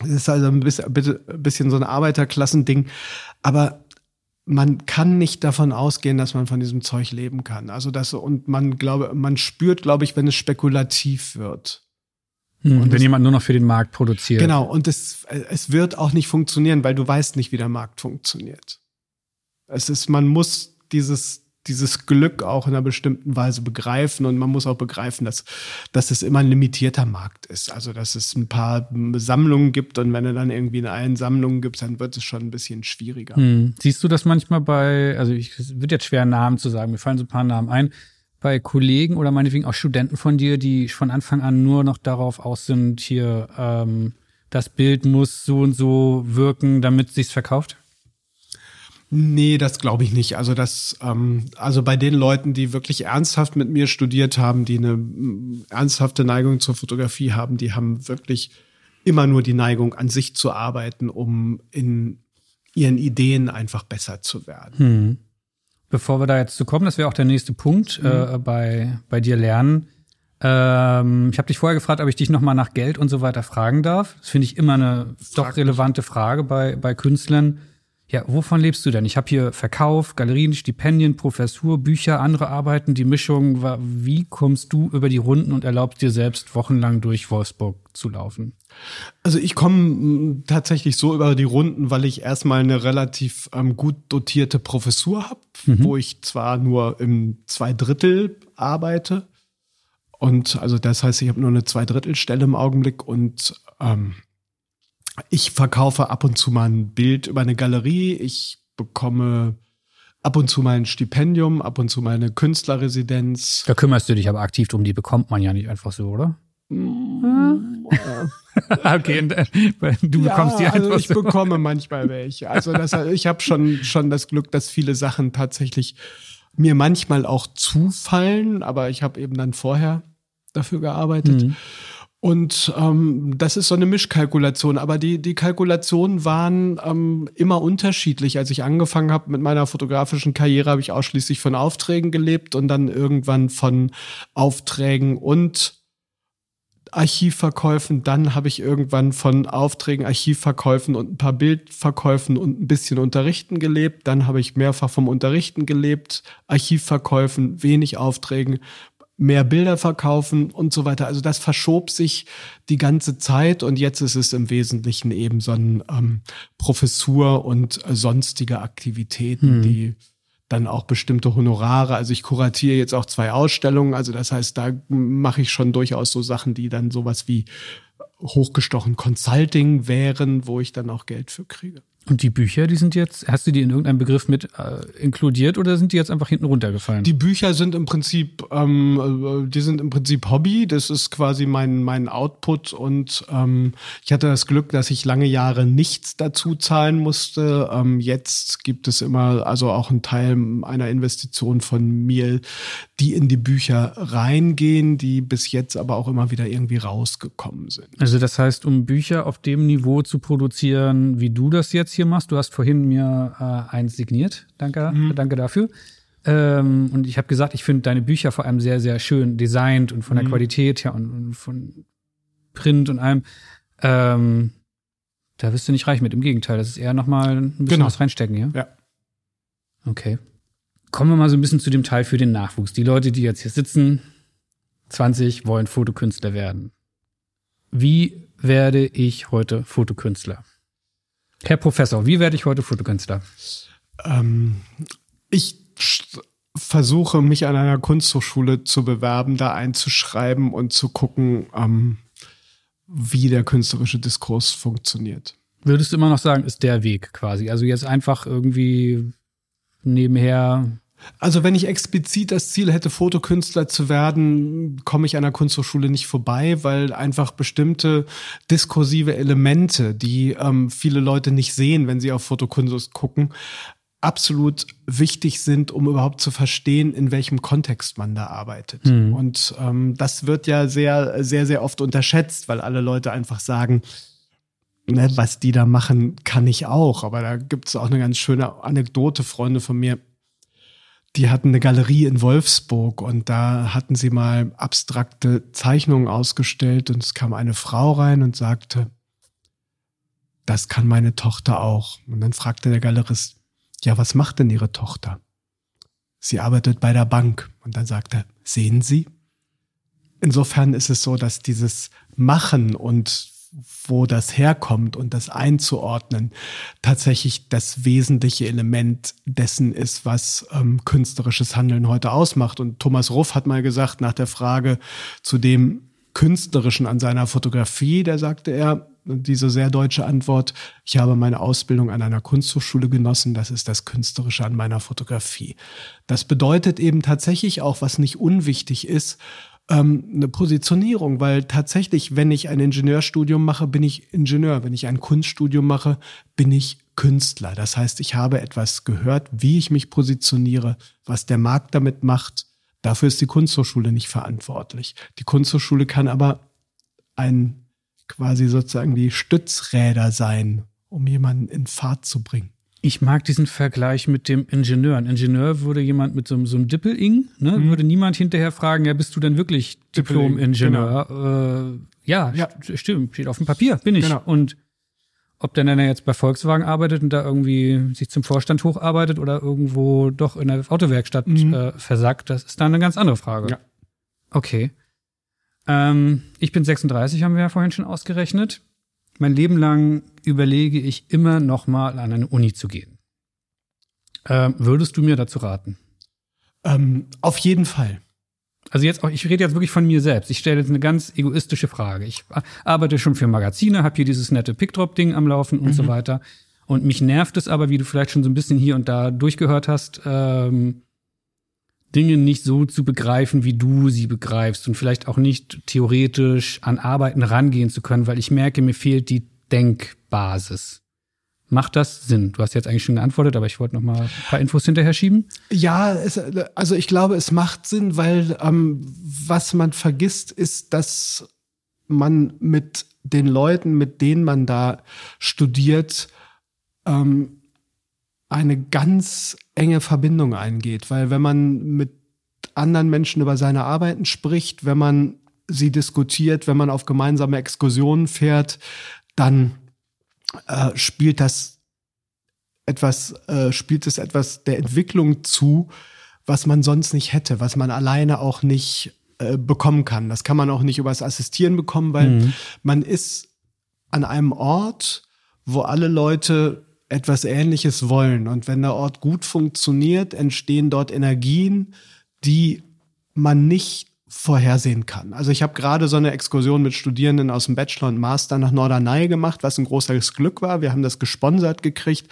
es ist also ein bisschen, ein bisschen so ein Arbeiterklassending, aber man kann nicht davon ausgehen, dass man von diesem Zeug leben kann. Also das und man glaube, man spürt, glaube ich, wenn es spekulativ wird. Hm, und wenn das, jemand nur noch für den Markt produziert. Genau. Und es, es wird auch nicht funktionieren, weil du weißt nicht, wie der Markt funktioniert. Es ist, man muss dieses dieses Glück auch in einer bestimmten Weise begreifen und man muss auch begreifen, dass, dass es immer ein limitierter Markt ist. Also, dass es ein paar Sammlungen gibt und wenn du dann irgendwie in allen Sammlungen gibt, dann wird es schon ein bisschen schwieriger. Hm. Siehst du das manchmal bei, also ich, es wird jetzt schwer, Namen zu sagen, mir fallen so ein paar Namen ein, bei Kollegen oder meinetwegen auch Studenten von dir, die von Anfang an nur noch darauf aus sind, hier, ähm, das Bild muss so und so wirken, damit es sich verkauft? Nee, das glaube ich nicht. Also das, ähm, also bei den Leuten, die wirklich ernsthaft mit mir studiert haben, die eine mm, ernsthafte Neigung zur Fotografie haben, die haben wirklich immer nur die Neigung, an sich zu arbeiten, um in ihren Ideen einfach besser zu werden. Hm. Bevor wir da jetzt zu kommen, das wäre auch der nächste Punkt mhm. äh, bei, bei dir lernen. Ähm, ich habe dich vorher gefragt, ob ich dich nochmal nach Geld und so weiter fragen darf. Das finde ich immer eine Frag doch relevante Frage bei, bei Künstlern ja, wovon lebst du denn? Ich habe hier Verkauf, Galerien, Stipendien, Professur, Bücher, andere Arbeiten. Die Mischung war, wie kommst du über die Runden und erlaubst dir selbst wochenlang durch Wolfsburg zu laufen? Also ich komme mm, tatsächlich so über die Runden, weil ich erstmal eine relativ ähm, gut dotierte Professur habe, mhm. wo ich zwar nur im Zweidrittel arbeite. Und also das heißt, ich habe nur eine Zweidrittelstelle im Augenblick und ähm, ich verkaufe ab und zu mal ein Bild über eine Galerie. Ich bekomme ab und zu mal ein Stipendium, ab und zu mal eine Künstlerresidenz. Da kümmerst du dich aber aktiv drum, die bekommt man ja nicht einfach so, oder? Mm, okay, äh, du bekommst ja, die einfach also ich so. bekomme manchmal welche. Also das, ich habe schon schon das Glück, dass viele Sachen tatsächlich mir manchmal auch zufallen, aber ich habe eben dann vorher dafür gearbeitet. Mhm. Und ähm, das ist so eine Mischkalkulation. Aber die, die Kalkulationen waren ähm, immer unterschiedlich. Als ich angefangen habe mit meiner fotografischen Karriere, habe ich ausschließlich von Aufträgen gelebt und dann irgendwann von Aufträgen und Archivverkäufen. Dann habe ich irgendwann von Aufträgen, Archivverkäufen und ein paar Bildverkäufen und ein bisschen Unterrichten gelebt. Dann habe ich mehrfach vom Unterrichten gelebt, Archivverkäufen, wenig Aufträgen, mehr Bilder verkaufen und so weiter. Also das verschob sich die ganze Zeit und jetzt ist es im Wesentlichen eben so ein ähm, Professur und äh, sonstige Aktivitäten, hm. die dann auch bestimmte Honorare. Also ich kuratiere jetzt auch zwei Ausstellungen. Also das heißt, da mache ich schon durchaus so Sachen, die dann sowas wie hochgestochen Consulting wären, wo ich dann auch Geld für kriege. Und die Bücher, die sind jetzt, hast du die in irgendeinem Begriff mit äh, inkludiert oder sind die jetzt einfach hinten runtergefallen? Die Bücher sind im Prinzip, ähm, äh, die sind im Prinzip Hobby. Das ist quasi mein mein Output und ähm, ich hatte das Glück, dass ich lange Jahre nichts dazu zahlen musste. Ähm, jetzt gibt es immer also auch einen Teil einer Investition von mir, die in die Bücher reingehen, die bis jetzt aber auch immer wieder irgendwie rausgekommen sind. Also das heißt, um Bücher auf dem Niveau zu produzieren, wie du das jetzt jetzt hier machst. Du hast vorhin mir äh, eins signiert. Danke, mhm. danke dafür. Ähm, und ich habe gesagt, ich finde deine Bücher vor allem sehr, sehr schön designt und von der mhm. Qualität her und, und, von Print und allem. Ähm, da wirst du nicht reich mit. Im Gegenteil, das ist eher nochmal ein bisschen genau. was reinstecken, ja? Ja. Okay. Kommen wir mal so ein bisschen zu dem Teil für den Nachwuchs. Die Leute, die jetzt hier sitzen, 20, wollen Fotokünstler werden. Wie werde ich heute Fotokünstler? Herr Professor, wie werde ich heute Fotokünstler? Ähm, ich versuche, mich an einer Kunsthochschule zu bewerben, da einzuschreiben und zu gucken, ähm, wie der künstlerische Diskurs funktioniert. Würdest du immer noch sagen, ist der Weg quasi? Also jetzt einfach irgendwie nebenher also wenn ich explizit das Ziel hätte, Fotokünstler zu werden, komme ich an der Kunsthochschule nicht vorbei, weil einfach bestimmte diskursive Elemente, die ähm, viele Leute nicht sehen, wenn sie auf Fotokunst gucken, absolut wichtig sind, um überhaupt zu verstehen, in welchem Kontext man da arbeitet. Mhm. Und ähm, das wird ja sehr, sehr, sehr oft unterschätzt, weil alle Leute einfach sagen, ne, was die da machen, kann ich auch. Aber da gibt es auch eine ganz schöne Anekdote, Freunde von mir die hatten eine Galerie in Wolfsburg und da hatten sie mal abstrakte Zeichnungen ausgestellt und es kam eine Frau rein und sagte, das kann meine Tochter auch. Und dann fragte der Galerist, ja, was macht denn Ihre Tochter? Sie arbeitet bei der Bank. Und dann sagte sehen Sie? Insofern ist es so, dass dieses Machen und wo das herkommt und das einzuordnen, tatsächlich das wesentliche Element dessen ist, was ähm, künstlerisches Handeln heute ausmacht. Und Thomas Ruff hat mal gesagt, nach der Frage zu dem Künstlerischen an seiner Fotografie, da sagte er, diese sehr deutsche Antwort, ich habe meine Ausbildung an einer Kunsthochschule genossen, das ist das Künstlerische an meiner Fotografie. Das bedeutet eben tatsächlich auch, was nicht unwichtig ist, ähm, eine Positionierung, weil tatsächlich, wenn ich ein Ingenieurstudium mache, bin ich Ingenieur. Wenn ich ein Kunststudium mache, bin ich Künstler. Das heißt, ich habe etwas gehört, wie ich mich positioniere, was der Markt damit macht. Dafür ist die Kunsthochschule nicht verantwortlich. Die Kunsthochschule kann aber ein quasi sozusagen die Stützräder sein, um jemanden in Fahrt zu bringen. Ich mag diesen Vergleich mit dem Ingenieur. Ein Ingenieur würde jemand mit so, so einem Dippel-Ing, ne, mhm. würde niemand hinterher fragen, ja, bist du denn wirklich Diplom-Ingenieur? Genau. Äh, ja, ja, stimmt, steht auf dem Papier, bin ich. Genau. Und ob der dann jetzt bei Volkswagen arbeitet und da irgendwie sich zum Vorstand hocharbeitet oder irgendwo doch in der Autowerkstatt mhm. äh, versackt, das ist dann eine ganz andere Frage. Ja. Okay. Ähm, ich bin 36, haben wir ja vorhin schon ausgerechnet mein Leben lang überlege ich immer noch mal an eine Uni zu gehen. Ähm, würdest du mir dazu raten? Ähm, auf jeden Fall. Also jetzt auch, ich rede jetzt wirklich von mir selbst. Ich stelle jetzt eine ganz egoistische Frage. Ich arbeite schon für Magazine, habe hier dieses nette Pickdrop-Ding am Laufen und mhm. so weiter. Und mich nervt es aber, wie du vielleicht schon so ein bisschen hier und da durchgehört hast, ähm, Dinge nicht so zu begreifen, wie du sie begreifst und vielleicht auch nicht theoretisch an Arbeiten rangehen zu können, weil ich merke, mir fehlt die Denkbasis. Macht das Sinn? Du hast jetzt eigentlich schon geantwortet, aber ich wollte noch mal ein paar Infos hinterher schieben. Ja, es, also ich glaube, es macht Sinn, weil ähm, was man vergisst, ist, dass man mit den Leuten, mit denen man da studiert, ähm, eine ganz enge Verbindung eingeht, weil wenn man mit anderen Menschen über seine Arbeiten spricht, wenn man sie diskutiert, wenn man auf gemeinsame Exkursionen fährt, dann äh, spielt das etwas, äh, spielt es etwas der Entwicklung zu, was man sonst nicht hätte, was man alleine auch nicht äh, bekommen kann. Das kann man auch nicht übers Assistieren bekommen, weil mhm. man ist an einem Ort, wo alle Leute etwas Ähnliches wollen. Und wenn der Ort gut funktioniert, entstehen dort Energien, die man nicht vorhersehen kann. Also ich habe gerade so eine Exkursion mit Studierenden aus dem Bachelor und Master nach Norderney gemacht, was ein großes Glück war. Wir haben das gesponsert gekriegt.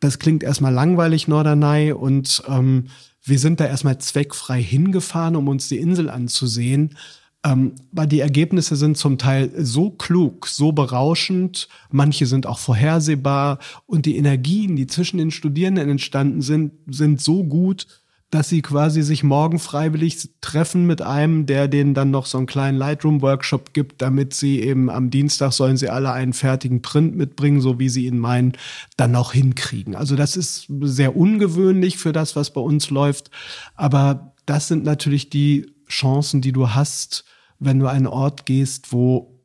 Das klingt erstmal langweilig, Norderney, und ähm, wir sind da erstmal zweckfrei hingefahren, um uns die Insel anzusehen. Ähm, aber die Ergebnisse sind zum Teil so klug, so berauschend, manche sind auch vorhersehbar und die Energien, die zwischen den Studierenden entstanden sind, sind so gut, dass sie quasi sich morgen freiwillig treffen mit einem, der denen dann noch so einen kleinen Lightroom-Workshop gibt, damit sie eben am Dienstag sollen sie alle einen fertigen Print mitbringen, so wie sie ihn meinen, dann noch hinkriegen. Also das ist sehr ungewöhnlich für das, was bei uns läuft. Aber das sind natürlich die Chancen, die du hast, wenn du einen Ort gehst, wo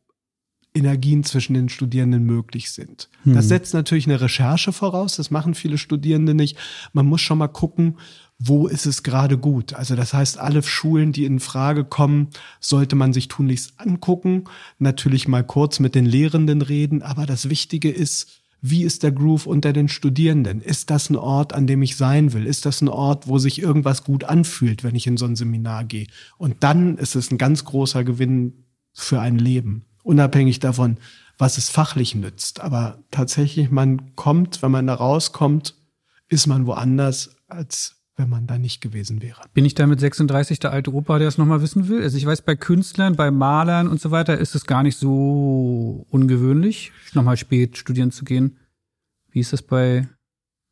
Energien zwischen den Studierenden möglich sind. Hm. Das setzt natürlich eine Recherche voraus, das machen viele Studierende nicht. Man muss schon mal gucken, wo ist es gerade gut. Also das heißt, alle Schulen, die in Frage kommen, sollte man sich tunlichst angucken, natürlich mal kurz mit den Lehrenden reden, aber das Wichtige ist, wie ist der Groove unter den Studierenden? Ist das ein Ort, an dem ich sein will? Ist das ein Ort, wo sich irgendwas gut anfühlt, wenn ich in so ein Seminar gehe? Und dann ist es ein ganz großer Gewinn für ein Leben, unabhängig davon, was es fachlich nützt. Aber tatsächlich, man kommt, wenn man da rauskommt, ist man woanders, als wenn man da nicht gewesen wäre. Bin ich da mit 36 der alte Opa, der es nochmal wissen will? Also ich weiß, bei Künstlern, bei Malern und so weiter ist es gar nicht so ungewöhnlich, nochmal spät studieren zu gehen. Wie ist das bei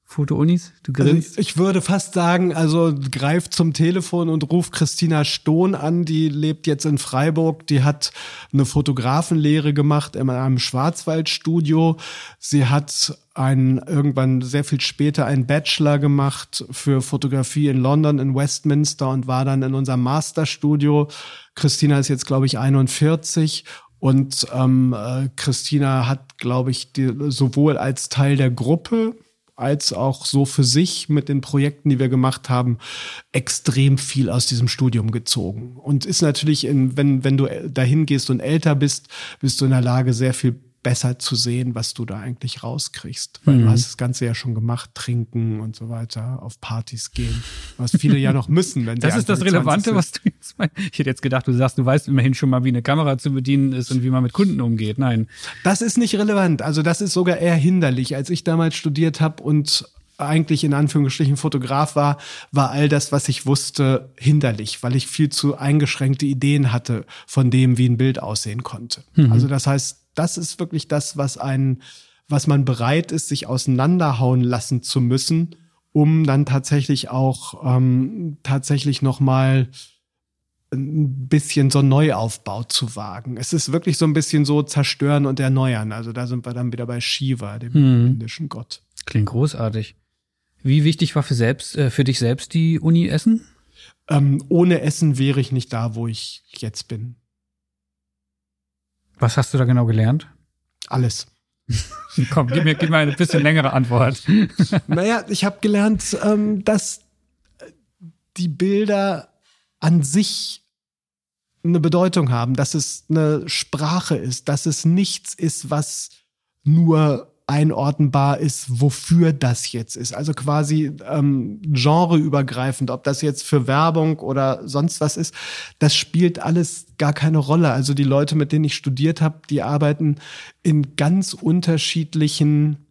Foto-Unis? Du also grinst. Also ich würde fast sagen, also greif zum Telefon und ruf Christina Stohn an, die lebt jetzt in Freiburg, die hat eine Fotografenlehre gemacht in einem Schwarzwaldstudio. Sie hat einen, irgendwann sehr viel später einen Bachelor gemacht für Fotografie in London, in Westminster und war dann in unserem Masterstudio. Christina ist jetzt, glaube ich, 41 und ähm, äh, Christina hat, glaube ich, die, sowohl als Teil der Gruppe als auch so für sich mit den Projekten, die wir gemacht haben, extrem viel aus diesem Studium gezogen. Und ist natürlich, in, wenn, wenn du dahin gehst und älter bist, bist du in der Lage, sehr viel besser zu sehen, was du da eigentlich rauskriegst. Weil mhm. du hast das Ganze ja schon gemacht, trinken und so weiter, auf Partys gehen, was viele ja noch müssen, wenn sie Das ist das Relevante, was du jetzt meinst. Ich hätte jetzt gedacht, du sagst, du weißt immerhin schon mal, wie eine Kamera zu bedienen ist und wie man mit Kunden umgeht. Nein. Das ist nicht relevant. Also das ist sogar eher hinderlich. Als ich damals studiert habe und eigentlich in Anführungsstrichen Fotograf war, war all das, was ich wusste, hinderlich, weil ich viel zu eingeschränkte Ideen hatte von dem, wie ein Bild aussehen konnte. Mhm. Also das heißt, das ist wirklich das, was ein, was man bereit ist, sich auseinanderhauen lassen zu müssen, um dann tatsächlich auch ähm, tatsächlich noch mal ein bisschen so Neuaufbau zu wagen. Es ist wirklich so ein bisschen so zerstören und erneuern. Also da sind wir dann wieder bei Shiva, dem hm. indischen Gott. Klingt großartig. Wie wichtig war für selbst äh, für dich selbst die Uni Essen? Ähm, ohne Essen wäre ich nicht da, wo ich jetzt bin. Was hast du da genau gelernt? Alles. Komm, gib mir, gib mir eine bisschen längere Antwort. naja, ich habe gelernt, ähm, dass die Bilder an sich eine Bedeutung haben, dass es eine Sprache ist, dass es nichts ist, was nur einordnbar ist, wofür das jetzt ist. Also quasi ähm, genreübergreifend, ob das jetzt für Werbung oder sonst was ist, das spielt alles gar keine Rolle. Also die Leute, mit denen ich studiert habe, die arbeiten in ganz unterschiedlichen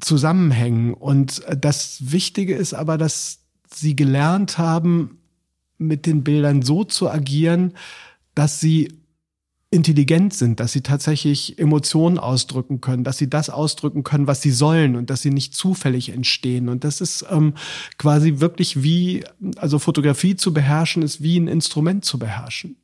Zusammenhängen. Und das Wichtige ist aber, dass sie gelernt haben, mit den Bildern so zu agieren, dass sie intelligent sind, dass sie tatsächlich Emotionen ausdrücken können, dass sie das ausdrücken können, was sie sollen und dass sie nicht zufällig entstehen. Und das ist ähm, quasi wirklich wie, also Fotografie zu beherrschen, ist wie ein Instrument zu beherrschen.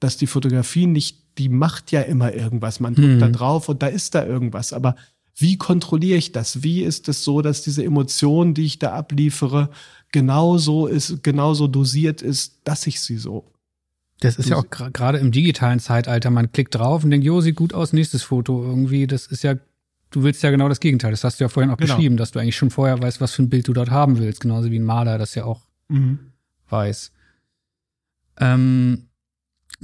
Dass die Fotografie nicht, die macht ja immer irgendwas. Man drückt mhm. da drauf und da ist da irgendwas. Aber wie kontrolliere ich das? Wie ist es so, dass diese Emotion, die ich da abliefere, genauso ist, genauso dosiert ist, dass ich sie so das ist ja auch gerade im digitalen Zeitalter, man klickt drauf und denkt, jo, sieht gut aus, nächstes Foto irgendwie. Das ist ja, du willst ja genau das Gegenteil. Das hast du ja vorhin auch genau. beschrieben, dass du eigentlich schon vorher weißt, was für ein Bild du dort haben willst. Genauso wie ein Maler das ja auch mhm. weiß. Ähm,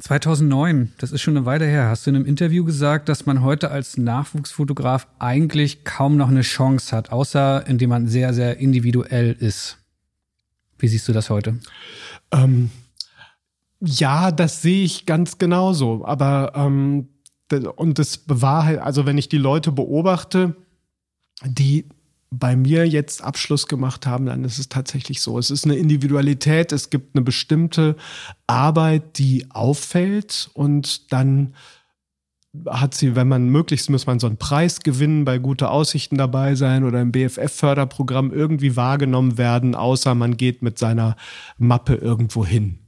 2009, das ist schon eine Weile her, hast du in einem Interview gesagt, dass man heute als Nachwuchsfotograf eigentlich kaum noch eine Chance hat, außer indem man sehr, sehr individuell ist. Wie siehst du das heute? Ähm, Ja, das sehe ich ganz genauso. Aber ähm, und das bewahrheit, also wenn ich die Leute beobachte, die bei mir jetzt Abschluss gemacht haben, dann ist es tatsächlich so. Es ist eine Individualität, es gibt eine bestimmte Arbeit, die auffällt und dann hat sie, wenn man möglichst muss man so einen Preis gewinnen, bei gute Aussichten dabei sein oder im BFF-Förderprogramm irgendwie wahrgenommen werden, außer man geht mit seiner Mappe irgendwo hin.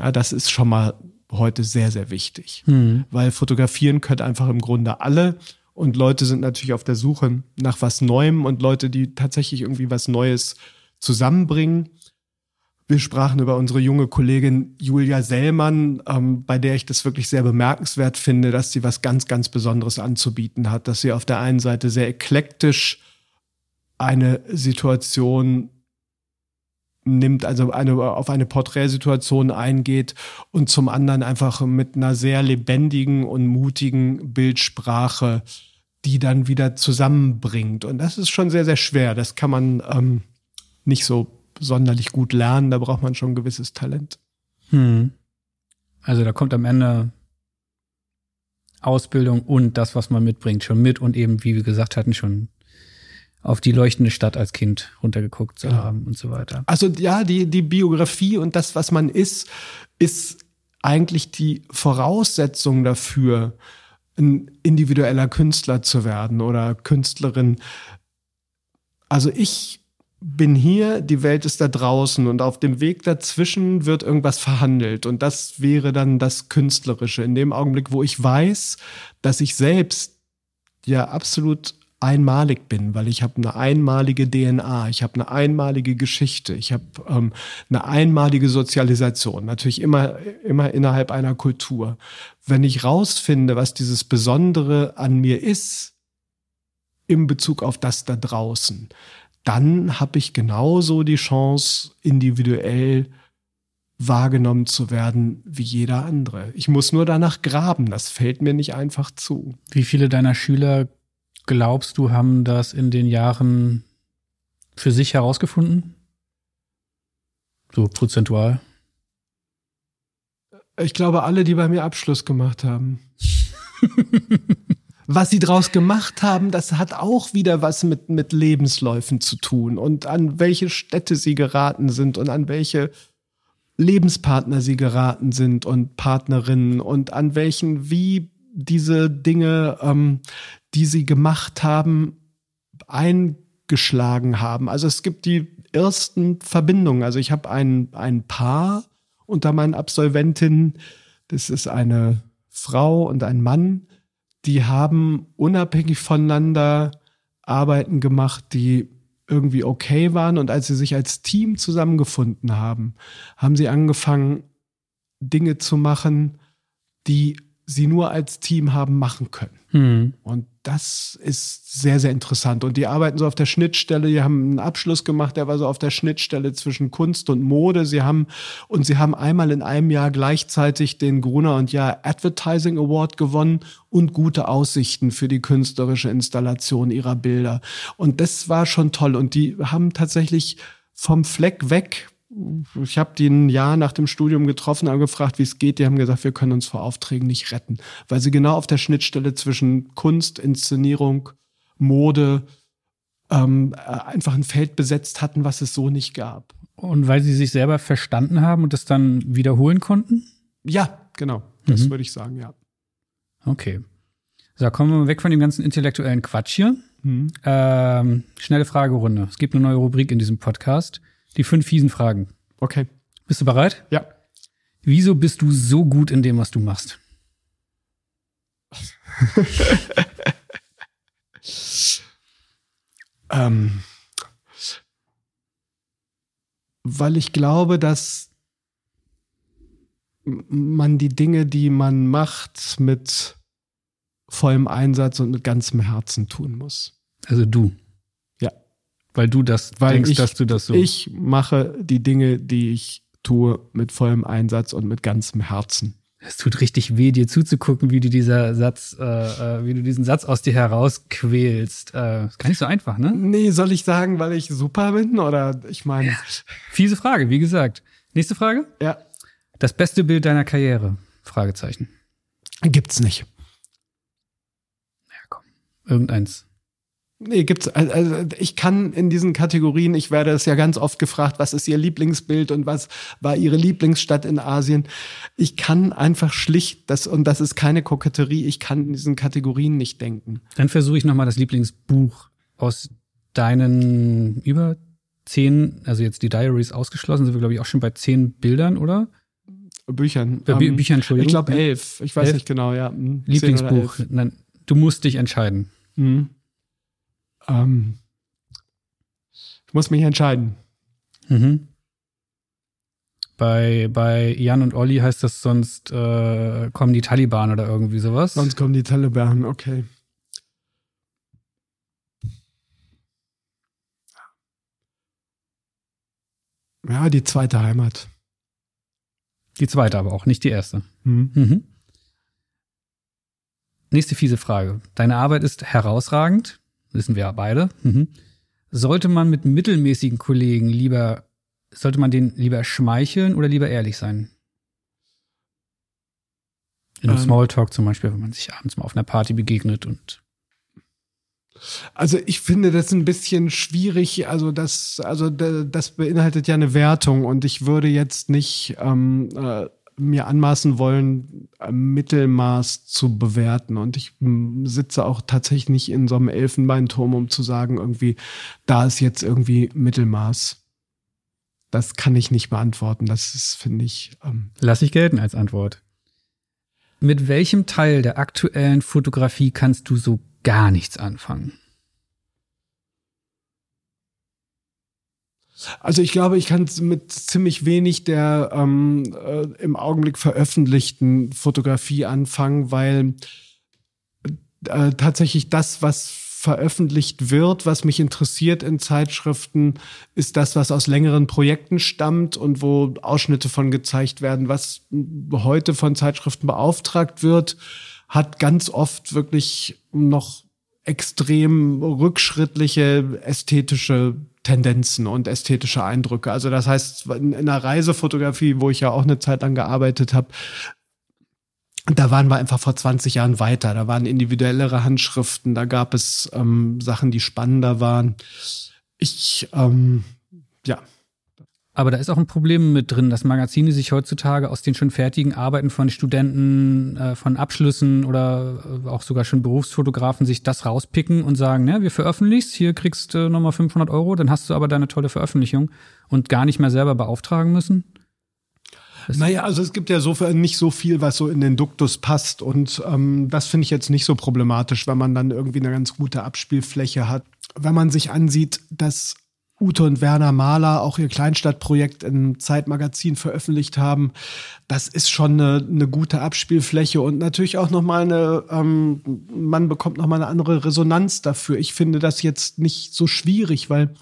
Ja, das ist schon mal heute sehr, sehr wichtig, mhm. weil fotografieren können einfach im Grunde alle und Leute sind natürlich auf der Suche nach was Neuem und Leute, die tatsächlich irgendwie was Neues zusammenbringen. Wir sprachen über unsere junge Kollegin Julia Sellmann, ähm, bei der ich das wirklich sehr bemerkenswert finde, dass sie was ganz, ganz Besonderes anzubieten hat, dass sie auf der einen Seite sehr eklektisch eine Situation nimmt, also eine, auf eine Porträtsituation eingeht und zum anderen einfach mit einer sehr lebendigen und mutigen Bildsprache die dann wieder zusammenbringt. Und das ist schon sehr, sehr schwer. Das kann man ähm, nicht so sonderlich gut lernen. Da braucht man schon ein gewisses Talent. Hm. Also da kommt am Ende Ausbildung und das, was man mitbringt, schon mit und eben, wie wir gesagt hatten, schon auf die leuchtende Stadt als Kind runtergeguckt zu ja. haben und so weiter. Also ja, die, die Biografie und das, was man ist, ist eigentlich die Voraussetzung dafür, ein individueller Künstler zu werden oder Künstlerin. Also ich bin hier, die Welt ist da draußen und auf dem Weg dazwischen wird irgendwas verhandelt und das wäre dann das Künstlerische. In dem Augenblick, wo ich weiß, dass ich selbst ja absolut einmalig bin, weil ich habe eine einmalige DNA, ich habe eine einmalige Geschichte, ich habe ähm, eine einmalige Sozialisation, natürlich immer, immer innerhalb einer Kultur. Wenn ich rausfinde, was dieses Besondere an mir ist, im Bezug auf das da draußen, dann habe ich genauso die Chance, individuell wahrgenommen zu werden wie jeder andere. Ich muss nur danach graben, das fällt mir nicht einfach zu. Wie viele deiner Schüler glaubst du, haben das in den Jahren für sich herausgefunden? So prozentual? Ich glaube, alle, die bei mir Abschluss gemacht haben. was sie draus gemacht haben, das hat auch wieder was mit, mit Lebensläufen zu tun und an welche Städte sie geraten sind und an welche Lebenspartner sie geraten sind und Partnerinnen und an welchen, wie diese Dinge, ähm, die sie gemacht haben, eingeschlagen haben. Also es gibt die ersten Verbindungen. Also ich habe ein, ein Paar unter meinen Absolventinnen. Das ist eine Frau und ein Mann, die haben unabhängig voneinander Arbeiten gemacht, die irgendwie okay waren. Und als sie sich als Team zusammengefunden haben, haben sie angefangen, Dinge zu machen, die sie nur als Team haben machen können. Hm. Und das ist sehr, sehr interessant. Und die arbeiten so auf der Schnittstelle. Die haben einen Abschluss gemacht, der war so auf der Schnittstelle zwischen Kunst und Mode. Sie haben, und sie haben einmal in einem Jahr gleichzeitig den Gruner und Jahr Advertising Award gewonnen und gute Aussichten für die künstlerische Installation ihrer Bilder. Und das war schon toll. Und die haben tatsächlich vom Fleck weg ich habe die ein Jahr nach dem Studium getroffen, und gefragt, wie es geht. Die haben gesagt, wir können uns vor Aufträgen nicht retten, weil sie genau auf der Schnittstelle zwischen Kunst, Inszenierung, Mode ähm, äh, einfach ein Feld besetzt hatten, was es so nicht gab. Und weil sie sich selber verstanden haben und das dann wiederholen konnten? Ja, genau. Das mhm. würde ich sagen, ja. Okay. So, kommen wir mal weg von dem ganzen intellektuellen Quatsch hier. Mhm. Ähm, schnelle Fragerunde. Es gibt eine neue Rubrik in diesem Podcast. Die fünf fiesen Fragen. Okay. Bist du bereit? Ja. Wieso bist du so gut in dem, was du machst? ähm, weil ich glaube, dass man die Dinge, die man macht, mit vollem Einsatz und mit ganzem Herzen tun muss. Also du. Weil du das Weil denkst, ich, dass du das so. Ich mache die Dinge, die ich tue, mit vollem Einsatz und mit ganzem Herzen. Es tut richtig weh, dir zuzugucken, wie du dieser Satz, äh, äh, wie du diesen Satz aus dir herausquälst. Äh, ist gar nicht so einfach, ne? Nee, soll ich sagen, weil ich super bin? Oder ich meine. Ja. Fiese Frage, wie gesagt. Nächste Frage? Ja. Das beste Bild deiner Karriere? Fragezeichen. Gibt's nicht. Ja, komm. Irgendeins. Nee, gibt's. Also ich kann in diesen Kategorien, ich werde es ja ganz oft gefragt, was ist Ihr Lieblingsbild und was war Ihre Lieblingsstadt in Asien? Ich kann einfach schlicht, das, und das ist keine Koketterie, ich kann in diesen Kategorien nicht denken. Dann versuche ich nochmal das Lieblingsbuch aus deinen über zehn, also jetzt die Diaries ausgeschlossen, sind wir, glaube ich, auch schon bei zehn Bildern, oder? Büchern. Bei ähm, Büchern, Entschuldigung. Ich glaube elf. Ich weiß elf? nicht genau, ja. Hm, Lieblingsbuch. Nein, du musst dich entscheiden. Mhm. Ähm, ich muss mich entscheiden. Mhm. Bei, bei Jan und Olli heißt das sonst äh, kommen die Taliban oder irgendwie sowas. Sonst kommen die Taliban, okay. Ja, die zweite Heimat. Die zweite aber auch, nicht die erste. Mhm. Mhm. Nächste fiese Frage. Deine Arbeit ist herausragend wissen wir ja beide. Mhm. Sollte man mit mittelmäßigen Kollegen lieber, sollte man denen lieber schmeicheln oder lieber ehrlich sein? In einem ähm, Smalltalk zum Beispiel, wenn man sich abends mal auf einer Party begegnet und also ich finde das ein bisschen schwierig. Also das, also das beinhaltet ja eine Wertung und ich würde jetzt nicht ähm, äh, mir anmaßen wollen, Mittelmaß zu bewerten. Und ich hm, sitze auch tatsächlich nicht in so einem Elfenbeinturm, um zu sagen, irgendwie, da ist jetzt irgendwie Mittelmaß. Das kann ich nicht beantworten. Das ist, finde ich. Ähm Lass ich gelten als Antwort. Mit welchem Teil der aktuellen Fotografie kannst du so gar nichts anfangen? Also ich glaube, ich kann mit ziemlich wenig der ähm, äh, im Augenblick veröffentlichten Fotografie anfangen, weil äh, tatsächlich das, was veröffentlicht wird, was mich interessiert in Zeitschriften, ist das, was aus längeren Projekten stammt und wo Ausschnitte von gezeigt werden. Was heute von Zeitschriften beauftragt wird, hat ganz oft wirklich noch extrem rückschrittliche ästhetische Tendenzen und ästhetische Eindrücke. Also das heißt, in, in der Reisefotografie, wo ich ja auch eine Zeit lang gearbeitet habe, da waren wir einfach vor 20 Jahren weiter. Da waren individuellere Handschriften, da gab es ähm, Sachen, die spannender waren. Ich, ähm, ja, aber da ist auch ein Problem mit drin, dass Magazine sich heutzutage aus den schon fertigen Arbeiten von Studenten, äh, von Abschlüssen oder äh, auch sogar schon Berufsfotografen sich das rauspicken und sagen, ne, wir veröffentlichst, hier kriegst du nochmal 500 Euro, dann hast du aber deine tolle Veröffentlichung und gar nicht mehr selber beauftragen müssen. Das naja, also es gibt ja so nicht so viel, was so in den Duktus passt. Und ähm, das finde ich jetzt nicht so problematisch, wenn man dann irgendwie eine ganz gute Abspielfläche hat. Wenn man sich ansieht, dass Ute und Werner Mahler auch ihr Kleinstadtprojekt im Zeitmagazin veröffentlicht haben. Das ist schon eine, eine gute Abspielfläche und natürlich auch nochmal eine, ähm, man bekommt nochmal eine andere Resonanz dafür. Ich finde das jetzt nicht so schwierig, weil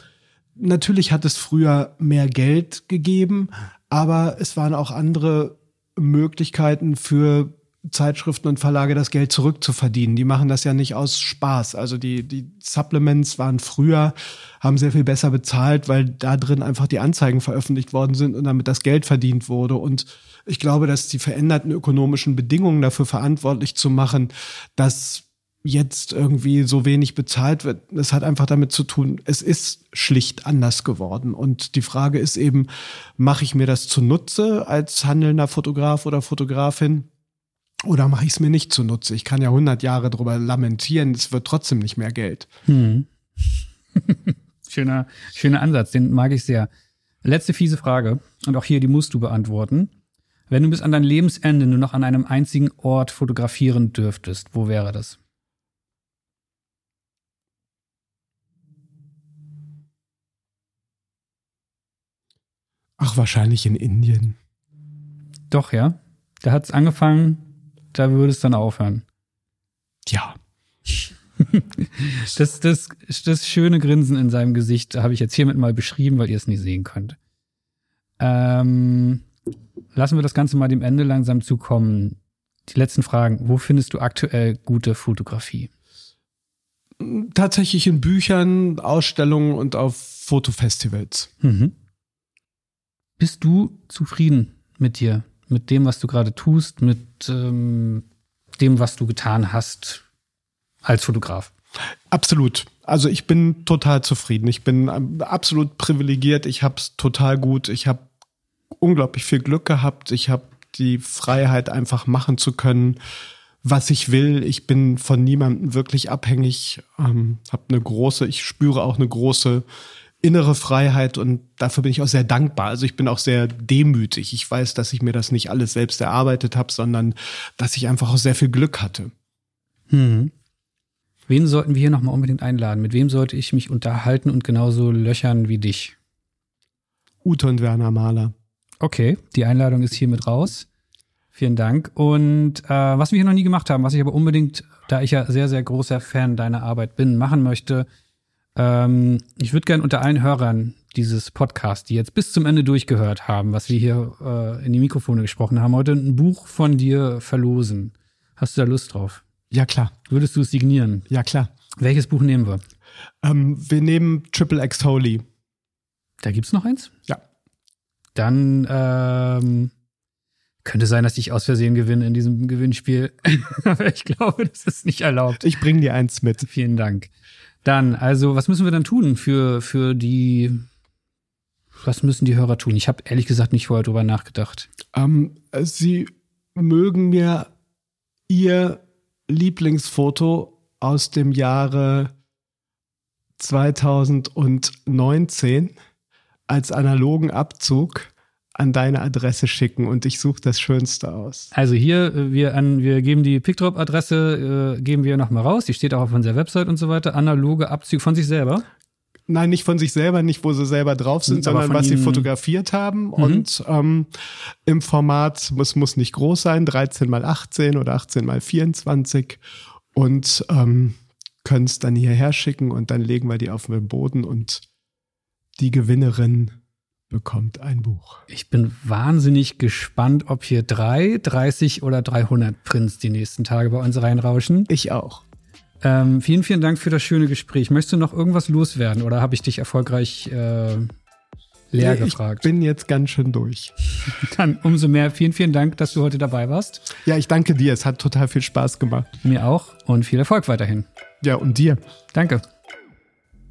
natürlich hat es früher mehr Geld gegeben, aber es waren auch andere Möglichkeiten für Zeitschriften und Verlage das Geld zurückzuverdienen. Die machen das ja nicht aus Spaß. Also die, die Supplements waren früher, haben sehr viel besser bezahlt, weil da drin einfach die Anzeigen veröffentlicht worden sind und damit das Geld verdient wurde. Und ich glaube, dass die veränderten ökonomischen Bedingungen dafür verantwortlich zu machen, dass jetzt irgendwie so wenig bezahlt wird. Das hat einfach damit zu tun, es ist schlicht anders geworden. Und die Frage ist eben, mache ich mir das zunutze als handelnder Fotograf oder Fotografin? Oder mache ich es mir nicht zunutze? Ich kann ja 100 Jahre drüber lamentieren, es wird trotzdem nicht mehr Geld. Hm. schöner, schöner Ansatz, den mag ich sehr. Letzte fiese Frage, und auch hier, die musst du beantworten. Wenn du bis an dein Lebensende nur noch an einem einzigen Ort fotografieren dürftest, wo wäre das? Ach, wahrscheinlich in Indien. Doch, ja. Da hat es angefangen, da würde es dann aufhören. Ja. das, das, das schöne Grinsen in seinem Gesicht habe ich jetzt hiermit mal beschrieben, weil ihr es nicht sehen könnt. Ähm, lassen wir das Ganze mal dem Ende langsam zukommen. Die letzten Fragen. Wo findest du aktuell gute Fotografie? Tatsächlich in Büchern, Ausstellungen und auf Fotofestivals. Mhm. Bist du zufrieden mit dir? Mit dem, was du gerade tust, mit ähm, dem, was du getan hast als Fotograf? Absolut. Also ich bin total zufrieden. Ich bin ähm, absolut privilegiert. Ich habe es total gut. Ich habe unglaublich viel Glück gehabt. Ich habe die Freiheit, einfach machen zu können, was ich will. Ich bin von niemandem wirklich abhängig. Ähm, habe eine große, ich spüre auch eine große innere Freiheit und dafür bin ich auch sehr dankbar. Also ich bin auch sehr demütig. Ich weiß, dass ich mir das nicht alles selbst erarbeitet habe, sondern dass ich einfach auch sehr viel Glück hatte. Hm. Wen sollten wir hier nochmal unbedingt einladen? Mit wem sollte ich mich unterhalten und genauso löchern wie dich? Ute und Werner Mahler. Okay, die Einladung ist hiermit raus. Vielen Dank. Und äh, was wir hier noch nie gemacht haben, was ich aber unbedingt, da ich ja sehr, sehr großer Fan deiner Arbeit bin, machen möchte, ähm, ich würde gerne unter allen Hörern dieses Podcast, die jetzt bis zum Ende durchgehört haben, was wir hier äh, in die Mikrofone gesprochen haben, heute ein Buch von dir verlosen. Hast du da Lust drauf? Ja, klar. Würdest du es signieren? Ja, klar. Welches Buch nehmen wir? Ähm, wir nehmen Triple X Holy. Da gibt's noch eins? Ja. Dann ähm, könnte sein, dass ich aus Versehen gewinne in diesem Gewinnspiel. Aber ich glaube, das ist nicht erlaubt. Ich bringe dir eins mit. Vielen Dank. Dann, also, was müssen wir dann tun für, für die, was müssen die Hörer tun? Ich habe ehrlich gesagt nicht vorher drüber nachgedacht. Ähm, sie mögen mir ihr Lieblingsfoto aus dem Jahre 2019 als analogen Abzug an deine Adresse schicken und ich suche das Schönste aus. Also hier, äh, wir, an, wir geben die Pickdrop-Adresse, äh, geben wir nochmal raus. Die steht auch auf unserer Website und so weiter. Analoge Abzüge von sich selber. Nein, nicht von sich selber, nicht wo sie selber drauf sind, Aber sondern was sie fotografiert haben. Mhm. Und ähm, im Format muss, muss nicht groß sein, 13 mal 18 oder 18 mal 24. Und ähm, können es dann hierher schicken und dann legen wir die auf den Boden und die Gewinnerin bekommt ein Buch. Ich bin wahnsinnig gespannt, ob hier drei, 30 oder 300 Prints die nächsten Tage bei uns reinrauschen. Ich auch. Ähm, vielen, vielen Dank für das schöne Gespräch. Möchtest du noch irgendwas loswerden oder habe ich dich erfolgreich äh, leer nee, gefragt? Ich bin jetzt ganz schön durch. Dann umso mehr vielen, vielen Dank, dass du heute dabei warst. Ja, ich danke dir. Es hat total viel Spaß gemacht. Mir auch und viel Erfolg weiterhin. Ja, und dir. Danke.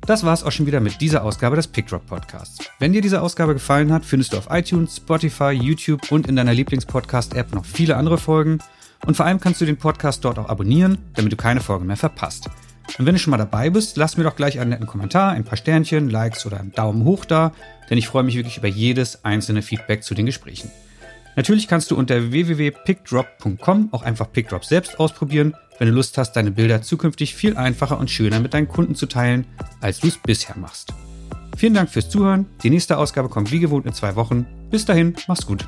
Das war's auch schon wieder mit dieser Ausgabe des Pickdrop Podcasts. Wenn dir diese Ausgabe gefallen hat, findest du auf iTunes, Spotify, YouTube und in deiner Lieblingspodcast-App noch viele andere Folgen. Und vor allem kannst du den Podcast dort auch abonnieren, damit du keine Folge mehr verpasst. Und wenn du schon mal dabei bist, lass mir doch gleich einen netten Kommentar, ein paar Sternchen, Likes oder einen Daumen hoch da, denn ich freue mich wirklich über jedes einzelne Feedback zu den Gesprächen. Natürlich kannst du unter www.pickdrop.com auch einfach Pickdrop selbst ausprobieren, wenn du Lust hast, deine Bilder zukünftig viel einfacher und schöner mit deinen Kunden zu teilen, als du es bisher machst. Vielen Dank fürs Zuhören. Die nächste Ausgabe kommt wie gewohnt in zwei Wochen. Bis dahin, mach's gut.